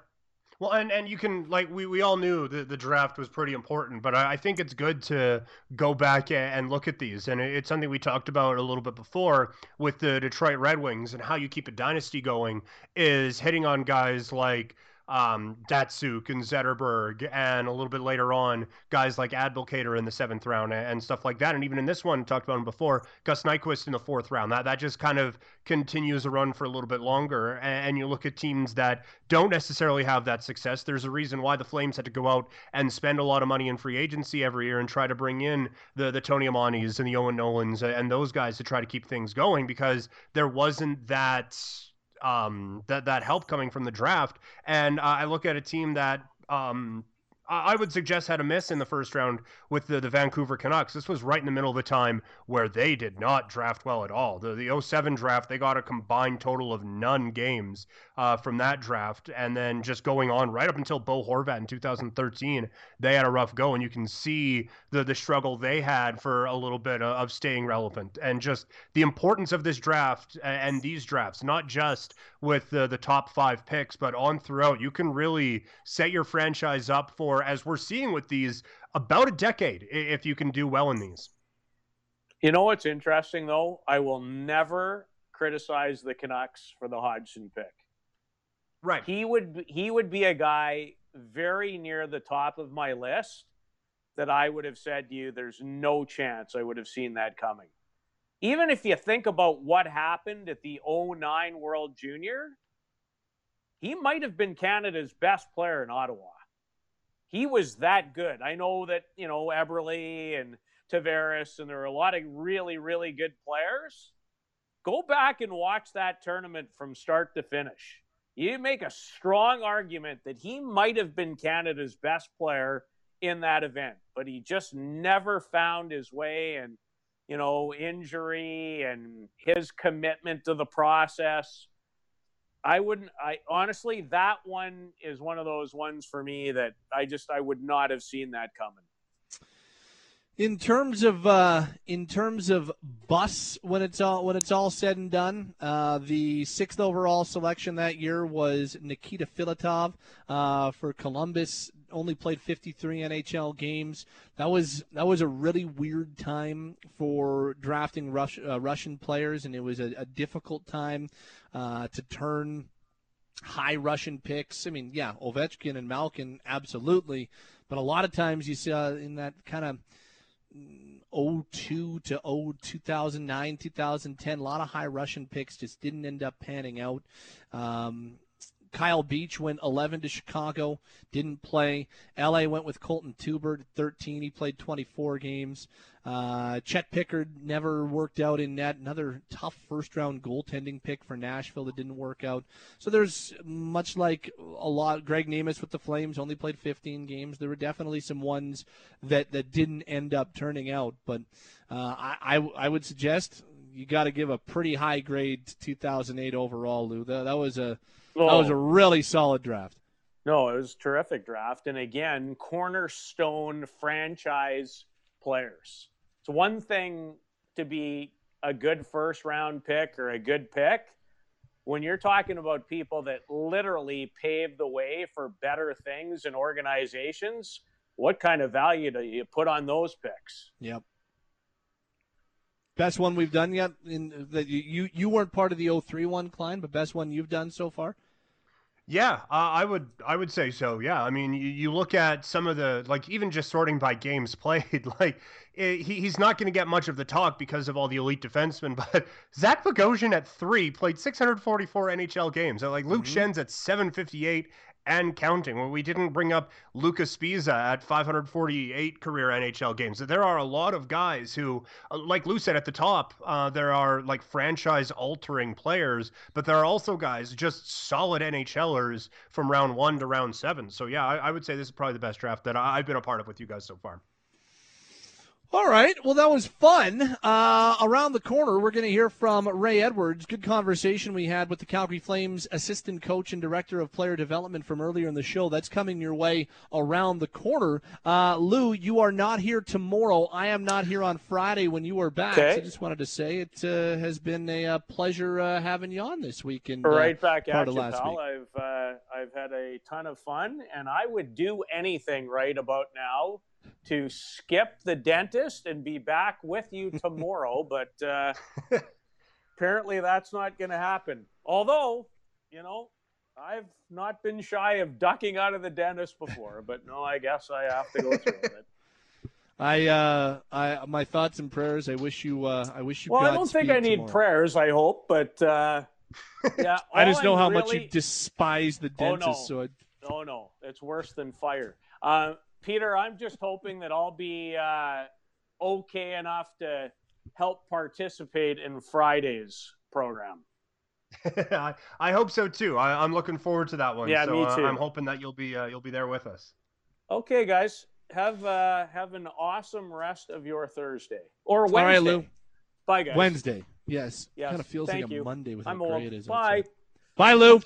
Well, and, and you can like we, we all knew that the draft was pretty important, but I, I think it's good to go back and look at these, and it's something we talked about a little bit before with the Detroit Red Wings and how you keep a dynasty going is hitting on guys like um, Datsyuk and Zetterberg, and a little bit later on, guys like Abdelkader in the seventh round and stuff like that. And even in this one, talked about him before, Gus Nyquist in the fourth round. That that just kind of continues a run for a little bit longer. And you look at teams that don't necessarily have that success. There's a reason why the Flames had to go out and spend a lot of money in free agency every year and try to bring in the the Tony Amontes and the Owen Nolans and those guys to try to keep things going because there wasn't that um, that that help coming from the draft. And uh, I look at a team that um, I would suggest had a miss in the first round with the, the Vancouver Canucks. This was right in the middle of a time where they did not draft well at all. The the 07 draft, they got a combined total of none games uh, from that draft. And then just going on right up until Bo Horvat in 2013, they had a rough go. And you can see the, the struggle they had for a little bit of staying relevant and just the importance of this draft and these drafts, not just with the, the top five picks, but on throughout. You can really set your franchise up for, as we're seeing with these, about a decade if you can do well in these. You know what's interesting though? I will never criticize the Canucks for the Hodgson pick. Right. He would he would be a guy very near the top of my list that I would have said to you there's no chance I would have seen that coming even if you think about what happened at the 09 World Junior, he might have been Canada's best player in Ottawa. He was that good. I know that, you know, Eberle and Tavares, and there are a lot of really, really good players. Go back and watch that tournament from start to finish. You make a strong argument that he might have been Canada's best player in that event, but he just never found his way. And you know, injury and his commitment to the process. I wouldn't I honestly that one is one of those ones for me that I just I would not have seen that coming. In terms of uh, in terms of bus when it's all when it's all said and done, uh, the sixth overall selection that year was Nikita Filatov uh, for Columbus only played 53 NHL games. That was that was a really weird time for drafting Rus- uh, Russian players, and it was a, a difficult time uh, to turn high Russian picks. I mean, yeah, Ovechkin and Malkin, absolutely, but a lot of times you see uh, in that kind of 02 to 0 2009 2010 a lot of high russian picks just didn't end up panning out um, Kyle Beach went 11 to Chicago, didn't play. LA went with Colton Teubert at 13. He played 24 games. Uh, Chet Pickard never worked out in net. Another tough first round goaltending pick for Nashville that didn't work out. So there's much like a lot. Greg Nemisz with the Flames only played 15 games. There were definitely some ones that, that didn't end up turning out. But uh, I, I, I would suggest you got to give a pretty high grade to 2008 overall, Lou. That, that was a That was a really solid draft. No, it was a terrific draft. And again, cornerstone franchise players. It's one thing to be a good first round pick or a good pick. When you're talking about people that literally paved the way for better things and organizations, what kind of value do you put on those picks? Yep. Best one we've done yet in that you you weren't part of the 03 one, Klein, but best one you've done so far? Yeah, uh, I would I would say so. Yeah, I mean, you, you look at some of the like even just sorting by games played, like it, he, he's not going to get much of the talk because of all the elite defensemen. But Zach Bogosian at three played 644 NHL games. Like Luke mm-hmm. Schenn's at 758, and counting. Well, we didn't bring up Lucas Sbisa at 548 career NHL games. There are a lot of guys who, uh, like Lou said at the top, uh, there are like franchise altering players, but there are also guys just solid NHLers from round one to round seven. So yeah, I, I would say this is probably the best draft that I've been a part of with you guys so far. All right. Well, that was fun. Uh, around the corner, we're going to hear from Ray Edwards. Good conversation we had with the Calgary Flames assistant coach and director of player development from earlier in the show. That's coming your way around the corner. Uh, Lou, you are not here tomorrow. I am not here on Friday when you are back. Okay. So I just wanted to say it uh, has been a, uh, pleasure uh, having you on this week. And right back at of you, last pal. week. I've uh, I've had a ton of fun, and I would do anything right about now to skip the dentist and be back with you tomorrow. but uh, apparently, that's not going to happen. Although, you know, I've not been shy of ducking out of the dentist before. But no, I guess I have to go through it. I, uh, I, my thoughts and prayers. I wish you, uh, I wish you. Well, I don't think I need tomorrow. prayers. I hope, but uh, yeah, I just know I'm how much you despise the dentist. Oh, no. So I, Oh no, it's worse than fire. Uh, Peter, I'm just hoping that I'll be uh, okay enough to help participate in Friday's program. I, I hope so too. I, I'm looking forward to that one. Yeah, so, me uh, too. I'm hoping that you'll be uh, you'll be there with us. Okay, guys, have uh, have an awesome rest of your Thursday or Wednesday. All right, Lou. Bye, guys. Wednesday. Yes. Yes, Kind of feels thank like a you. Monday with I'm how old. great it is. Bye. outside. Bye, Lou.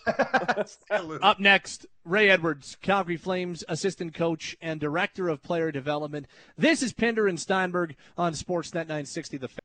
Up next, Ray Edwards, Calgary Flames assistant coach and director of player development. This is Pinder and Steinberg on Sportsnet 960 The Fan.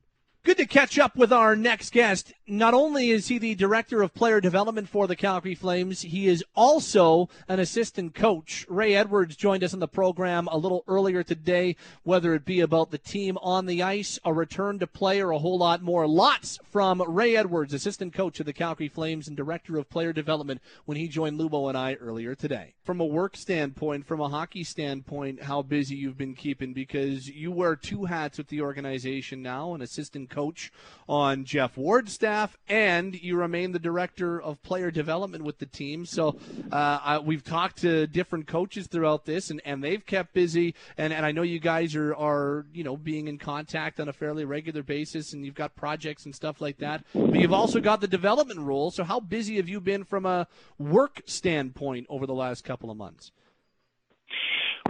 Catch up with our next guest. Not only is he the director of player development for the Calgary Flames, he is also an assistant coach. Ray Edwards joined us on the program a little earlier today, whether it be about the team on the ice, a return to play, or a whole lot more. Lots from Ray Edwards, assistant coach of the Calgary Flames and director of player development, when he joined Lubo and I earlier today. From a work standpoint, from a hockey standpoint, how busy you've been keeping because you wear two hats with the organization now, an assistant coach on Geoff Ward's staff, and you remain the director of player development with the team. So uh, I, we've talked to different coaches throughout this, and, and they've kept busy. And, and I know you guys are, are you know being in contact on a fairly regular basis, and you've got projects and stuff like that. But you've also got the development role. So how busy have you been from a work standpoint over the last couple of months?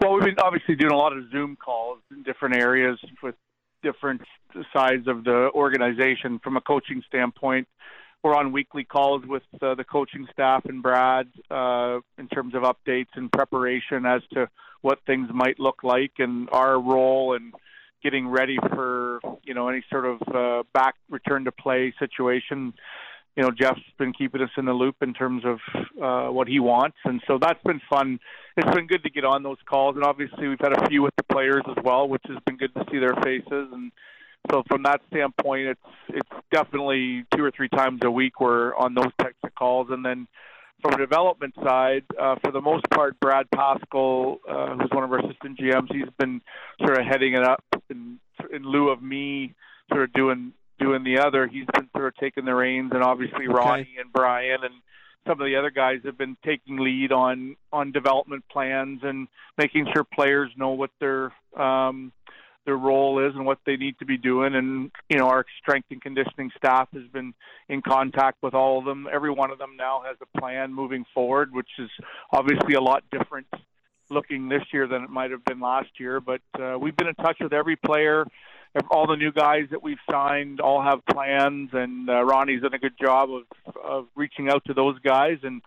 Well, we've been obviously doing a lot of Zoom calls in different areas with different sides of the organization. From a coaching standpoint, we're on weekly calls with uh, the coaching staff and Brad uh, in terms of updates and preparation as to what things might look like and our role and getting ready for you know any sort of uh, back return to play situation. You know, Geoff's been keeping us in the loop in terms of uh, what he wants, and so that's been fun. It's been good to get on those calls, and obviously we've had a few with the players as well, which has been good to see their faces. And so from that standpoint, it's it's definitely two or three times a week we're on those types of calls, and then from a development side, uh, for the most part, Brad Pascall, uh, who's one of our assistant GMs, he's been sort of heading it up in, in lieu of me sort of doing doing the other. He's been sort of taking the reins, and obviously Ronnie and Brian and some of the other guys have been taking lead on on development plans and making sure players know what their um, their role is and what they need to be doing. And you know, our strength and conditioning staff has been in contact with all of them. Every one of them now has a plan moving forward, which is obviously a lot different looking this year than it might have been last year. But uh, we've been in touch with every player. All the new guys that we've signed all have plans, and uh, Ronnie's done a good job of of reaching out to those guys. And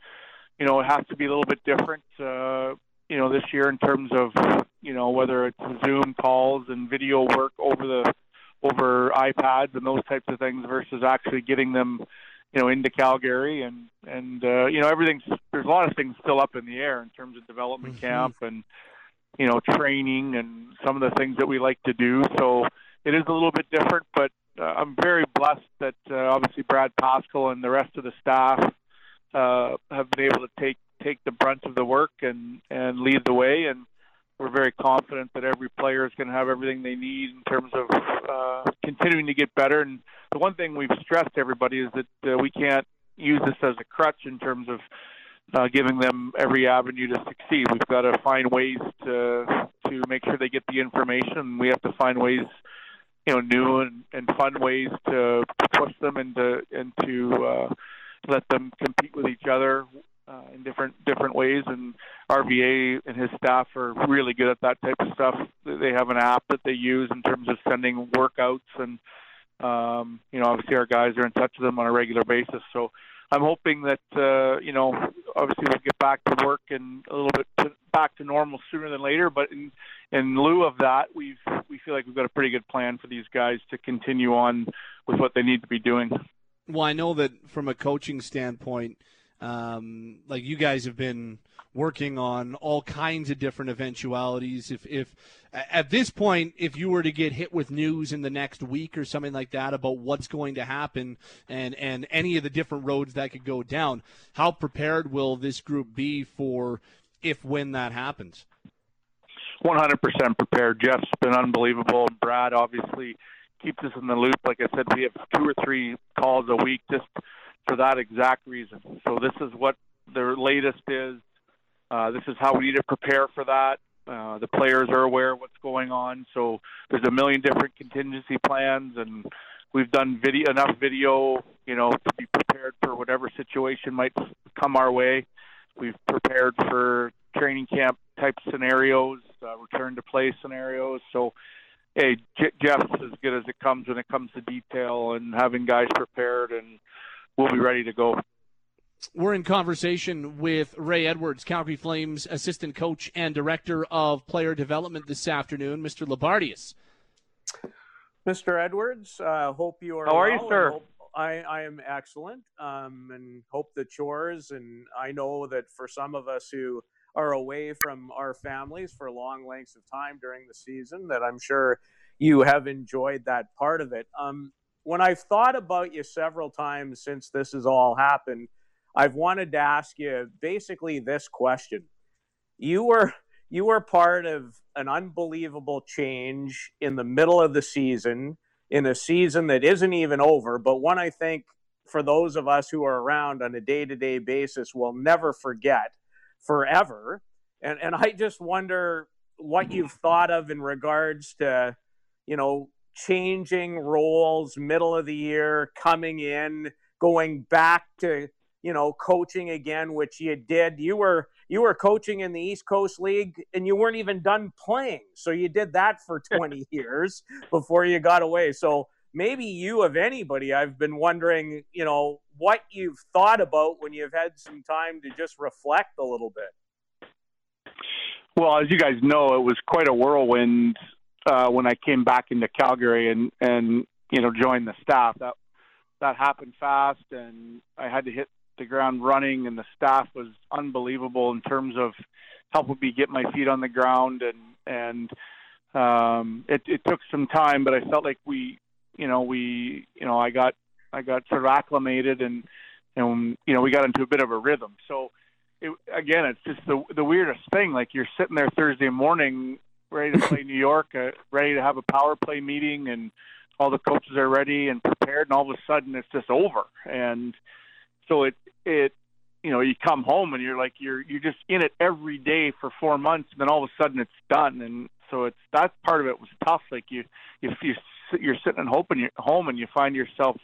you know, it has to be a little bit different. Uh, you know, this year in terms of you know whether it's Zoom calls and video work over the over iPads and those types of things versus actually getting them you know into Calgary and and uh, you know everything's there's a lot of things still up in the air in terms of development Mhm. camp and you know training and some of the things that we like to do so it is a little bit different but uh, I'm very blessed that uh, obviously Brad Pascall and the rest of the staff uh, have been able to take take the brunt of the work and and lead the way and we're very confident that every player is going to have everything they need in terms of uh, continuing to get better. And the one thing we've stressed to everybody is that uh, we can't use this as a crutch in terms of uh, giving them every avenue to succeed. We've got to find ways to to make sure they get the information. We have to find ways, you know, new and, and fun ways to, push them and to and to uh, let them compete with each other uh, in different different ways. And RVA and his staff are really good at that type of stuff. They have an app that they use in terms of sending workouts and um, you know, obviously our guys are in touch with them on a regular basis. So I'm hoping that uh, you know, obviously we'll get back to work and a little bit to, back to normal sooner than later. But in in lieu of that, we've we feel like we've got a pretty good plan for these guys to continue on with what they need to be doing. Well, I know that from a coaching standpoint, um, like you guys have been working on all kinds of different eventualities. If, if at this point, if you were to get hit with news in the next week or something like that about what's going to happen and, and any of the different roads that could go down, how prepared will this group be for if when that happens? 100% prepared. Geoff's been unbelievable. Brad obviously keeps us in the loop. Like I said, we have two or three calls a week just for that exact reason. So this is what the latest is. Uh, this is how we need to prepare for that. Uh, the players are aware of what's going on, so there's a million different contingency plans, and we've done video enough video, you know, to be prepared for whatever situation might come our way. We've prepared for training camp type scenarios, uh, return to play scenarios. So, hey, Geoff's as good as it comes when it comes to detail and having guys prepared, and we'll be ready to go. We're in conversation with Ray Edwards, Calgary Flames assistant coach and director of player development this afternoon, Mr. Loubardias. Mr. Edwards, uh, hope you are. How are well you, sir? I, I am excellent, um, and hope the chores. And I know that for some of us who are away from our families for long lengths of time during the season, that I'm sure you have enjoyed that part of it. Um, when I've thought about you several times since this has all happened I've wanted to ask you basically this question. You were you were part of an unbelievable change in the middle of the season, in a season that isn't even over, but one I think for those of us who are around on a day-to-day basis will never forget forever. And and I just wonder what you've thought of in regards to, you know, changing roles middle of the year, coming in, going back to you know, coaching again, which you did. You were you were coaching in the East Coast League and you weren't even done playing. So you did that for 20 years before you got away. So maybe you of anybody, I've been wondering, you know, what you've thought about when you've had some time to just reflect a little bit. Well, as you guys know, it was quite a whirlwind uh, when I came back into Calgary and and you know joined the staff. That that happened fast, and I had to hit the ground running, and the staff was unbelievable in terms of helping me get my feet on the ground, and and um, it, it took some time, but I felt like we, you know, we, you know, I got I got sort of acclimated, and and you know, we got into a bit of a rhythm. So. It, again, it's just the the weirdest thing. Like you're sitting there Thursday morning, ready to play New York, uh, ready to have a power play meeting, and all the coaches are ready and prepared, and all of a sudden it's just over. And so it it you know you come home and you're like you're you're just in it every day for four months and then all of a sudden it's done. And so it's that part of it was tough. Like you if you you're sitting at home and you're home and you find yourself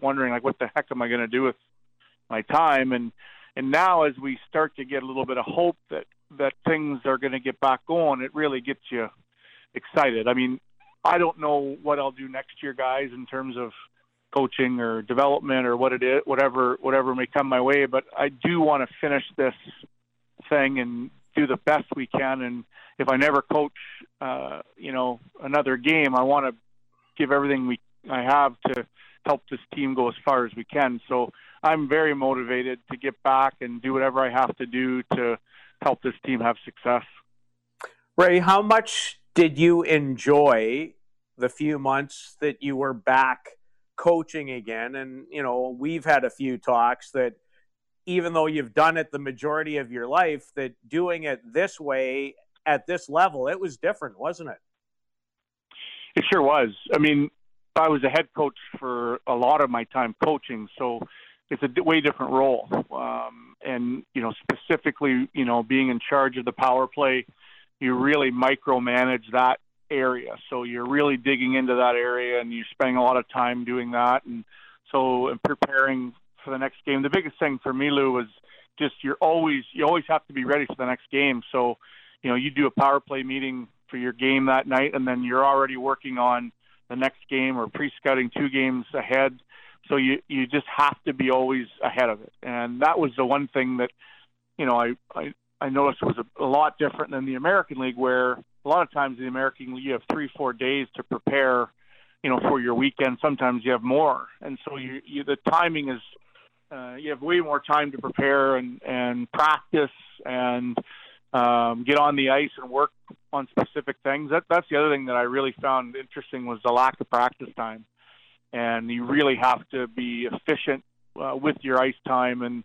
wondering like what the heck am I going to do with my time? And and now as we start to get a little bit of hope that that things are going to get back going it really gets you excited I mean I don't know what I'll do next year guys in terms of coaching or development or what it is, whatever whatever may come my way. But I do want to finish this thing and do the best we can. And if I never coach, uh, you know, another game, I want to give everything we I have to help this team go as far as we can. So I'm very motivated to get back and do whatever I have to do to help this team have success. Ray, how much did you enjoy the few months that you were back coaching again. And, you know, we've had a few talks that even though you've done it the majority of your life, that doing it this way at this level, it was different, wasn't it? It sure was. I mean, I was a head coach for a lot of my time coaching, so it's a way different role. Um, and you know, specifically, you know, being in charge of the power play, you really micromanage that area. So you're really digging into that area, and you're spending a lot of time doing that. And so, in preparing for the next game, the biggest thing for me, Lou, was just you're always you always have to be ready for the next game. So, you know, you do a power play meeting for your game that night, and then you're already working on the next game or pre-scouting two games ahead. So you you just have to be always ahead of it, and that was the one thing that you know I I, I noticed was a, a lot different than the American League, where a lot of times in the American League you have three four days to prepare, you know, for your weekend. Sometimes you have more, and so you, you the timing is uh, you have way more time to prepare and and practice and um, get on the ice and work on specific things. That that's the other thing that I really found interesting was the lack of practice time, and you really have to be efficient uh, with your ice time. And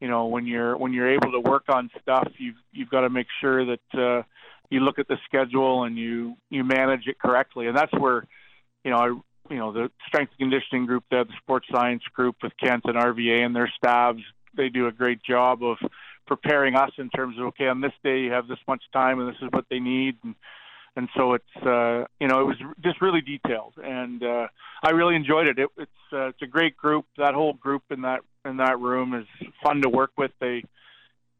you know when you're when you're able to work on stuff, you've you've got to make sure that uh, you look at the schedule and you you manage it correctly. And that's where you know I you know the strength and conditioning group, there, the sports science group with Kent and RVA and their staffs, they do a great job of preparing us in terms of okay on this day you have this much time and this is what they need and and so it's uh you know it was just really detailed. And uh I really enjoyed it, it it's uh, it's a great group. That whole group in that in that room is fun to work with. They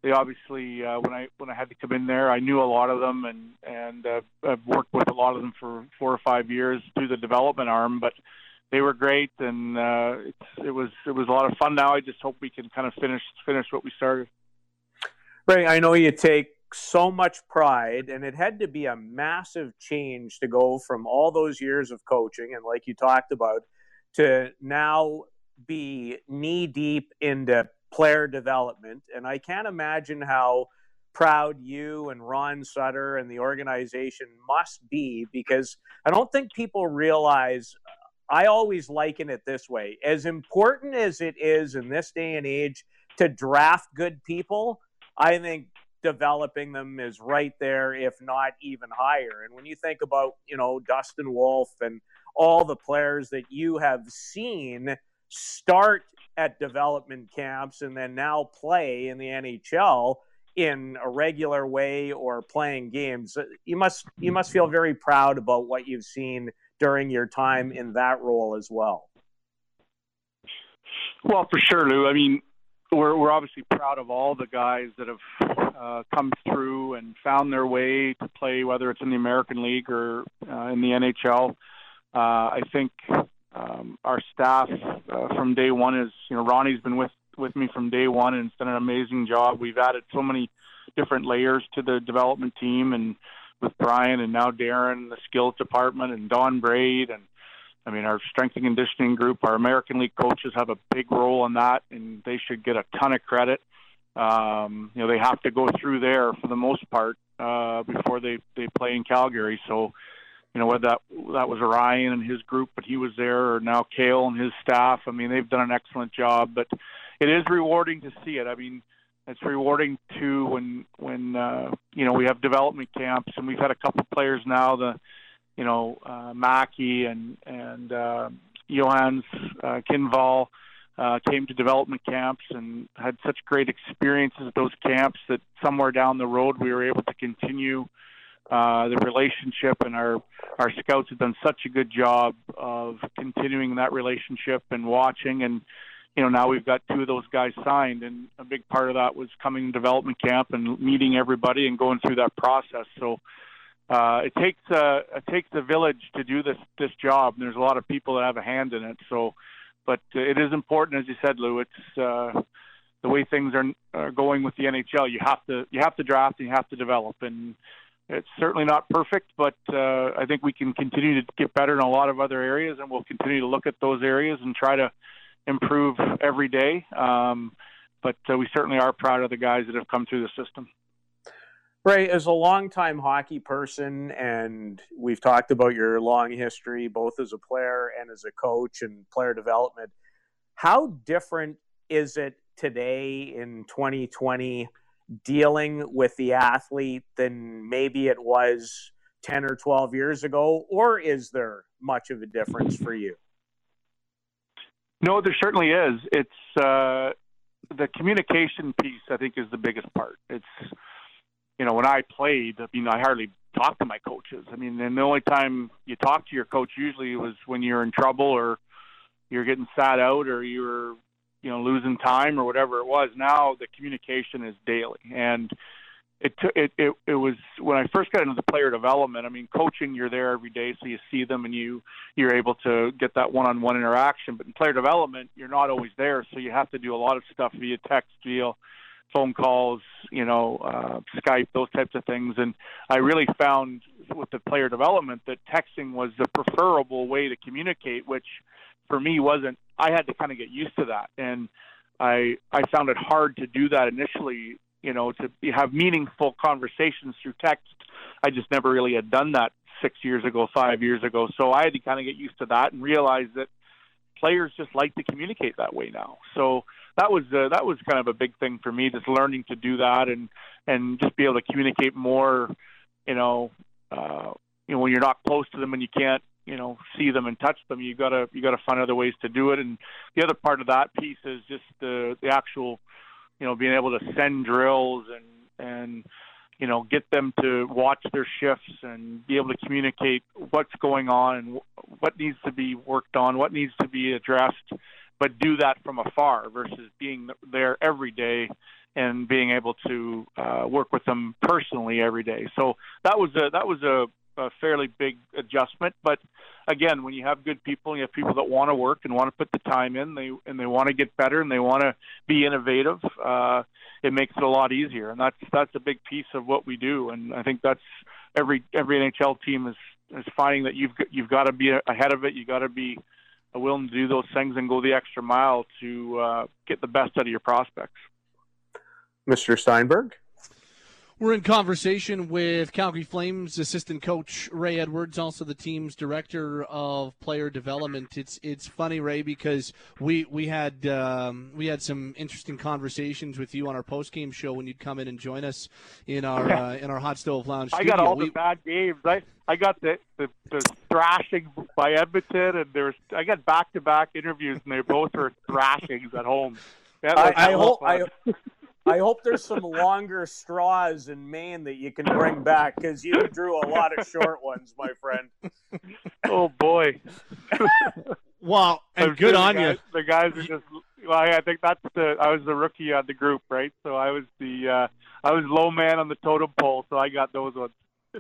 they obviously uh, when I when I had to come in there I knew a lot of them and and uh, I've worked with a lot of them for four or five years through the development arm but they were great. And uh, it's, it was it was a lot of fun. Now I just hope we can kind of finish finish what we started. Right, I know you take so much pride, and it had to be a massive change to go from all those years of coaching, and like you talked about, to now be knee deep into player development. And I can't imagine how proud you and Ron Sutter and the organization must be because I don't think people realize. I always liken it this way as important as it is in this day and age to draft good people, I think developing them is right there, if not even higher. And when you think about, you know, Dustin Wolf and all the players that you have seen start at development camps and then now play in the NHL in a regular way or playing games, uh, you must you must feel very proud about what you've seen during your time in that role as well. Well, for sure, Lou. I mean, we're we're obviously proud of all the guys that have uh, come through and found their way to play, whether it's in the American League or uh, in the NHL. Uh, I think um, our staff uh, from day one is, you know, Ronnie's been with with me from day one and has done an amazing job. We've added so many different layers to the development team, and with Brian and now Darren, the skills department, and Don Braid and I mean, our strength and conditioning group, our American League coaches have a big role in that, and they should get a ton of credit. Um, you know, they have to go through there for the most part uh, before they they play in Calgary. So, you know, whether that that was Ryan and his group, but he was there, or now Cail and his staff. I mean, they've done an excellent job. But it is rewarding to see it. I mean, it's rewarding too when when uh, you know we have development camps, and we've had a couple players now. The you know, uh, Mackey and and uh, Johannes uh, Kinnvall uh, came to development camps and had such great experiences at those camps that somewhere down the road we were able to continue uh, the relationship, and our our scouts have done such a good job of continuing that relationship and watching and. You know, now we've got two of those guys signed, and a big part of that was coming to development camp and meeting everybody and going through that process. So, uh, it takes a it takes a village to do this this job. And there's a lot of people that have a hand in it. So, but uh, it is important, as you said, Lou. It's uh, the way things are, are going with the NHL. You have to you have to draft and you have to develop, and it's certainly not perfect, but uh, I think we can continue to get better in a lot of other areas, and we'll continue to look at those areas and try to improve every day. Um, but uh, we certainly are proud of the guys that have come through the system. Ray, as a longtime hockey person, and we've talked about your long history, both as a player and as a coach and player development, how different is it today in 2020 dealing with the athlete than maybe it was 10 or 12 years ago? Or is there much of a difference for you? No, there certainly is. It's uh, the communication piece. I think is the biggest part. It's you know when I played, I mean, I hardly talked to my coaches. I mean, and the only time you talk to your coach usually was when you're in trouble or you're getting sat out or you're you know losing time or whatever it was. Now the communication is daily, and it took it, it it was when I first got into the player development. I mean, coaching you're there every day, so you see them and you you're able to get that one-on-one interaction. But in player development, you're not always there, so you have to do a lot of stuff via text, via phone calls, you know, uh, Skype, those types of things. And I really found with the player development that texting was the preferable way to communicate, which for me wasn't. I had to kind of get used to that, and I I found it hard to do that initially you know, to have meaningful conversations through text. I just never really had done that six years ago, five years ago. So I had to kind of get used to that and realize that players just like to communicate that way now. So that was uh, that was kind of a big thing for me, just learning to do that and and just be able to communicate more. You know, uh, you know when you're not close to them and you can't you know see them and touch them, you gotta you gotta find other ways to do it. And the other part of that piece is just the the actual you know, being able to send drills and and you know get them to watch their shifts and be able to communicate what's going on and what needs to be worked on, what needs to be addressed, but do that from afar versus being there every day and being able to uh, work with them personally every day. So that was a that was a a fairly big adjustment. But again, when you have good people, you have people that want to work and want to put the time in, they and they want to get better and they want to be innovative. Uh, it makes it a lot easier, and that's that's a big piece of what we do. And I think that's every every NHL team is is finding that you've you've got to be ahead of it. You got to be willing to do those things and go the extra mile to uh, get the best out of your prospects. Mr. Steinberg. We're in conversation with Calgary Flames assistant coach Ray Edwards, also the team's director of player development. It's it's funny, Ray, because we we had um, we had some interesting conversations with you on our post game show when you'd come in and join us in our uh, in our hot stove lounge. I studio. got all we, the bad games. I I got the, the the thrashing by Edmonton, and there's I got back to back interviews, and they both were thrashings at home. I, I hope I. I hope there's some longer straws in Maine that you can bring back because you drew a lot of short ones, my friend. Oh boy. well, and good on guys, you. The guys are just. Well, I think that's the. I was the rookie on the group, right? So I was the. uh I was low man on the totem pole, so I got those ones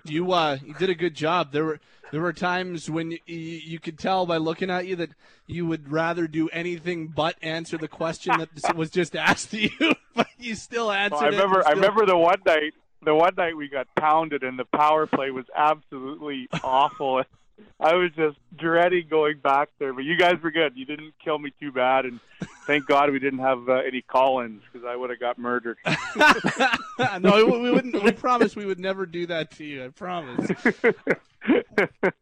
you uh you did a good job. There were there were times when you, you could tell by looking at you that you would rather do anything but answer the question that was just asked to you, but you still answered well, I remember still... I remember the one night the one night we got pounded and the power play was absolutely awful. I was just dreading going back there, but you guys were good. You didn't kill me too bad, and thank God we didn't have uh, any call-ins because I would have got murdered. no, we wouldn't. We promise we would never do that to you. I promise.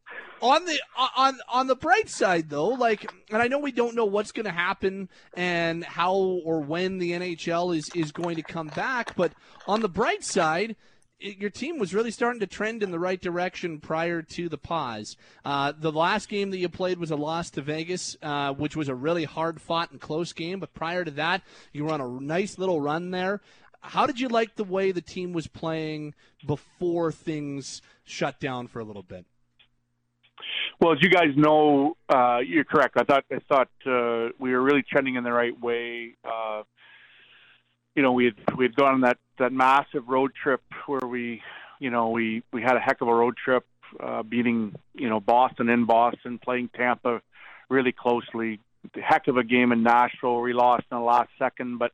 on the on on the bright side though like and i know we don't know what's going to happen and how or when the nhl is is going to come back but on the bright side your team was really starting to trend in the right direction prior to the pause. Uh, the last game that you played was a loss to Vegas, uh, which was a really hard fought and close game. But prior to that, you were on a nice little run there. How did you like the way the team was playing before things shut down for a little bit? Well, as you guys know, uh, you're correct. I thought I thought uh, we were really trending in the right way. Uh, you know, we had we had gone on that that massive road trip where we, you know, we we had a heck of a road trip, uh, beating you know Boston in Boston, playing Tampa really closely. The heck of a game in Nashville. We lost in the last second, but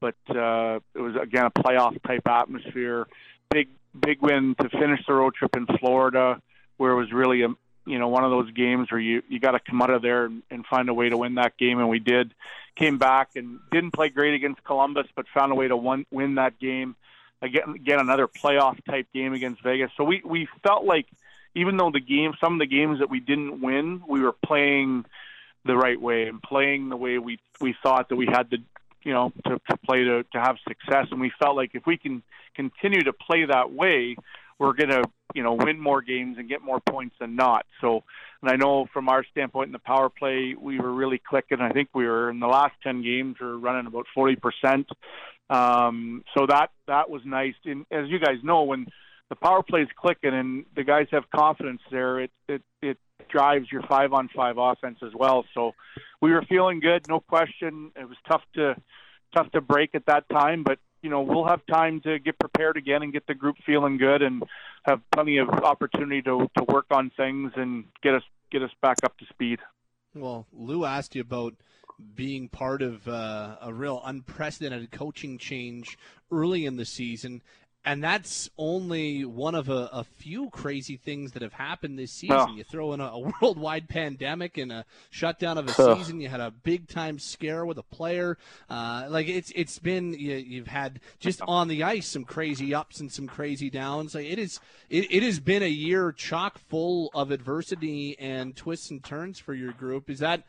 but uh, it was again a playoff type atmosphere. Big big win to finish the road trip in Florida, where it was really a you know one of those games where you you got to come out of there and, and find a way to win that game, and we did. Came back and didn't play great against Columbus, but found a way to win, win that game. Again, again another playoff type game against Vegas. So we we felt like even though the game, some of the games that we didn't win, we were playing the right way and playing the way we we thought that we had to you know to, to play to to have success and we felt like if we can continue to play that way we're going to you know win more games and get more points than not. So, and I know from our standpoint in the power play, we were really clicking. I think we were in the last ten games, we are running about forty percent. Um, so that that was nice. And as you guys know, when the power play is clicking and the guys have confidence there, it it it drives your five on five offense as well. So we were feeling good, no question. It was tough to tough to break at that time, but you know we'll have time to get prepared again and get the group feeling good and have plenty of opportunity to to work on things and get us get us back up to speed. Well, Lou asked you about being part of uh, a real unprecedented coaching change early in the season and that's only one of a, a, few crazy things that have happened this season. Oh. You throw in a, a, worldwide pandemic and a shutdown of a oh. season. You had a big time scare with a player. Uh, like it's it's been you, have had just on the ice some crazy ups and some crazy downs. Like it is it, it has been a year chock full of adversity and twists and turns for your group. Is that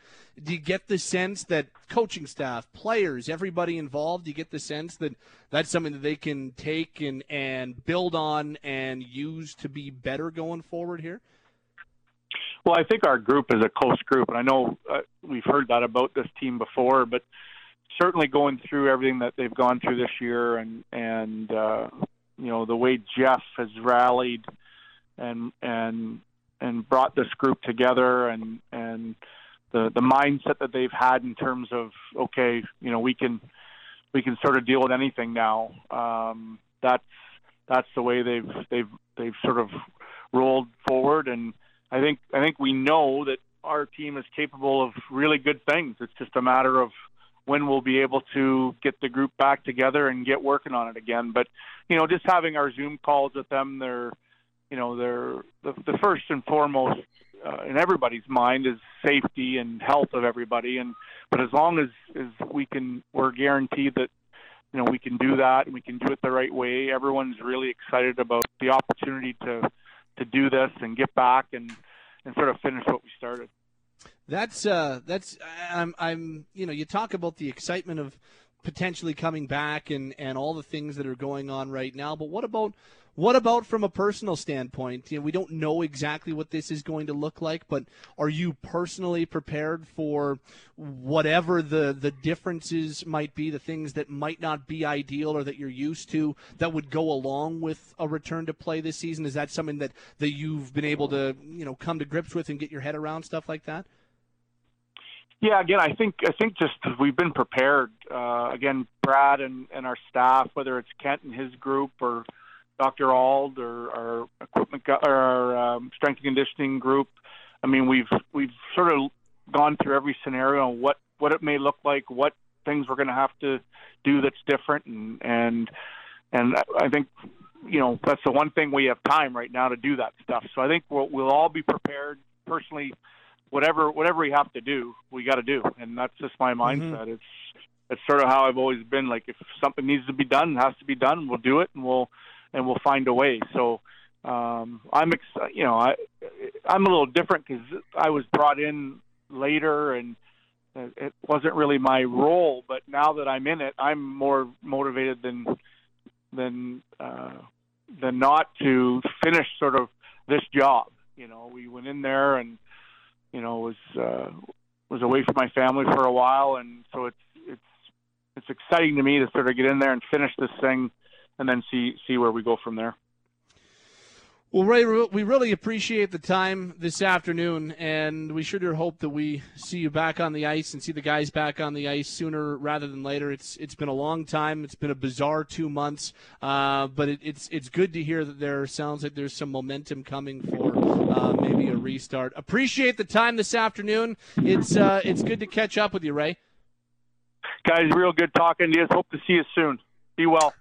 do you get the sense that coaching staff, players, everybody involved, do you get the sense that that's something that they can take and, and build on and use to be better going forward here? Well, I think our group is a close group, and I know uh, we've heard that about this team before, but certainly going through everything that they've gone through this year, and and uh, you know the way Geoff has rallied and and and brought this group together, and and the the mindset that they've had in terms of okay, you know, we can we can sort of deal with anything now. Um, that's that's the way they've they've they've sort of rolled forward, and I think I think we know that our team is capable of really good things. It's just a matter of when we'll be able to get the group back together and get working on it again. But you know, just having our Zoom calls with them, they're you know they're the, the first and foremost uh, in everybody's mind is safety and health of everybody. And but as long as as we can, we're guaranteed that you know we can do that and we can do it the right way. Everyone's really excited about the opportunity to to do this and get back and and sort of finish what we started. That's uh that's I'm I'm you know you talk about the excitement of potentially coming back and and all the things that are going on right now, but what about what about from a personal standpoint? You know, we don't know exactly what this is going to look like, but are you personally prepared for whatever the the differences might be, the things that might not be ideal or that you're used to that would go along with a return to play this season? Is that something that that you've been able to you know come to grips with and get your head around stuff like that? Yeah, again, I think I think just we've been prepared. Uh, again, Brad and, and our staff, whether it's Kent and his group or Dr. Ald or our equipment or our um, strength and conditioning group. I mean, we've we've sort of gone through every scenario and what what it may look like, what things we're going to have to do that's different, and and and I think you know that's the one thing we have time right now to do that stuff. So I think we'll we'll all be prepared. Personally, whatever whatever we have to do, we got to do, and that's just my mm-hmm. mindset. Mm-hmm. It's it's sort of how I've always been. Like if something needs to be done, it has to be done. We'll do it, and we'll and we'll find a way. So um, I'm ex- you know I I'm a little different because I was brought in later and it wasn't really my role. But now that I'm in it, I'm more motivated than than uh, than not to finish sort of this job. You know, we went in there and you know was uh, was away from my family for a while, and so it's it's it's exciting to me to sort of get in there and finish this thing and then see see where we go from there. Well, Ray, we really appreciate the time this afternoon, and we sure do hope that we see you back on the ice and see the guys back on the ice sooner rather than later. It's it's been a long time. It's been a bizarre two months, uh, but it, it's it's good to hear that there sounds like there's some momentum coming for uh, maybe a restart. Appreciate the time this afternoon. It's uh, it's good to catch up with you, Ray. Guys, real good talking to you. Hope to see you soon. Be well.